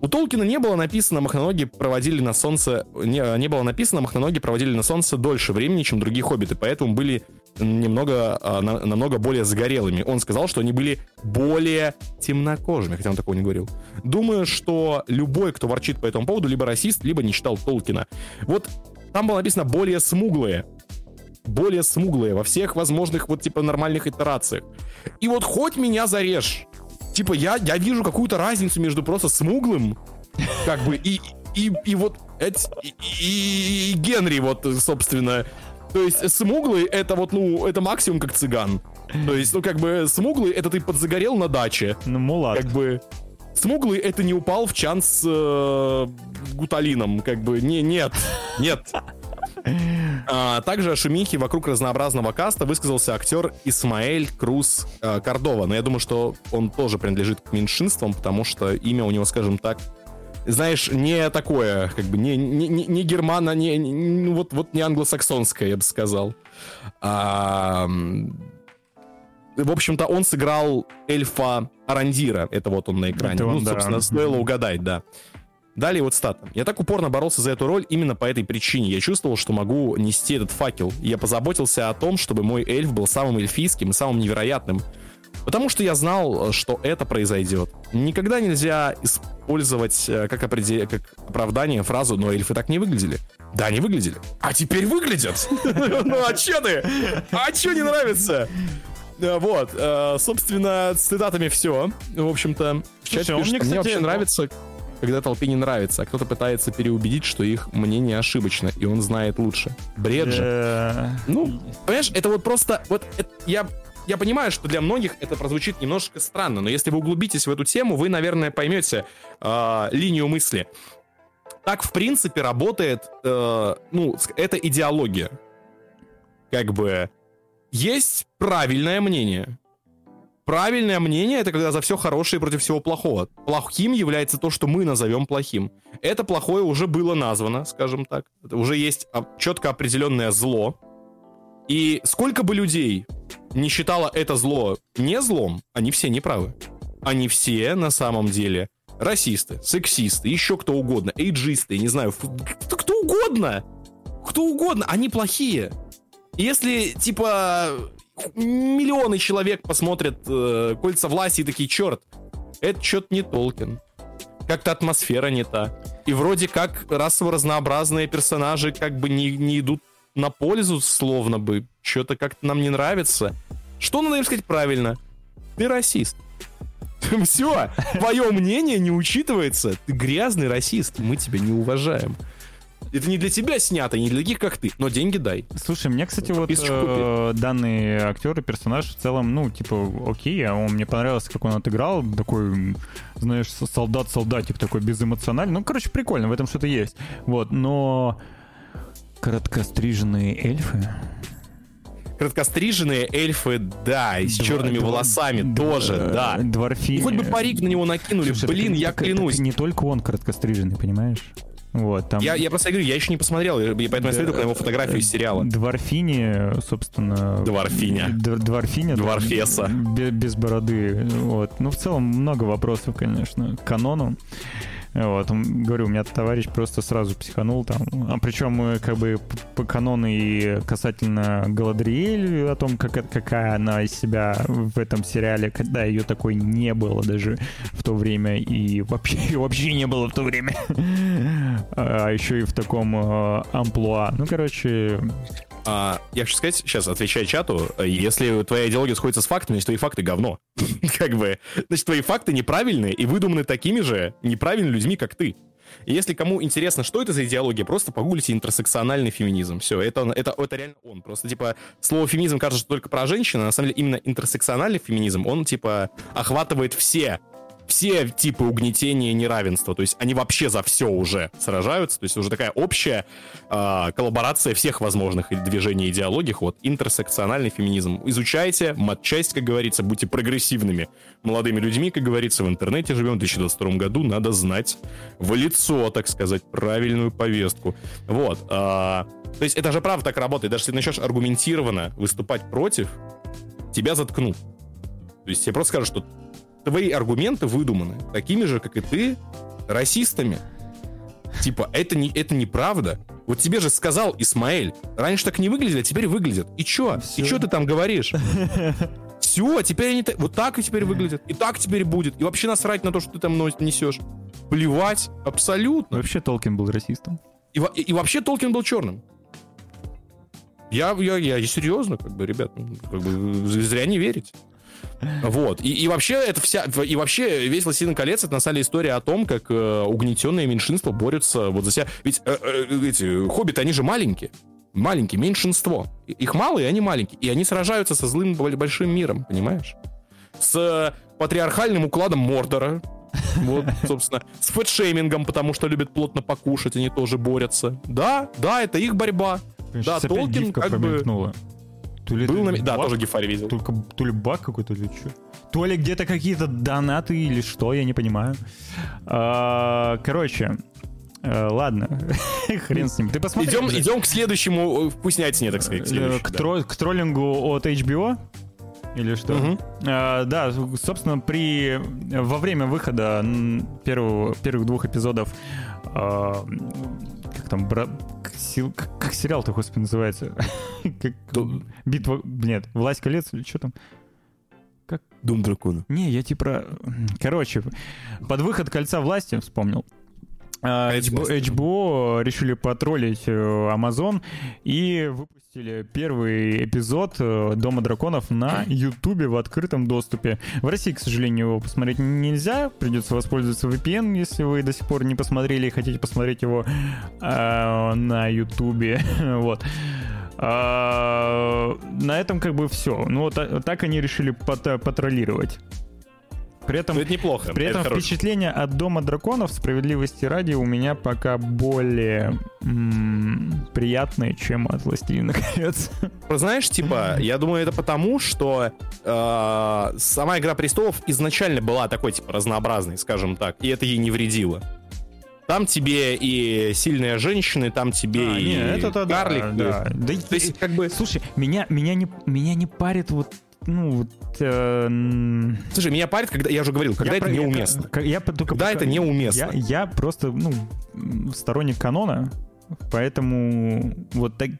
Speaker 2: У Толкина не было написано, махноноги проводили на солнце... Не, не было написано, махноноги проводили на солнце дольше времени, чем другие хоббиты, поэтому были немного, а, на- намного более загорелыми. Он сказал, что они были более темнокожими, хотя он такого не говорил. Думаю, что любой, кто ворчит по этому поводу, либо расист, либо не читал Толкина. Вот там было написано более смуглые. Более смуглые во всех возможных вот типа нормальных итерациях. И вот хоть меня зарежь. Типа я, я вижу какую-то разницу между просто смуглым, как бы, и, и, и вот и, и- и Генри вот, собственно. То есть смуглый это вот, ну, это максимум как цыган. То есть, ну, как бы, смуглый это ты подзагорел на даче.
Speaker 1: Ну, мулат.
Speaker 2: Как бы, Смуглый это не упал в чан с э, гуталином, как бы, не, нет, нет. А, также о шумихе вокруг разнообразного каста высказался актер Исмаэль Круз э, Кордова. Но я думаю, что он тоже принадлежит к меньшинствам, потому что имя у него, скажем так, знаешь, не такое, как бы, не, не, не, не германа, не, не- ну, вот, вот не англосаксонское, я бы сказал. А, в общем-то, он сыграл эльфа Арандира. Это вот он на экране.
Speaker 1: Это он,
Speaker 2: ну,
Speaker 1: да.
Speaker 2: собственно, стоило угадать, да. Далее вот стата. Я так упорно боролся за эту роль именно по этой причине. Я чувствовал, что могу нести этот факел. И я позаботился о том, чтобы мой эльф был самым эльфийским и самым невероятным. Потому что я знал, что это произойдет. Никогда нельзя использовать э, как, опреде- как оправдание фразу «но эльфы так не выглядели». Да, не выглядели. А теперь выглядят. Ну а чё ты? А чё не нравится? Э, Вот, э, собственно, с цитатами все. В общем-то, в чате
Speaker 1: мне кстати,
Speaker 2: вообще нравится, когда толпе не нравится, а кто-то пытается переубедить, что их мнение ошибочно, и он знает лучше. Бред же.
Speaker 1: Э,
Speaker 2: Ну, понимаешь, это вот просто... Вот это- я, я понимаю, что для многих это прозвучит немножко странно, но если вы углубитесь в эту тему, вы, наверное, поймете э, линию мысли. Так, в принципе, работает, э, ну, это идеология. Как бы есть правильное мнение. Правильное мнение это когда за все хорошее против всего плохого. Плохим является то, что мы назовем плохим. Это плохое уже было названо, скажем так. Это уже есть а, четко определенное зло. И сколько бы людей не считало это зло не злом, они все неправы. Они все на самом деле расисты, сексисты, еще кто угодно, эйджисты, не знаю, кто, угодно. Кто угодно, они плохие. Если, типа, миллионы человек посмотрят э, «Кольца власти» и такие, черт, это что-то не Толкин. Как-то атмосфера не та. И вроде как расово разнообразные персонажи как бы не, не идут на пользу, словно бы. Что-то как-то нам не нравится. Что надо им сказать правильно? Ты расист. Все, твое мнение не учитывается. Ты грязный расист, мы тебя не уважаем. Это не для тебя снято, не для таких, как ты, но деньги дай.
Speaker 1: Слушай, мне, кстати, вот э, данный актер и персонаж в целом, ну, типа, окей, а он мне понравился, как он отыграл, такой, знаешь, со- солдат-солдатик такой безэмоциональный. Ну, короче, прикольно, в этом что-то есть. Вот, но короткостриженные эльфы...
Speaker 2: Краткостриженные эльфы, да, и с
Speaker 1: Два-
Speaker 2: черными
Speaker 1: два-
Speaker 2: волосами
Speaker 1: д-
Speaker 2: тоже,
Speaker 1: э,
Speaker 2: да.
Speaker 1: Дворфи...
Speaker 2: Ну, хоть бы парик на него накинули,
Speaker 1: Слушай,
Speaker 2: блин,
Speaker 1: так-
Speaker 2: я
Speaker 1: так- так
Speaker 2: клянусь.
Speaker 1: не только он короткостриженный, понимаешь? Вот, там...
Speaker 2: Я, я просто говорю, я еще не посмотрел, и поэтому я смотрю только на его фотографию из сериала.
Speaker 1: Дворфини, собственно...
Speaker 2: Дворфиня.
Speaker 1: Дворфиня.
Speaker 2: Дворфеса.
Speaker 1: бе- Без бороды. Вот. Ну, в целом, много вопросов, конечно, к канону. Вот, говорю, у меня товарищ просто сразу психанул там. А причем э, как бы по канону и касательно Галадриэль, о том, как, какая она из себя в этом сериале, когда ее такой не было даже в то время, и вообще, её вообще не было в то время. А еще и в таком э, амплуа. Ну, короче,
Speaker 2: А, я хочу сказать, сейчас отвечая чату, если твоя идеология сходится с фактами, значит, твои факты говно. Как бы, значит, твои факты неправильные и выдуманы такими же неправильными людьми, как ты. Если кому интересно, что это за идеология, просто погуглите интерсекциональный феминизм. Все, это, он- это, это реально он. Просто, типа, слово феминизм кажется что только про женщин, а на самом деле именно интерсекциональный феминизм, он, типа, охватывает все все типы угнетения и неравенства. То есть они вообще за все уже сражаются. То есть уже такая общая а, коллаборация всех возможных движений и идеологий. Вот интерсекциональный феминизм. Изучайте, матчасть, как говорится, будьте прогрессивными молодыми людьми, как говорится, в интернете живем в 2022 году. Надо знать в лицо, так сказать, правильную повестку. Вот. а, то есть это же правда так работает. Даже если начнешь аргументированно выступать против, тебя заткнут. То есть тебе просто скажут, что твои аргументы выдуманы, такими же, как и ты, расистами. Типа, это, не, это неправда. Вот тебе же сказал Исмаэль, раньше так не выглядели, а теперь выглядят. И чё?
Speaker 1: Всё.
Speaker 2: И чё ты там говоришь? Все, теперь они вот так и теперь выглядят. И так теперь будет. И вообще насрать на то, что ты там несешь. Плевать. Абсолютно.
Speaker 1: вообще Толкин был расистом.
Speaker 2: И, и- и вообще Толкин был черным. Я, я, я, я серьезно, как бы, ребят, ну, как бы, зря не верить. Вот. И, и вообще, это вся. И вообще, весь «Властелин колец» это на самом деле история о том, как э, угнетенные меньшинства борются вот за себя. Ведь э, э, эти хоббиты, они же маленькие. Маленькие, меньшинство. Их мало, и они маленькие. И они сражаются со злым бол- большим миром, понимаешь? С э, патриархальным укладом Мордора, Вот, собственно, с фэтшеймингом, потому что любят плотно покушать, они тоже борются. Да, да, это их борьба. Да, Толкин как бы.
Speaker 1: То ли
Speaker 2: был на... Да,
Speaker 1: баг,
Speaker 2: тоже гифари видел.
Speaker 1: Только, то ли баг какой-то или что. То ли где-то какие-то донаты или что, я не понимаю. А, короче, э, ладно, хрен с ним. Ты посмотри.
Speaker 2: Идем, идем к следующему э, вкуснятине, так сказать.
Speaker 1: э, к,
Speaker 2: да.
Speaker 1: тро- к троллингу от HBO? Или что?
Speaker 2: Мгм.
Speaker 1: А, да, собственно, при во время выхода первого, первых двух эпизодов а, как там, бра- сил- как- как сериал-то, господи, называется? Как-
Speaker 2: Ду-
Speaker 1: Битва... Нет, Власть колец или что там?
Speaker 2: Дум дракона.
Speaker 1: Не, я типа... Короче, под выход Кольца Власти вспомнил. А, HBO,
Speaker 2: власти.
Speaker 1: HBO решили потроллить э, Amazon и выпустили первый эпизод э, Дома драконов на Ютубе в открытом доступе. В России, к сожалению, его посмотреть нельзя. Придется воспользоваться VPN, если вы до сих пор не посмотрели и хотите посмотреть его э, на Ютубе. вот. А, на этом как бы все. Ну вот та- так они решили пот- потроллировать. При этом,
Speaker 2: Ну, это неплохо.
Speaker 1: при
Speaker 2: это
Speaker 1: этом
Speaker 2: хорошо.
Speaker 1: впечатление от Дома драконов, справедливости ради, у меня пока более м, приятные, чем от Властелина колец.
Speaker 2: Знаешь, типа, я думаю, это потому, что э, сама Игра престолов изначально была такой, типа, разнообразной, скажем так, и это ей не вредило. Там тебе и сильные женщины, там тебе
Speaker 1: А,
Speaker 2: и
Speaker 1: не, это-то да,
Speaker 2: карлик.
Speaker 1: да. Да и-
Speaker 2: То есть, как бы,
Speaker 1: Слушай, меня, меня, не, меня не парит вот, ну, вот... э,
Speaker 2: слушай, меня парит, когда, я уже говорил, когда
Speaker 1: я
Speaker 2: это
Speaker 1: про- я-
Speaker 2: неуместно.
Speaker 1: Я, по- только
Speaker 2: Когда
Speaker 1: пока-
Speaker 2: это неуместно.
Speaker 1: Я, я просто, ну, сторонник канона, поэтому вот так,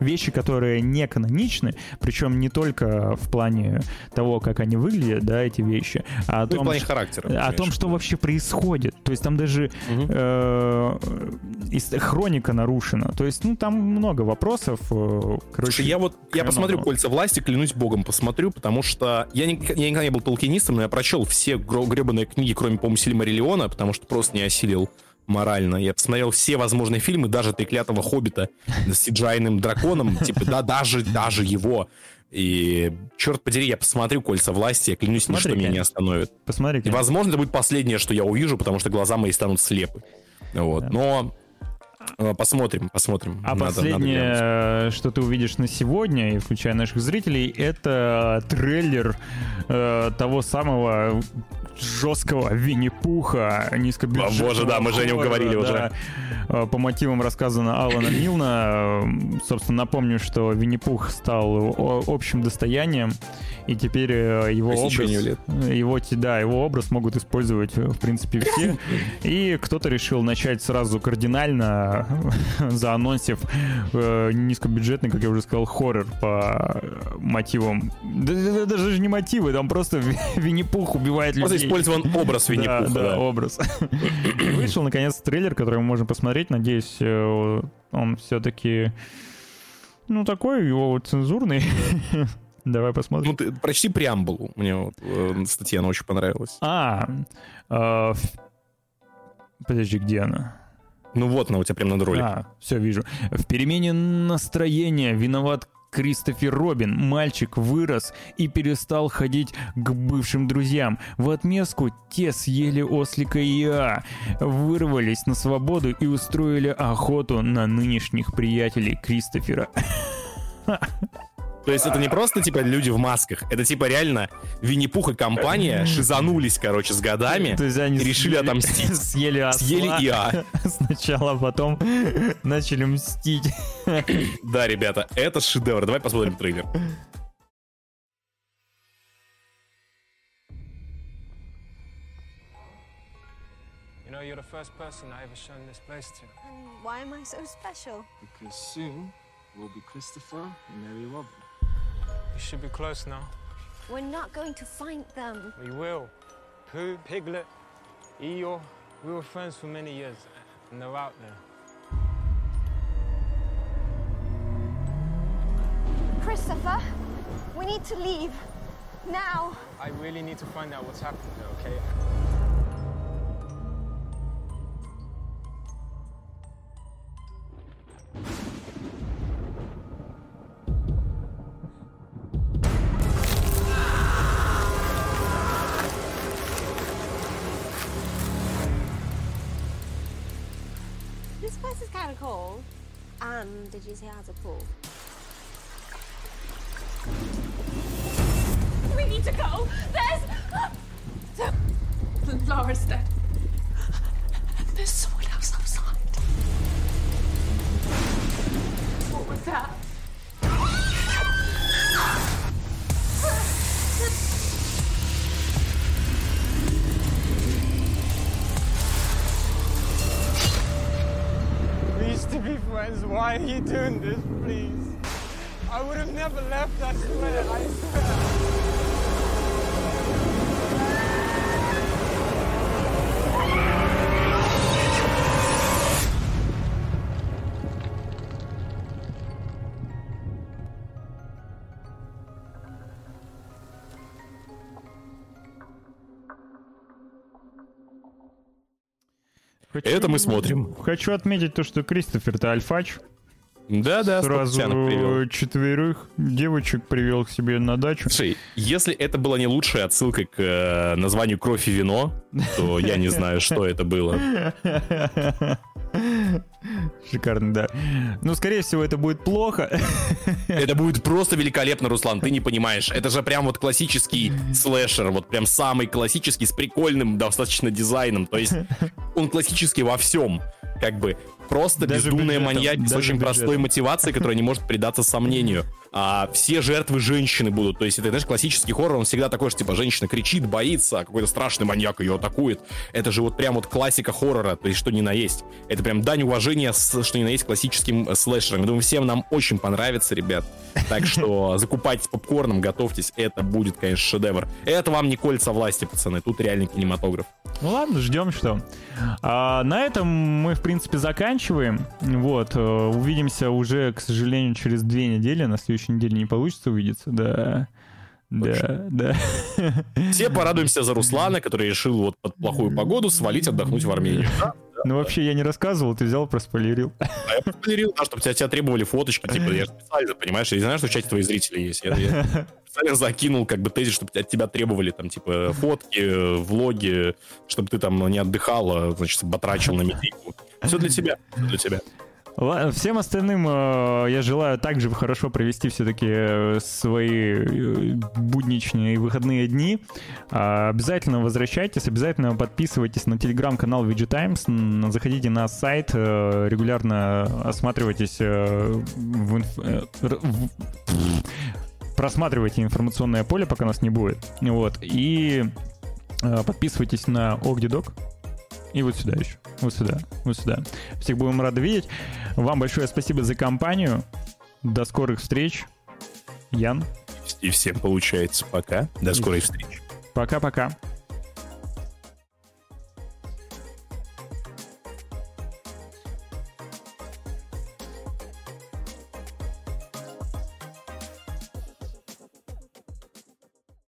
Speaker 1: вещи, которые не каноничны, причем не только в плане того, как они выглядят, да, эти вещи, а о
Speaker 2: Ну, и в
Speaker 1: том,
Speaker 2: плане характера.
Speaker 1: о
Speaker 2: понимаешь.
Speaker 1: том, что вообще происходит. То есть там даже э, ис- хроника нарушена. То есть, ну, там много вопросов. э, Короче,
Speaker 2: Слушай, я вот, я посмотрю «Кольца власти», клянусь богом, посмотрю, потому что я, ни- я никогда не был толкинистом, но я прочел все гребаные книги, кроме, по-моему, Сильмариллиона, потому что просто не осилил морально. Я посмотрел все возможные фильмы, даже «Треклятого Хоббита» с cgi драконом, типа, да, даже, даже его. И, черт подери, я посмотрю «Кольца власти», я клянусь,
Speaker 1: Смотри,
Speaker 2: ничто меня не остановит.
Speaker 1: посмотри.
Speaker 2: И, возможно, это будет последнее, что я увижу, потому что глаза мои станут слепы. Вот. Но э, посмотрим, посмотрим.
Speaker 1: А
Speaker 2: Надо- надо глянуть.
Speaker 1: последнее, что ты увидишь на сегодня, и включая наших зрителей, это трейлер э, того самого жесткого Винни-Пуха, низкобюджетного
Speaker 2: О, боже, да, мы Женю уговорили уже.
Speaker 1: да, э, по мотивам рассказана Алана Милна. Э, Собственно, напомню, что Винни-Пух стал общим достоянием, и теперь э, его образ, его, да, его образ могут использовать, э, в принципе, все. И кто-то решил начать сразу кардинально, заанонсив э, низкобюджетный, как я уже сказал, хоррор по мотивам. Да, да- да даже же не мотивы, там просто Ви- Винни-Пух убивает людей.
Speaker 2: Просто использован образ Винни-Пуха.
Speaker 1: Да, да,
Speaker 2: да.
Speaker 1: образ. Вышел, наконец, трейлер, который мы можем посмотреть. Надеюсь, э, он все-таки, ну, такой, его вот цензурный. Давай посмотрим.
Speaker 2: Ну, ты прочти преамбулу. Мне вот э, статья, она очень понравилась.
Speaker 1: А, э, подожди, где она?
Speaker 2: Ну вот она у тебя прям над роликом.
Speaker 1: А, все вижу. В перемене настроения виноват Кристофер Робин. Мальчик вырос и перестал ходить к бывшим друзьям. В отместку те съели ослика Я, вырвались на свободу и устроили охоту на нынешних приятелей Кристофера.
Speaker 2: То есть это не просто, типа, люди в масках. Это, типа, реально Винни-Пух и компания шизанулись, короче, с годами.
Speaker 1: То есть они
Speaker 2: и решили
Speaker 1: съели-
Speaker 2: отомстить.
Speaker 1: Съели осла
Speaker 2: Съели ИА.
Speaker 1: сначала, а потом начали мстить.
Speaker 2: Да, ребята, это шедевр. Давай посмотрим трейлер.
Speaker 8: You know, you're the first person I ever shown this place to.
Speaker 9: And why am I so special?
Speaker 10: Because soon will be Christopher and Mary Robin.
Speaker 8: You should be close now.
Speaker 9: We're not going to find them.
Speaker 8: We will. Pooh, Piglet, Eeyore, we were friends for many years, and they're out there.
Speaker 9: Christopher, we need to leave. Now.
Speaker 8: I really need to find out what's happened there, okay?
Speaker 9: Had a cold. And did you say it has a pool?
Speaker 11: We need to go. There's. Uh, Laura's dead.
Speaker 2: Это мы смотрим.
Speaker 1: Хочу отметить то, что Кристофер-то альфач.
Speaker 2: Да-да,
Speaker 1: Сразу
Speaker 2: стопчанок привел.
Speaker 1: четверых девочек привел к себе на дачу.
Speaker 2: Слушай, если это была не лучшая отсылка к э, названию «Кровь и вино», то я не знаю, что это было.
Speaker 1: Шикарно, да. Ну, скорее всего, это будет плохо.
Speaker 2: Это будет просто великолепно, Руслан, ты не понимаешь. Это же прям вот классический слэшер, вот прям самый классический, с прикольным достаточно дизайном. То есть он классический во всем. Как бы просто
Speaker 1: Даже бюджетом,
Speaker 2: маньяки с очень простой
Speaker 1: бюджетом.
Speaker 2: мотивацией, которая не может предаться сомнению. А все жертвы женщины будут. То есть это, знаешь, классический хоррор, он всегда такой, что типа женщина кричит, боится, а какой-то страшный маньяк ее атакует. Это же вот прям вот классика хоррора, то есть что ни на есть. Это прям дань уважения, что ни на есть классическим э, слэшерам. Я думаю, всем нам очень понравится, ребят. Так что закупайтесь попкорном, готовьтесь, это будет, конечно, шедевр. Это вам не кольца власти, пацаны, тут реальный кинематограф.
Speaker 1: Ну ладно, ждем что. А, на этом мы, в принципе, заканчиваем. Вот, э, увидимся уже, к сожалению, через две недели. На следующей неделе не получится увидеться, да. Да, да.
Speaker 2: Все порадуемся за Руслана, который решил вот под плохую погоду свалить отдохнуть в Армению.
Speaker 1: Ну вообще я не рассказывал, ты взял, проспойлерил.
Speaker 2: А я проверил, да, чтобы тебя, тебя требовали фоточки, типа, я же специально, понимаешь, я знаю, что в чате твои зрители есть. Я, я специально закинул как бы тезис, чтобы от тебя требовали там, типа, фотки, влоги, чтобы ты там не отдыхал, а, значит, батрачил на медийку. Все для тебя, всё для тебя.
Speaker 1: Всем остальным э, я желаю также хорошо провести все-таки свои э, будничные и выходные дни. А, обязательно возвращайтесь, обязательно подписывайтесь на телеграм-канал VG Times, заходите на сайт, э, регулярно осматривайтесь э, в э, просматривайте информационное поле, пока нас не будет. Вот. И э, подписывайтесь на Огдидок. И вот сюда еще. Вот сюда. Вот сюда. Всех будем рады видеть. Вам большое спасибо за компанию. До скорых встреч. Ян.
Speaker 2: И всем получается пока. До скорой встречи.
Speaker 1: Пока-пока.